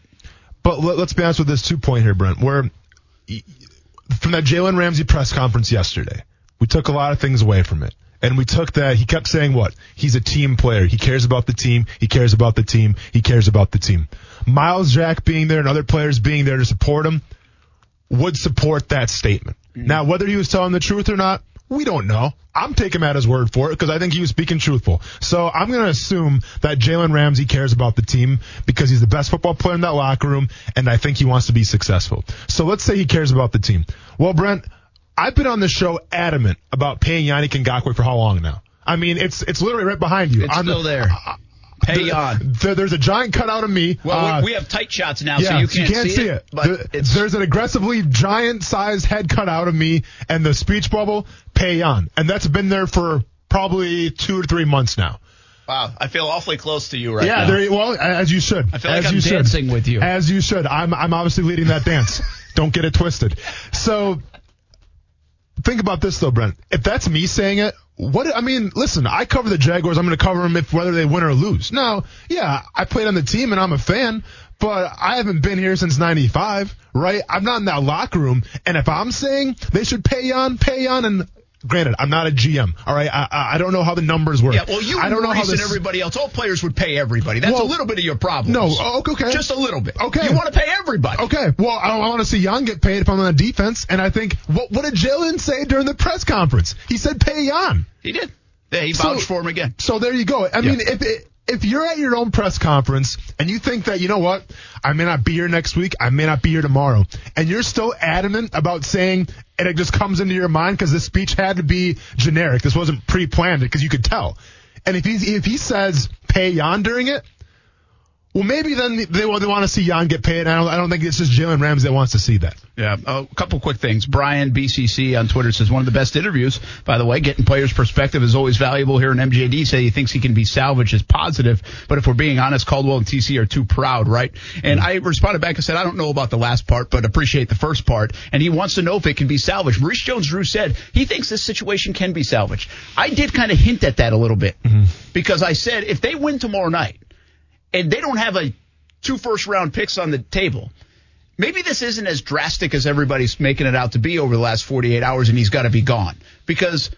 But let, us be honest with this two point here, Brent. Where from that Jalen Ramsey press conference yesterday, we took a lot of things away from it. And we took that, he kept saying what? He's a team player. He cares about the team. He cares about the team. He cares about the team. Myles Jack being there and other players being there to support him would support that statement. Mm-hmm. Now, whether he was telling the truth or not, we don't know. I'm taking him at his word for it because I think he was speaking truthful. So I'm going to assume that Jalen Ramsey cares about the team because he's the best football player in that locker room, and I think he wants to be successful. So let's say he cares about the team. Well, Brent, I've been on the show adamant about paying Yannick Ngakoue for how long now? I mean, it's it's literally right behind you. It's the- still there. Pay there- on. there- there's a giant cutout of me. Well, Uh, we, have tight shots now, so you can't, see, it. But The- it's there's an aggressively giant sized head cut out of me and the speech bubble pay on. And that's been there for probably two or three months now. wow. I feel awfully close to you right yeah, now. there, well, as you should. I feel like as I'm you should. dancing with you. As you should. I'm, I'm obviously leading that dance. [laughs] Don't get it twisted. So think about this though, Brent. If that's me saying it, what I mean, listen, I cover the Jaguars. I'm going to cover them if whether they win or lose. Now, yeah, I played on the team and I'm a fan, but I haven't been here since '95, right? I'm not in that locker room. And if I'm saying they should pay on, pay on, and granted, I'm not a GM. All right, I, I don't know how the numbers work. Yeah, well, you I don't know how Maurice and everybody else, all players would pay everybody. That's Well, a little bit of your problem. No, oh, okay. Just a little bit. Okay. You want to pay everybody. Okay, well, I, I want to see Young get paid if I'm on the defense, and I think what what did Jalen say during the press conference? He said pay Jan. He did. Yeah, he So- vouched for him again. So there you go. I mean, if it, if you're at your own press conference and you think that you know what, I may not be here next week, I may not be here tomorrow, and you're still adamant about saying, and it just comes into your mind because this speech had to be generic. This wasn't pre-planned because you could tell. And if he if he says pay Jan during it, well, maybe then they want they want to see Jan get paid. I don't I don't think it's just Jalen Ramsey that wants to see that. Yeah, a couple quick things. Brian BCC on Twitter says one of the best interviews. By the way, getting players' perspective is always valuable here in MJD. Say he thinks he can be salvaged is positive, but if we're being honest, Caldwell and TC are too proud, right? And I responded back and said I don't know about the last part, but appreciate the first part. And he wants to know if it can be salvaged. Maurice Jones-Drew said he thinks this situation can be salvaged. I did kind of hint at that a little bit mm-hmm. because I said if they win tomorrow night and they don't have a two first round picks on the table maybe this isn't as drastic as everybody's making it out to be over the last 48 hours and he's got to be gone because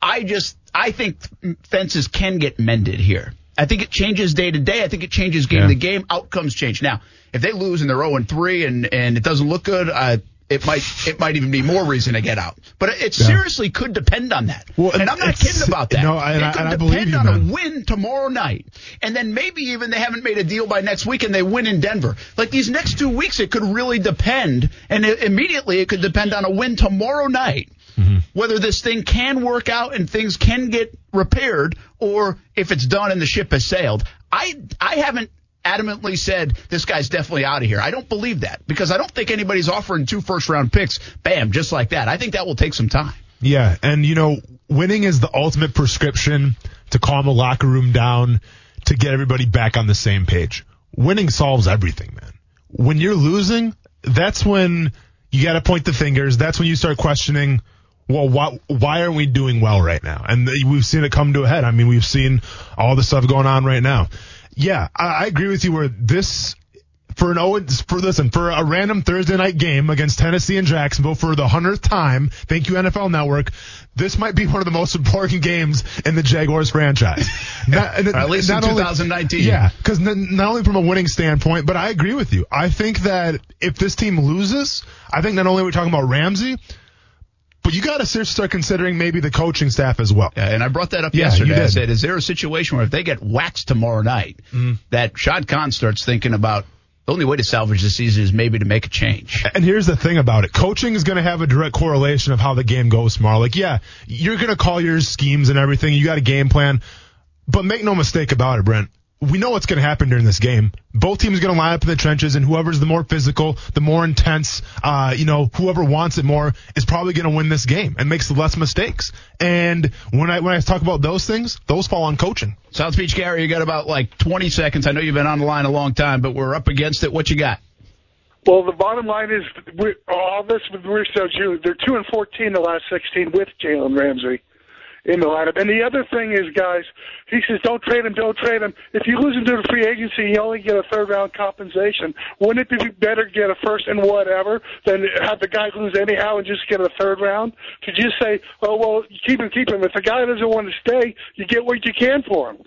I just I think fences can get mended here. I think it changes day to day. I think it changes game Yeah. to game. Outcomes change. Now, if they lose and they're 0 and 3 and and it doesn't look good, uh, it might it might even be more reason to get out. But it, it Yeah. seriously could depend on that. Well, and I'm not kidding about that. no, and it could and I depend you, on man. a win tomorrow night, and then maybe even they haven't made a deal by next week and they win in Denver. Like these next two weeks, it could really depend, and it, immediately it could depend on a win tomorrow night. Mm-hmm. Whether this thing can work out and things can get repaired, or if it's done and the ship has sailed. I I haven't adamantly said this guy's definitely out of here. I don't believe that because I don't think anybody's offering two first round picks, bam, just like that. I think that will take some time. Yeah, and you know, winning is the ultimate prescription to calm a locker room down, to get everybody back on the same page. Winning solves everything, man. When you're losing, that's when you got to point the fingers. That's when you start questioning, well, why, why aren't we doing well right now? And we've seen it come to a head. I mean, we've seen all the stuff going on right now. Yeah, I, I agree with you where this for an Owen for listen for a random Thursday night game against Tennessee and Jacksonville for the hundredth time. Thank you NFL Network. This might be one of the most important games in the Jaguars franchise. [laughs] Not, At least in not only- 2019. yeah, because not only from a winning standpoint, but I agree with you. I think that if this team loses, I think not only are we talking about Ramsey, but you got to start considering maybe the coaching staff as well. Yeah, and I brought that up Yeah, yesterday. you I said, is there a situation where if they get waxed tomorrow night, Mm-hmm. that Shad Khan starts thinking about the only way to salvage the season is maybe to make a change? And here's the thing about it. Coaching is going to have a direct correlation of how the game goes tomorrow. Like, yeah, you're going to call your schemes and everything. You got a game plan. But make no mistake about it, Brent. We know what's going to happen during this game. Both teams are going to line up in the trenches, and whoever's the more physical, the more intense, uh, you know, whoever wants it more is probably going to win this game and makes the less mistakes. And when I when I talk about those things, those fall on coaching. South Beach Gary, you got about like 20 seconds. I know you've been on the line a long time, but we're up against it. What you got? Well, the bottom line is we, all this with Mauricio Jr. They're two and fourteen the last sixteen with Jalen Ramsey in the lineup. And the other thing is, guys, he says don't trade him, don't trade him. If you lose him to the free agency, you only get a third round compensation. Wouldn't it be better to get a first and whatever than have the guy lose anyhow and just get a third round? To just say, oh well, keep him, keep him. If the guy doesn't want to stay, you get what you can for him.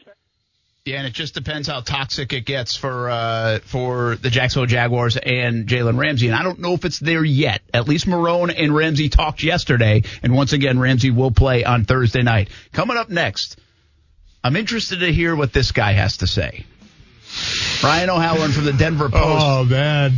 Yeah, and it just depends how toxic it gets for uh, for the Jacksonville Jaguars and Jalen Ramsey. And I don't know if it's there yet. At least Marrone and Ramsey talked yesterday, and once again, Ramsey will play on Thursday night. Coming up next, I'm interested to hear what this guy has to say. Ryan O'Halloran from the Denver Post. Oh man.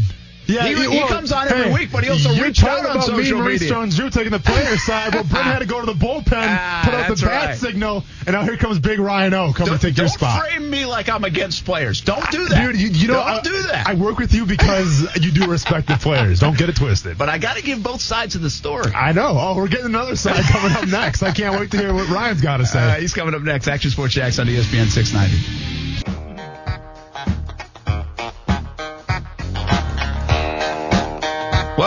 Yeah, He- he well, comes on every week, but he also reached out on about me, social Maurice media. Jones-Drew taking the player [laughs] side. Well, Brent had to go to the bullpen, Ah, put out the bat right. signal, and now here comes Big Ryan O coming Don't, to take your don't spot. frame me like I'm against players. Don't do that. Dude, you, you know, don't I, do that. I work with you because [laughs] you do respect the players. Don't get it twisted. but I got to give both sides of the story. I know. Oh, we're getting another side coming up next. I can't wait to hear what Ryan's got to say. Uh, he's coming up next. Action Sports Jax on ESPN 690.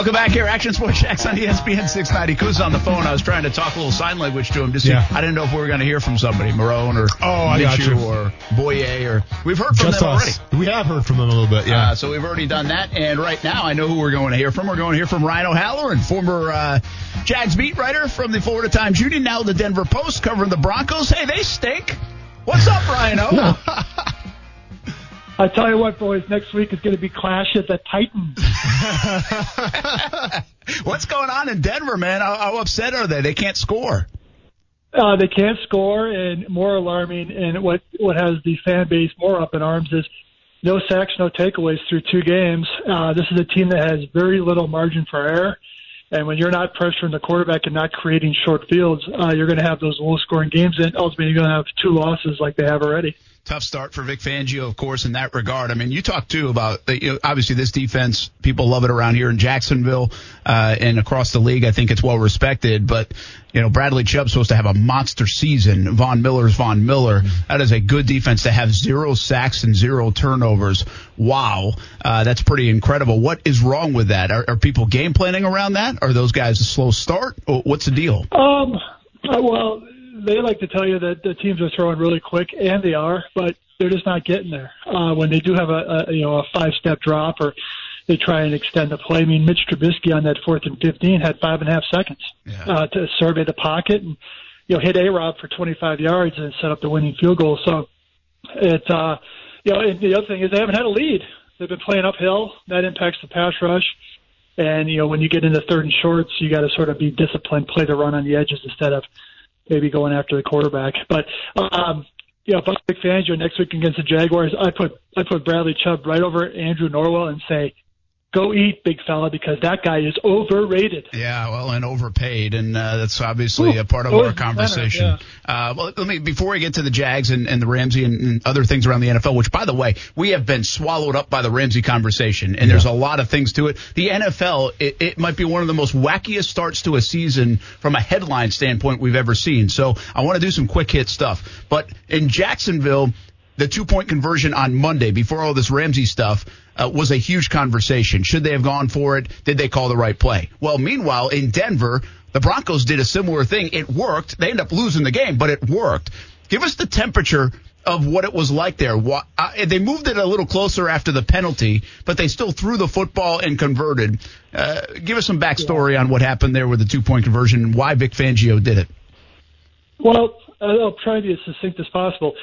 Welcome back here, Action Sports Jax on ESPN 690. Kuz on the phone. I was trying to talk a little sign language to him to see. Yeah. I didn't know if we were going to hear from somebody, Marrone or Oh, I got Minshew you. or Bouye. or we've heard from Just them us. already. We have heard from them a little bit. Yeah. Uh, so we've already done that, and right now I know who we're going to hear from. We're going to hear from Ryan O'Halloran, former uh, Jags beat writer from the Florida Times Union, now the Denver Post, covering the Broncos. Hey, they stink. What's up, Ryan O? [laughs] I tell you what, boys, next week is going to be Clash at the Titans. [laughs] What's going on in Denver, man? How, how upset are they? They can't score. Uh, they can't score, and more alarming, and what what has the fan base more up in arms is no sacks, no takeaways through two games. Uh, this is a team that has very little margin for error, and when you're not pressuring the quarterback and not creating short fields, uh, you're going to have those low-scoring games, and ultimately you're going to have two losses like they have already. Tough start for Vic Fangio, of course, in that regard. I mean, you talked too about you know, obviously this defense. People love it around here in Jacksonville uh, and across the league. I think it's well respected. But you know, Bradley Chubb's supposed to have a monster season. Von Miller's Von Miller. That is a good defense to have zero sacks and zero turnovers. Wow, uh, that's pretty incredible. What is wrong with that? Are, are people game planning around that? Are those guys a slow start? What's the deal? Um, uh, well, they like to tell you that the teams are throwing really quick, and they are, but they're just not getting there. Uh, when they do have a, a you know a five step drop or they try and extend the play. I mean, Mitch Trubisky on that fourth and fifteen had five and a half seconds uh, to survey the pocket and you know hit a Rob for twenty five yards and set up the winning field goal. So it uh, you know and the other thing is they haven't had a lead. They've been playing uphill. That impacts the pass rush. And you know when you get into third and shorts, you got to sort of be disciplined, play the run on the edges instead of maybe going after the quarterback. But um, you know, if I'm a Vic Fangio next week against the Jaguars, I put I put Bradley Chubb right over Andrew Norwell and say, go eat, big fella, because that guy is overrated. Yeah, well, and overpaid, and uh, that's obviously Ooh, a part of our the center, conversation. yeah. Uh, well, let me before we get to the Jags and, and the Ramsey and, and other things around the NFL, which by the way, we have been swallowed up by the Ramsey conversation, and there's a lot of things to it. The NFL, it, it might be one of the most wackiest starts to a season from a headline standpoint we've ever seen. So I want to do some quick hit stuff, but in Jacksonville the two point conversion on Monday before all this Ramsey stuff uh, was a huge conversation. Should they have gone for it? Did they call the right play? Well, meanwhile, in Denver, the Broncos did a similar thing. It worked. They end up losing the game, but it worked. Give us the temperature of what it was like there. Uh, they moved it a little closer after the penalty, but they still threw the football and converted. Uh, give us some backstory on what happened there with the two point conversion and why Vic Fangio did it. Well, I'll try to be as succinct as possible.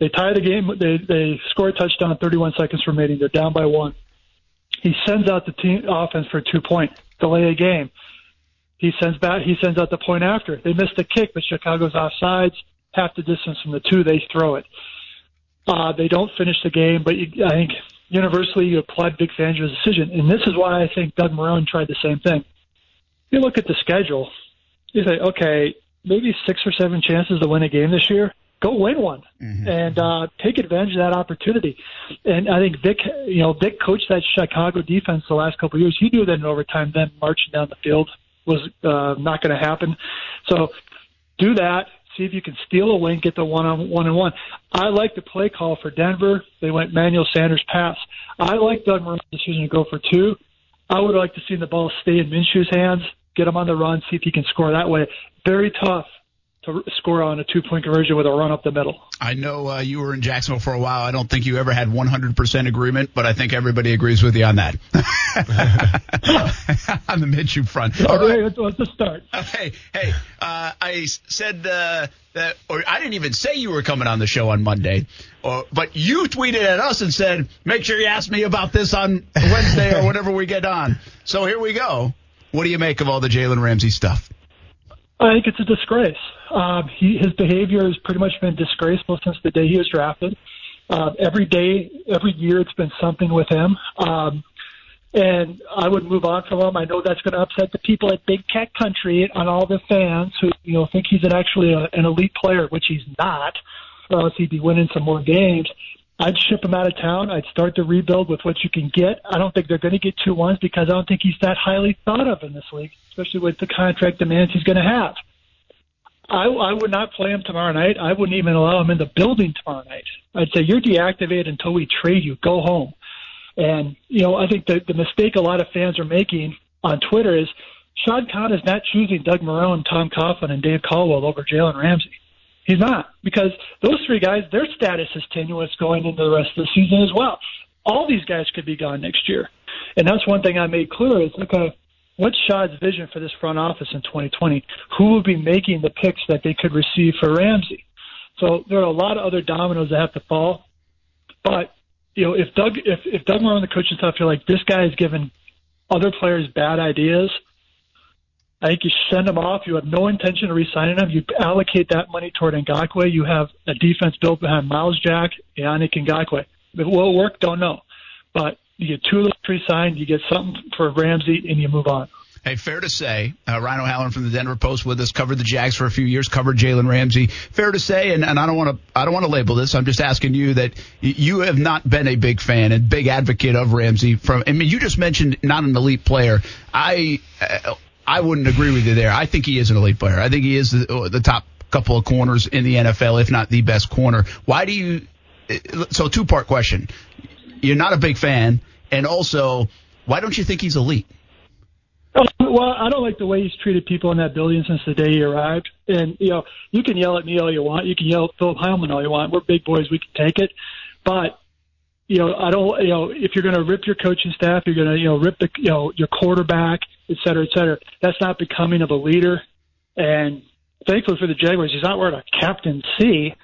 They tie the game. They they score a touchdown. 31 seconds remaining. They're down by one. He sends out the team offense for a two point delay a game. He sends back. He sends out the point after. They missed the kick, but Chicago's offsides. Half the distance from the two, they throw it. Uh, they don't finish the game, but you, I think universally you applaud Vic Fangio's decision, and this is why I think Doug Marrone tried the same thing. You look at the schedule. You say, okay, maybe six or seven chances to win a game this year. Go win one Mm-hmm. and uh, take advantage of that opportunity. And I think Vic, you know, Vic coached that Chicago defense the last couple of years. He knew that in overtime, then marching down the field was uh, not going to happen. So do that. See if you can steal a win, get the one on one and one. I like the play call for Denver. They went Emmanuel Sanders pass. I like Doug Marrone's decision to go for two. I would like to see the ball stay in Minshew's hands, get him on the run, see if he can score that way. Very tough to score on a two point conversion with a run up the middle. I know uh, you were in Jacksonville for a while. I don't think you ever had 100% agreement, but I think everybody agrees with you on that. [laughs] on the Minshew front. All right. Let's, let's start. Hey, hey, uh, I said uh, that, or I didn't even say you were coming on the show on Monday, or, but you tweeted at us and said, make sure you ask me about this on Wednesday or whenever we get on. So here we go. What do you make of all the Jalen Ramsey stuff? I think it's a disgrace. Um, he, his behavior has pretty much been disgraceful since the day he was drafted. Uh, every day, every year, it's been something with him. Um, and I would move on from him. I know that's going to upset the people at Big Cat Country and all the fans who you know think he's actually a, an elite player, which he's not. Else he'd be winning some more games. I'd ship him out of town. I'd start the rebuild with what you can get. I don't think they're going to get two ones because I don't think he's that highly thought of in this league, especially with the contract demands he's going to have. I, I would not play him tomorrow night. I wouldn't even allow him in the building tomorrow night. I'd say you're deactivated until we trade you. Go home. And you know, I think the the mistake a lot of fans are making on Twitter is Shad Khan is not choosing Doug Marrone, Tom Coughlin, and Dave Caldwell over Jalen Ramsey. He's not because those three guys, their status is tenuous going into the rest of the season as well. All these guys could be gone next year, and that's one thing I made clear is okay. Uh, what's Shad's vision for this front office in 2020? Who will be making the picks that they could receive for Ramsey? So there are a lot of other dominoes that have to fall. But you know, if Doug, if if Doug Marrone, the coaching staff, feel like this guy is giving other players bad ideas, I think you send him off. You have no intention of re-signing him. You allocate that money toward Ngakoue. You have a defense built behind Myles Jack, Yannick Ngakoue. If it will work, don't know. But you get two of those three signed, you get something for Ramsey, and you move on. Hey, fair to say, uh, Ryan O'Halloran from the Denver Post with us covered the Jags for a few years, covered Jalen Ramsey. Fair to say, and, and I don't want to, I don't want to label this. I'm just asking you that you have not been a big fan and big advocate of Ramsey. From, I mean, you just mentioned not an elite player. I, uh, I wouldn't agree with you there. I think he is an elite player. I think he is the, the top couple of corners in the NFL, if not the best corner. Why do you? So, two part question. You're not a big fan, and also, why don't you think he's elite? Uh, Well, I don't like the way he's treated people in that building since the day he arrived. And you know, you can yell at me all you want. You can yell at Philip Heilman all you want. We're big boys. We can take it. But you know, I don't. You know, if you're going to rip your coaching staff, you're going to you know rip the you know your quarterback, et cetera, et cetera. That's not becoming of a leader. And thankfully for the Jaguars, he's not wearing a captain C.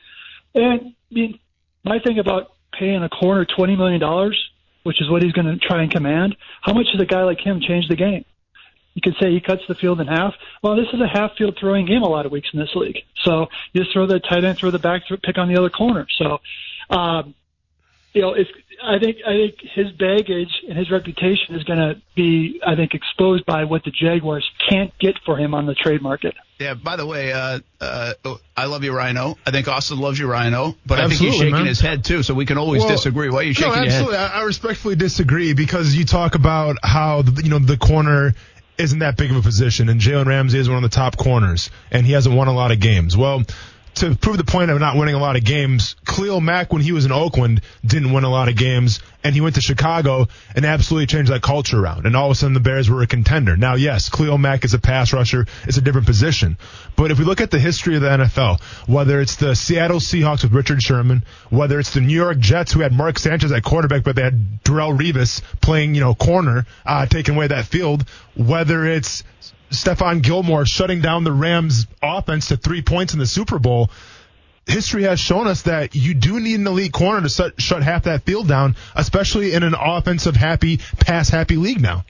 And I mean, my thing about paying a corner twenty million dollars, which is what he's going to try and command, how much does a guy like him change the game? You could say he cuts the field in half. Well, this is a half field throwing game a lot of weeks in this league. So you just throw the tight end, throw the back, throw, pick on the other corner. So, um, you know, it's, I think I think his baggage and his reputation is going to be, I think, exposed by what the Jaguars can't get for him on the trade market. Yeah. By the way, uh, uh, I love you, Rhino. I think Austin loves you, Rhino. But I think he's shaking man. his head too, so we can always Well, disagree. Why are you shaking no, your absolutely. head? I, I respectfully disagree because you talk about how the, you know the corner isn't that big of a position, and Jalen Ramsey is one of the top corners, and he hasn't won a lot of games. Well, to prove the point of not winning a lot of games, Khalil Mack, when he was in Oakland, didn't win a lot of games, and he went to Chicago and absolutely changed that culture around. And all of a sudden, the Bears were a contender. Now, yes, Khalil Mack is a pass rusher; it's a different position. But if we look at the history of the NFL, whether it's the Seattle Seahawks with Richard Sherman, whether it's the New York Jets who had Mark Sanchez at quarterback, but they had Darrelle Revis playing, you know, corner, uh, taking away that field, whether it's Stephon Gilmore shutting down the Rams offense to three points in the Super Bowl, history has shown us that you do need an elite corner to shut, shut half that field down, especially in an offensive happy, pass happy league now.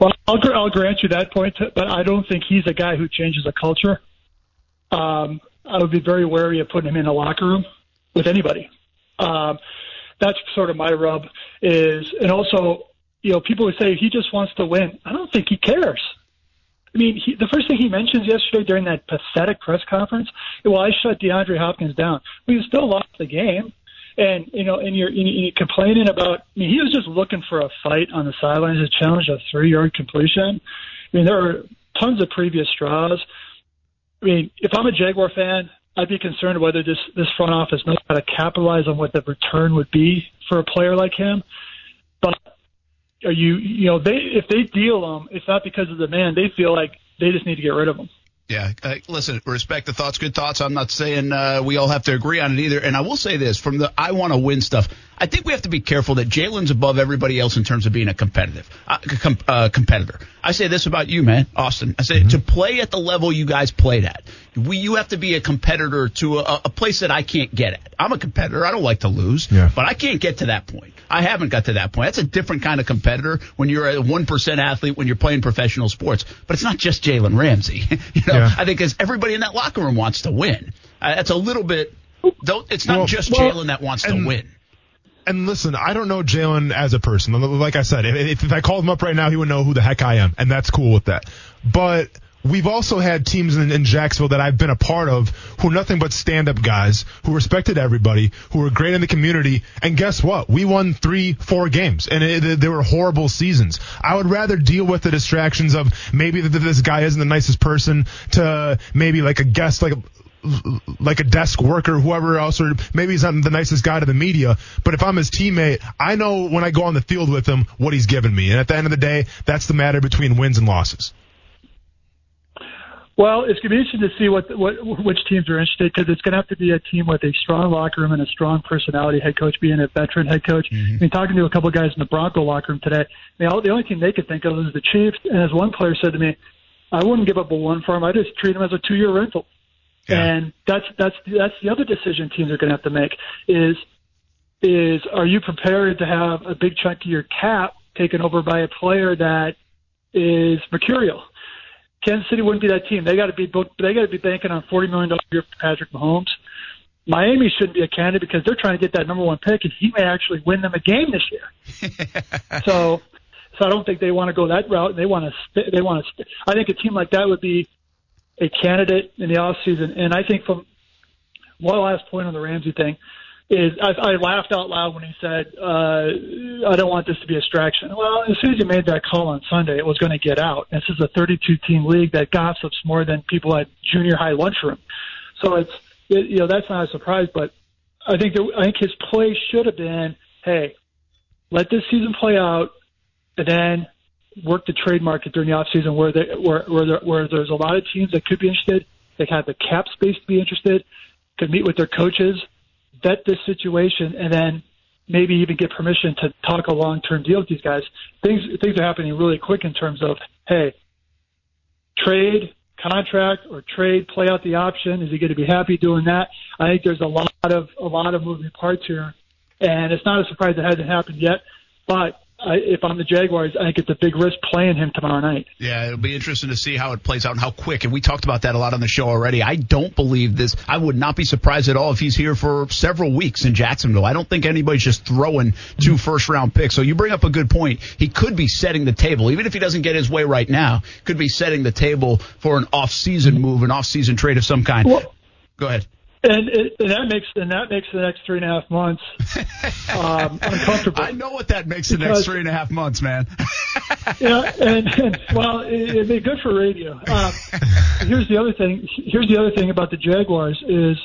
Well, I'll, I'll grant you that point, but I don't think he's a guy who changes a culture. Um, I would be very wary of putting him in a locker room with anybody. Um, that's sort of my rub is, and also, you know, people would say he just wants to win. I don't think he cares. I mean, he, the first thing he mentions yesterday during that pathetic press conference, well, I shut DeAndre Hopkins down. We still lost the game, and you know, and you're, and you're complaining about. I mean, he was just looking for a fight on the sidelines to challenge a three-yard completion. I mean, there are tons of previous straws. I mean, if I'm a Jaguar fan, I'd be concerned whether this this front office knows how to capitalize on what the return would be for a player like him. But are you you know they if they deal him, it's not because of the man. They feel like they just need to get rid of him. Yeah, uh, listen, respect the thoughts, good thoughts. I'm not saying uh, we all have to agree on it either. And I will say this from the I want to win stuff. I think we have to be careful that Jalen's above everybody else in terms of being a competitive uh, com- uh, competitor. I say this about you, man, Austin. I say mm-hmm. to play at the level you guys played at, we you have to be a competitor to a, a, place that I can't get at. I'm a competitor. I don't like to lose, yeah. but I can't get to that point. I haven't got to that point. That's a different kind of competitor when you're a one percent athlete when you're playing professional sports. But it's not just Jalen Ramsey. [laughs] you know, yeah. I think because everybody in that locker room wants to win. Uh, that's a little bit. It's not well, just well, Jalen that wants to win and listen, I don't know Jalen as a person. Like I said, if, if I called him up right now, he would know who the heck I am, and that's cool with that. But we've also had teams in, in, Jacksonville that I've been a part of who are nothing but stand-up guys who respected everybody, who were great in the community. And guess what? We won three, four games, and it, it, they were horrible seasons. I would rather deal with the distractions of maybe that this guy isn't the nicest person to maybe like a guest, like like a desk worker, whoever else, or maybe he's not the nicest guy to the media. But if I'm his teammate, I know when I go on the field with him what he's given me. And at the end of the day, that's the matter between wins and losses. Well, it's going to be interesting to see what, what which teams are interested because it's going to have to be a team with a strong locker room and a strong personality. Head coach being a veteran head coach. Mm-hmm. I mean, talking to a couple of guys in the Bronco locker room today, I mean, the only team they could think of is the Chiefs. And as one player said to me, I wouldn't give up a one for him. I just treat him as a two year rental. Yeah. And that's that's that's the other decision teams are going to have to make is is are you prepared to have a big chunk of your cap taken over by a player that is mercurial? Kansas City wouldn't be that team. They got to be they got to be banking on forty million dollars a year for Patrick Mahomes. Miami shouldn't be a candidate because they're trying to get that number one pick, and he may actually win them a game this year. [laughs] so, so I don't think they want to go that route. They want to. They want to. I think a team like that would be a candidate in the off season. And I think from one last point on the Ramsey thing is I, I laughed out loud when he said, uh, "I don't want this to be a distraction." Well, as soon as he made that call on Sunday, it was going to get out. This is a 32 team league that gossips more than people at junior high lunchroom. So it's it, you know that's not a surprise, but I think that, I think his play should have been, "Hey, let this season play out, and then work the trade market during the off season where they, where where, there, where there's a lot of teams that could be interested. They have the cap space to be interested. Could meet with their coaches, vet this situation, and then maybe even get permission to talk a long term deal with these guys. Things things are happening really quick in terms of hey, trade contract or trade, play out the option. Is he going to be happy doing that? I think there's a lot of a lot of moving parts here, and it's not a surprise it hasn't happened yet. But I, if I'm the Jaguars, I think it's a big risk playing him tomorrow night. Yeah, it'll be interesting to see how it plays out and how quick. And we talked about that a lot on the show already. I don't believe this. I would not be surprised at all if he's here for several weeks in Jacksonville. I don't think anybody's just throwing two first round picks. So you bring up a good point. He could be setting the table, even if he doesn't get his way right now. Could be setting the table for an off season move, an off season trade of some kind. Well, Go ahead. And, it, and that makes and that makes the next three and a half months um, [laughs] uncomfortable. I know what that makes the next three and a half months, man. [laughs] yeah, and, and well, it, it'd be good for radio. Um, here's the other thing. Here's the other thing about the Jaguars is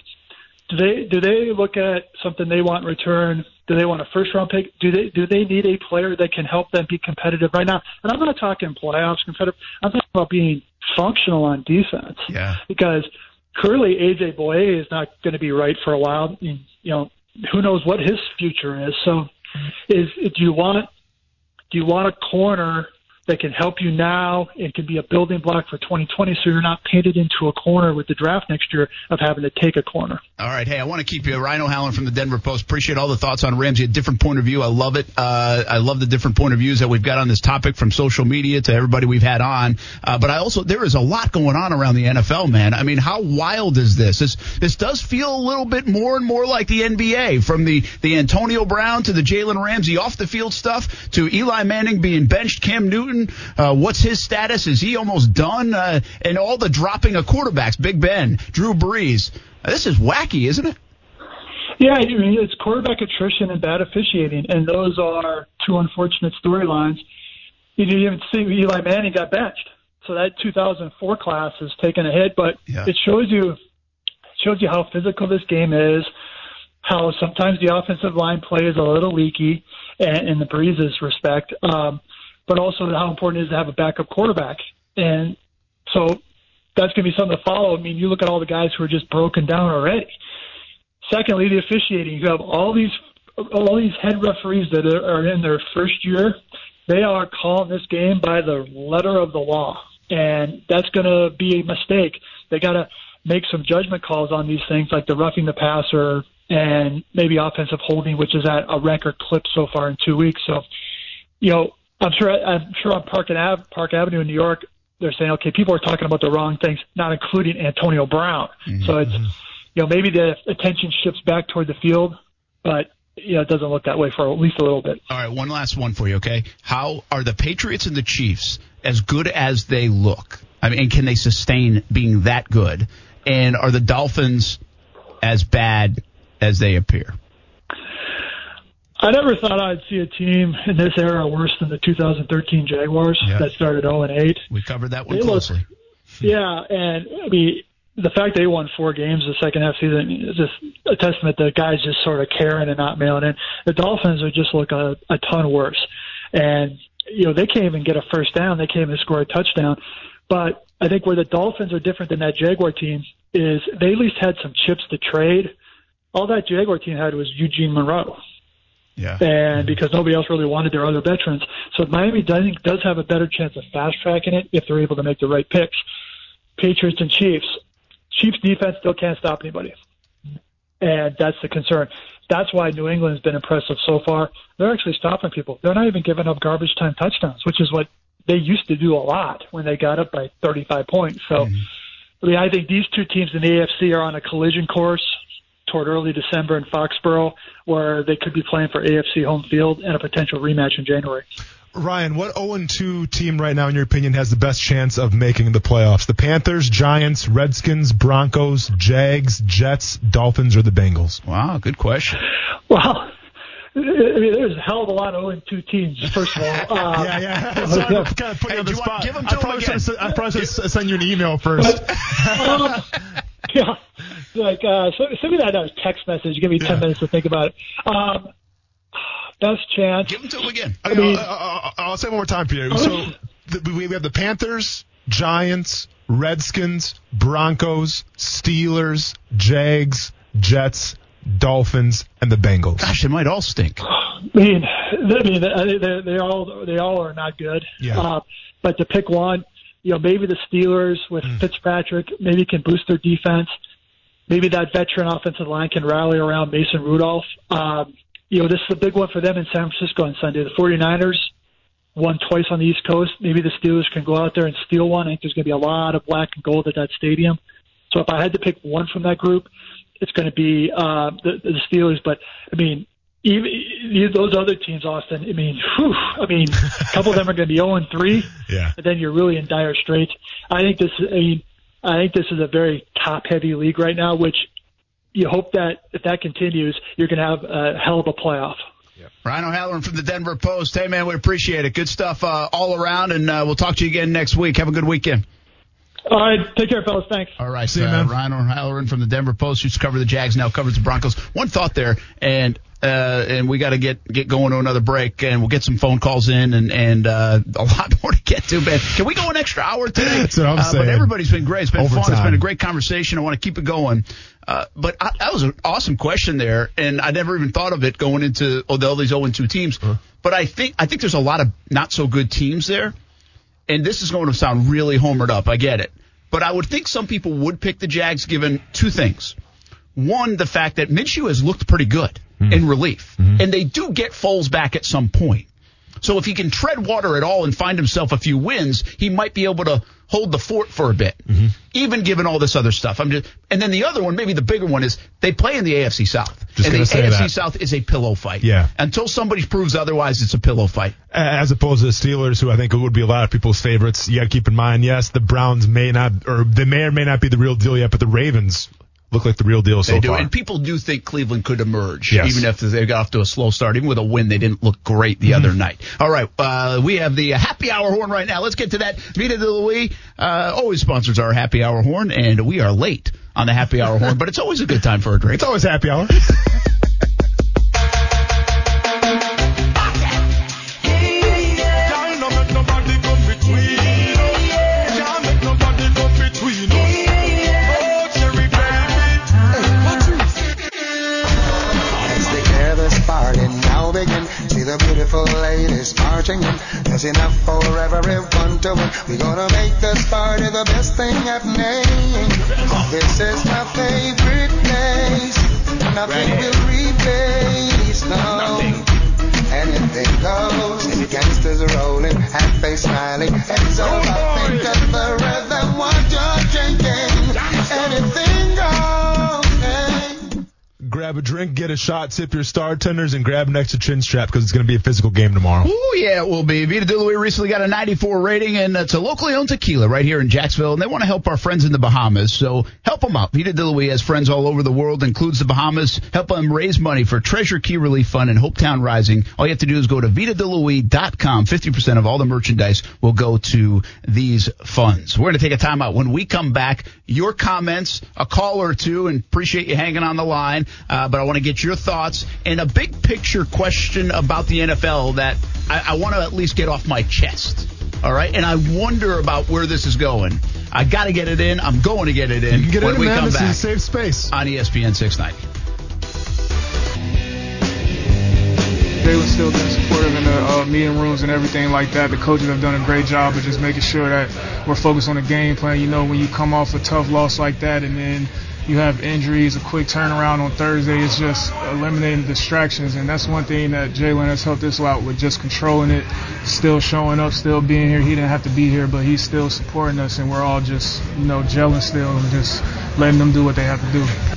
do they do they look at something they want in return? Do they want a first round pick? Do they do they need a player that can help them be competitive right now? And I'm not talking playoffs competitive. I'm talking about being functional on defense. Yeah. Because clearly AJ Bouye is not going to be right for a while. You know, who knows what his future is. So, is do you want do you want a corner that can help you now and can be a building block for 2020 so you're not painted into a corner with the draft next year of having to take a corner? All right. Hey, I want to keep you. Ryan O'Halloran from the Denver Post. Appreciate all the thoughts on Ramsey. A different point of view. I love it. Uh, I love the different point of views that we've got on this topic from social media to everybody we've had on. Uh, but I also, there is a lot going on around the NFL, man. I mean, how wild is this? This, this does feel a little bit more and more like the NBA from the, the Antonio Brown to the Jalen Ramsey off the field stuff to Eli Manning being benched, Cam Newton. Uh, what's his status? Is he almost done? Uh, and all the dropping of quarterbacks, Big Ben, Drew Brees. This is wacky, isn't it? Yeah, I mean, it's quarterback attrition and bad officiating, and those are two unfortunate storylines. You didn't even see Eli Manning got benched, so that 2004 class has taken a hit. But Yeah. it shows you shows you how physical this game is, how sometimes the offensive line play is a little leaky, and in the Breezes respect, um, but also how important it is to have a backup quarterback. And so that's going to be something to follow. I mean, you look at all the guys who are just broken down already. Secondly, the officiating. You have all these all these head referees that are in their first year. They are calling this game by the letter of the law, and that's going to be a mistake. They got to make some judgment calls on these things, like the roughing the passer and maybe offensive holding, which is at a record clip so far in two weeks. So, you know, I'm sure I'm sure on Park and Ave, Park Avenue in New York, they're saying, okay, people are talking about the wrong things, not including Antonio Brown. Mm-hmm. So it's you know, maybe the attention shifts back toward the field, but you know, it doesn't look that way for at least a little bit. All right, one last one for you, okay? How are the Patriots and the Chiefs as good as they look? I mean, and can they sustain being that good? And are the Dolphins as bad as they appear? I never thought I'd see a team in this era worse than the 2013 Jaguars Yeah. that started 0 and 8. We covered that one They closely. [laughs] Yeah, and I mean, the fact they won four games the second half season is just a testament to guys just sort of caring and not mailing in. The Dolphins are just look a, a ton worse, and you know they can't even get a first down. They can't even score a touchdown. But I think where the Dolphins are different than that Jaguar team is they at least had some chips to trade. All that Jaguar team had was Eugene Monroe Yeah. and mm-hmm. because nobody else really wanted their other veterans. So Miami does, does have a better chance of fast tracking it if they're able to make the right picks. Patriots and Chiefs. Chiefs defense still can't stop anybody. And that's the concern. That's why New England's been impressive so far. They're actually stopping people. They're not even giving up garbage time touchdowns, which is what they used to do a lot when they got up by 35 points. So mm-hmm. I mean, I think these two teams in the AFC are on a collision course toward early December in Foxborough, where they could be playing for AFC home field and a potential rematch in January. Ryan, what 0-2 team right now, in your opinion, has the best chance of making the playoffs? The Panthers, Giants, Redskins, Broncos, Jags, Jets, Dolphins, or the Bengals? Wow, good question. Well, I mean, there's a hell of a lot of 0 2 teams, first of all. Uh, [laughs] yeah, yeah. Sorry to kind of put you on the do you want- spot. give 'em to I 'em probably should I probably should have sent you an email first. um, [laughs] yeah, like uh, so, send me that uh, text message. Give me ten minutes to think about it. Um, best chance. Give them to them again. I mean, I'll, I'll say it one more time for you. So the, we we have the Panthers, Giants, Redskins, Broncos, Steelers, Jags, Jets, Dolphins, and the Bengals. Gosh, they might all stink. I mean, I mean, they, they, they all they all are not good. Yeah. Uh, but to pick one, you know, maybe the Steelers with Fitzpatrick maybe can boost their defense. Maybe that veteran offensive line can rally around Mason Rudolph. Um, you know, this is a big one for them in San Francisco on Sunday. The 49ers won twice on the East Coast. Maybe the Steelers can go out there and steal one. I think there's going to be a lot of black and gold at that stadium. So if I had to pick one from that group, it's going to be uh, the, the Steelers. But I mean, even those other teams, Austin. I mean, whew, I mean, a couple of them are going to be 0 and 3, [laughs] Yeah. and then you're really in dire straits. I think this. I mean, I think this is a very top-heavy league right now, which you hope that if that continues, you're going to have a hell of a playoff. Ryan O'Halloran from the Denver Post. Hey, man, we appreciate it. Good stuff uh, all around, and uh, we'll talk to you again next week. Have a good weekend. All right, take care, fellas. Thanks. All right, See you, uh, man. Ryan O'Halloran from the Denver Post used to cover the Jags, now covers the Broncos. One thought there, and uh, and we got to get get going to another break, and we'll get some phone calls in, and and uh, a lot more to get to. Man, can we go an extra hour today? That's what I'm uh, saying. But everybody's been great. It's been fun. It's been a great conversation. I want to keep it going. Uh, but I, that was an awesome question there, and I never even thought of it going into oh, all these 0 and 2 teams. But I think I think there's a lot of not so good teams there and this is going to sound really homered up. I get it. But I would think some people would pick the Jags given two things. One, the fact that Minshew has looked pretty good Mm-hmm. in relief, mm-hmm. and they do get Foles back at some point. So if he can tread water at all and find himself a few wins, he might be able to hold the fort for a bit, mm-hmm. even given all this other stuff. I'm just, and then the other one, maybe the bigger one, is they play in the AFC South, Just and the AFC that. South is a pillow fight. Yeah. Until somebody proves otherwise, it's a pillow fight. as opposed to the Steelers, who I think would be a lot of people's favorites. You got to keep in mind, yes, the Browns may not, or they may or may not be the real deal yet, but the Ravens look like the real deal so they do, far. and people do think Cleveland could emerge, Yes. even if they got off to a slow start. Even with a win, they didn't look great the other night. All right, uh, we have the happy hour horn right now. Let's get to that. Vita de Louis uh, always sponsors our happy hour horn, and we are late on the happy hour horn, [laughs] but it's always a good time for a drink. It's always happy hour. [laughs] beautiful ladies marching in. There's enough for everyone to win. We're gonna make this party the best thing happening. This is my favorite place. Nothing will replace, no. Anything goes. The gangsters are rolling, half face smiling. Heads up, think of the grab a drink, get a shot, tip your star tenders, and grab an extra chin strap because it's going to be a physical game tomorrow. Oh yeah, it will be. Vita de recently got a 94 rating, and it's a locally owned tequila right here in Jacksonville, and they want to help our friends in the Bahamas. So help them out. Vita de has friends all over the world, includes the Bahamas. Help them raise money for Treasure Cay Relief Fund and Hopetown Rising. All you have to do is go to VitaDeLouis.com. 50% of all the merchandise will go to these funds. We're going to take a timeout. When we come back, your comments, a call or two, and appreciate you hanging on the line. Uh, but I want to get your thoughts and a big picture question about the NFL that I, I want to at least get off my chest. All right, and I wonder about where this is going. I got to get it in. I'm going to get it in You can get when in, we man. come This back is a safe space. on ESPN 690. Jalen's still been supportive in the uh, meeting rooms and everything like that. The coaches have done a great job of just making sure that we're focused on the game plan. You know, when you come off a tough loss like that and then you have injuries, a quick turnaround on Thursday, it's just eliminating distractions. And that's one thing that Jalen has helped us out with just controlling it, still showing up, still being here. He didn't have to be here, but he's still supporting us, and we're all just, you know, gelling still and just letting them do what they have to do.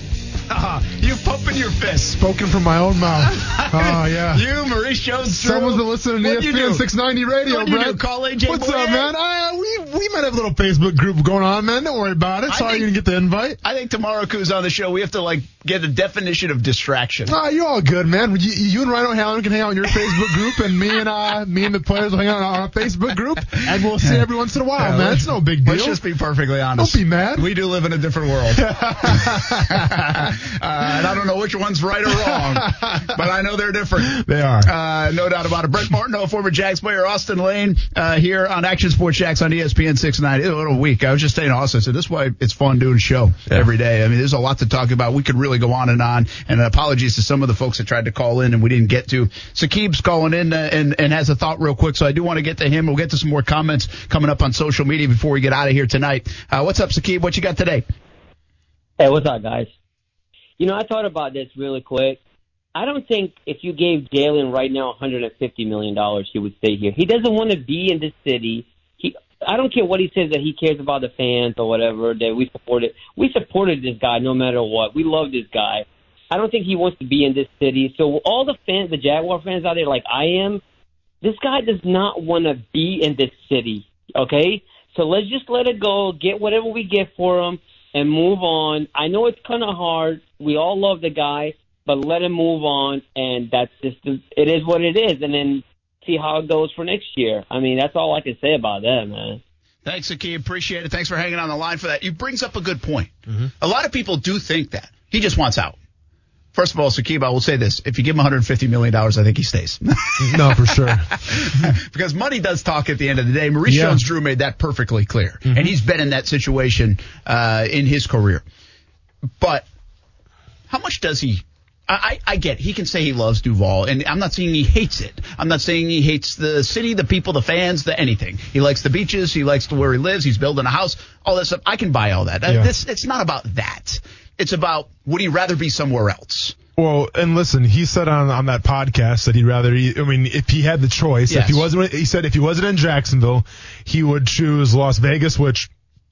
[laughs] you pumping your fist. Spoken from my own mouth. Oh, [laughs] yeah. You, Maurice Jones, Someone's been listening to What'd you do? ESPN 690 radio, What'd you Brent. do, call AJ What's Bouye? up, man? Uh, we, we might have a little Facebook group going on, man. Don't worry about it. I Sorry you didn't get the invite. I think tomorrow Kuz on the show, we have to like get a definition of distraction. Ah, you're all good, man. You, you and Ryan O'Halloran can hang out in your Facebook group, and me and uh, me and the players will hang out on our Facebook group, and we'll see every once in a while, Yeah, man. It's no big deal. Let's just be perfectly honest. Don't be mad. We do live in a different world. [laughs] [laughs] uh, and I don't know which one's right or wrong, [laughs] but I know they're different. They are. Uh, no doubt about it. Brent Martineau, former Jags player, Austin Lane, uh, here on Action Sports Jax on ESPN 690. What a little week. I was just saying Austin, so this is why it's fun doing a show every day. I mean, there's a lot to talk about. We could really go on and on. And apologies to some of the folks that tried to call in and we didn't get to. Sakib's calling in uh, and, and has a thought real quick. So I do want to get to him. We'll get to some more comments coming up on social media before we get out of here tonight. Uh, what's up, Sakib? What you got today? Hey, what's up, guys? You know, I thought about this really quick. I don't think if you gave Jalen right now $150 million, he would stay here. He doesn't want to be in this city. He, I don't care what he says that he cares about the fans or whatever, that we supported. We supported this guy no matter what. We love this guy. I don't think he wants to be in this city. So all the fans, the Jaguar fans out there like I am, this guy does not want to be in this city, okay? So let's just let it go, get whatever we get for him. And move on. I know it's kind of hard. We all love the guy, but let him move on, and that's just it is what it is. And then see how it goes for next year. I mean, that's all I can say about that, man. Thanks, Aki. Appreciate it. Thanks for hanging on the line for that. You brings up a good point. Mm-hmm. A lot of people do think that he just wants out. First of all, Sakib, I will say this: if you give him 150 million dollars, I think he stays. [laughs] no, for sure. [laughs] because money does talk at the end of the day. Maurice Yeah. Jones-Drew made that perfectly clear, and he's been in that situation uh, in his career. But how much does he? I, I get he can say he loves Duval, and I'm not saying he hates it. I'm not saying he hates the city, the people, the fans, the anything. He likes the beaches. He likes to where he lives. He's building a house. All that stuff. I can buy all that. Yeah. This it's not about that. It's about would he rather be somewhere else? Well, and listen, he said on on that podcast that he'd rather. I mean, if he had the choice, if he wasn't, he said if he wasn't in Jacksonville, he would choose Las Vegas, which.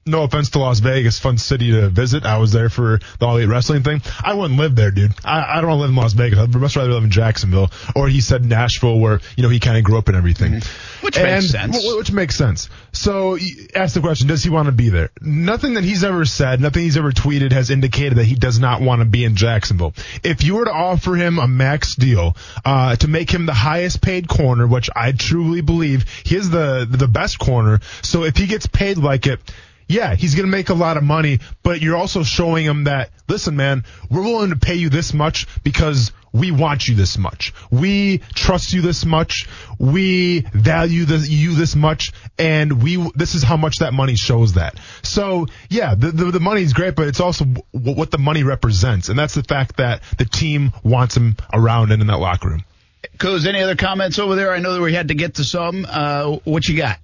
No offense to Las Vegas, fun city to visit. I was there for the All Elite Wrestling thing. I wouldn't live there, dude. I, I don't want to live in Las Vegas. I'd much rather live in Jacksonville. Or he said Nashville, where you know he kind of grew up and everything. Which makes sense. wh- Which makes sense. So, ask the question: Does he want to be there? Nothing that he's ever said, nothing he's ever tweeted, has indicated that he does not want to be in Jacksonville. If you were to offer him a max deal uh, to make him the highest paid corner, which I truly believe he is the the best corner, so if he gets paid like it. Yeah, he's going to make a lot of money, but you're also showing him that, listen, man, we're willing to pay you this much because we want you this much. We trust you this much. We value you this much. And we, this is how much that money shows that. So yeah, the, the, the money's great, but it's also w- what the money represents. And that's the fact that the team wants him around and in that locker room. Coos, any other comments over there? I know that we had to get to some. Uh, what you got,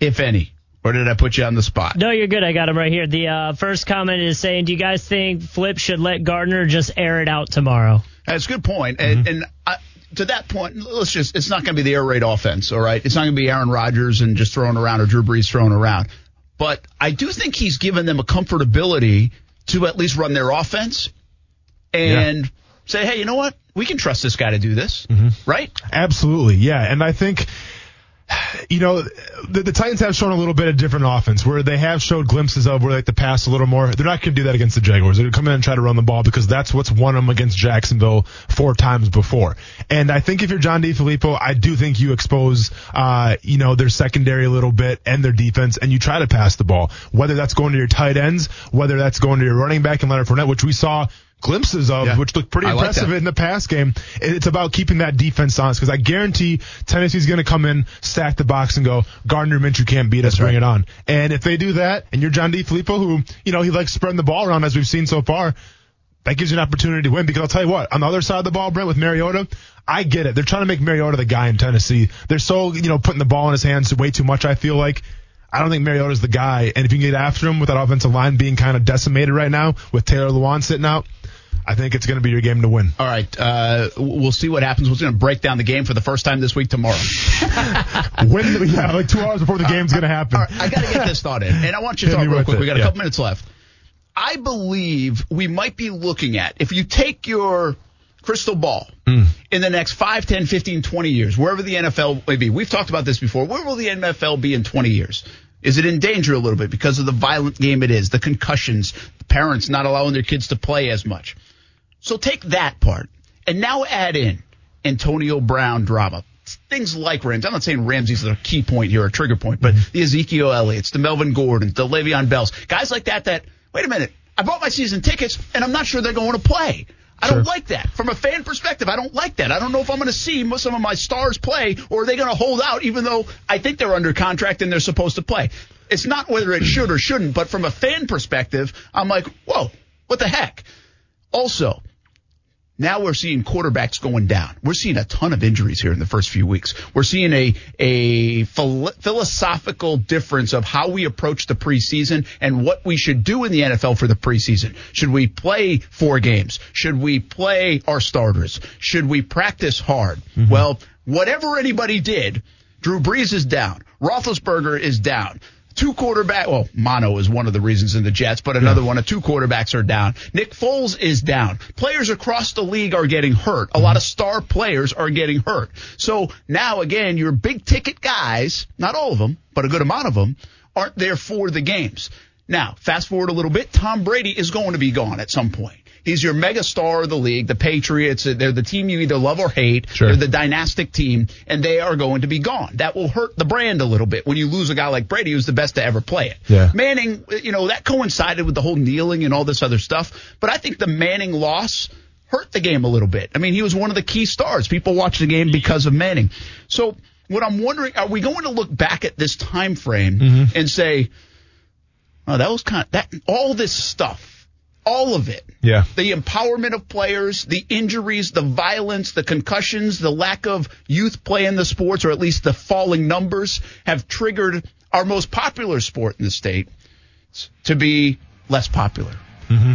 if any? Or did I put you on the spot? No, you're good. I got him right here. The uh, first comment is saying, "Do you guys think Flip should let Gardner just air it out tomorrow?" That's a good point. And, and I, to that point, let's just—it's not going to be the air raid offense, all right? It's not going to be Aaron Rodgers and just throwing around or Drew Brees throwing around. But I do think he's given them a comfortability to at least run their offense and say, hey, you know what? We can trust this guy to do this, right? Absolutely, yeah. And I think, you know, the, the Titans have shown a little bit of different offense where they have showed glimpses of where they like to pass a little more. They're not going to do that against the Jaguars. They're going to come in and try to run the ball because that's what's won them against Jacksonville four times before. And I think if you're John DeFilippo, I do think you expose, uh, you know, their secondary a little bit and their defense and you try to pass the ball. Whether that's going to your tight ends, whether that's going to your running back and Leonard Fournette, which we saw glimpses of, Yeah. which looked pretty I impressive that. in the pass game. It's about keeping that defense honest because I guarantee Tennessee's going to come in, stack the box, and go, Gardner Minshew can't beat us, bring it on. And if they do that, and you're John DeFilippo, who, you know, he likes spreading the ball around as we've seen so far, that gives you an opportunity to win because I'll tell you what, on the other side of the ball, Brent, with Mariota, I get it. They're trying to make Mariota the guy in Tennessee. They're so, you know, putting the ball in his hands way too much, I feel like. I don't think Mariota's the guy. And if you can get after him with that offensive line being kind of decimated right now with Taylor Lewan sitting out, I think it's going to be your game to win. All right, uh, we'll see what happens. We're going to break down the game for the first time this week tomorrow. [laughs] when, yeah, like two hours before the game's going to happen. I got to get this thought in, and I want you to talk real quick. it, We got a yeah. couple minutes left. I believe we might be looking at if you take your crystal ball Hmm. in the next 5, 10, 15, 20 years, wherever the NFL may be. We've talked about this before. Where will the NFL be in 20 years? Is it in danger a little bit because of the violent game it is, the concussions, the parents not allowing their kids to play as much? So take that part and now add in Antonio Brown drama. Things like Ramsey. I'm not saying Ramsey's a key point here, a trigger point, but the Ezekiel Elliott's, the Melvin Gordon, the Le'Veon Bells, guys like that. That wait a minute, I bought my season tickets and I'm not sure they're going to play. I don't like that. From a fan perspective, I don't like that. I don't know if I'm going to see some of my stars play or are they going to hold out even though I think they're under contract and they're supposed to play. It's not whether it should or shouldn't, but from a fan perspective, I'm like, whoa, what the heck? Also, now we're seeing quarterbacks going down. We're seeing a ton of injuries here in the first few weeks. We're seeing a a phil- philosophical difference of how we approach the preseason and what we should do in the NFL for the preseason. Should we play four games? Should we play our starters? Should we practice hard? Mm-hmm. Well, whatever anybody did, Drew Brees is down. Roethlisberger is down. Two quarterback, well, mono is one of the reasons in the Jets, but another one of two quarterbacks are down. Nick Foles is down. Players across the league are getting hurt. A lot of star players are getting hurt. So now again, your big ticket guys, not all of them, but a good amount of them, aren't there for the games. Now, fast forward a little bit, Tom Brady is going to be gone at some point. He's your mega star of the league. The Patriots, they're the team you either love or hate. Sure. They're the dynastic team, and they are going to be gone. That will hurt the brand a little bit when you lose a guy like Brady, who's the best to ever play it. Yeah. Manning, you know, that coincided with the whole kneeling and all this other stuff. But I think the Manning loss hurt the game a little bit. I mean, he was one of the key stars. People watch the game because of Manning. So what I'm wondering, are we going to look back at this time frame mm-hmm. and say, oh, that was kind of, that, all this stuff, all of it, Yeah. the empowerment of players, the injuries, the violence, the concussions, the lack of youth play in the sports, or at least the falling numbers, have triggered our most popular sport in the state to be less popular. Mm-hmm.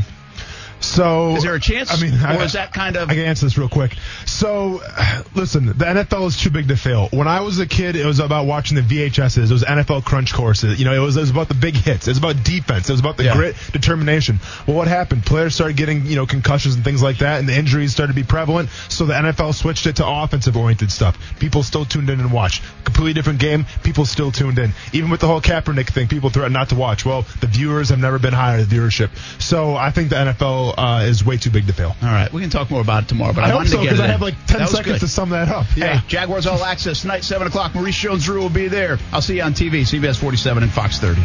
So Is there a chance? I mean, or I, is that kind of I can answer this real quick. So, listen, the NFL is too big to fail. When I was a kid, it was about watching the VHSs. It was NFL crunch courses. You know, it was, it was about the big hits. It was about defense. It was about the Yeah. grit, determination. Well, what happened? Players started getting, you know, concussions and things like that, and the injuries started to be prevalent. So the NFL switched it to offensive oriented stuff. People still tuned in and watched. Completely different game. People still tuned in. Even with the whole Kaepernick thing, people threatened not to watch. Well, the viewers have never been higher, the viewership. So I think the NFL uh, is way too big to fail. All right, we can talk more about it tomorrow. But I, I hope so because I have like ten seconds good. to sum that up. Yeah. Hey, Jaguars All Access tonight, seven o'clock. Maurice Jones-Drew will be there. I'll see you on TV, CBS 47 and Fox 30.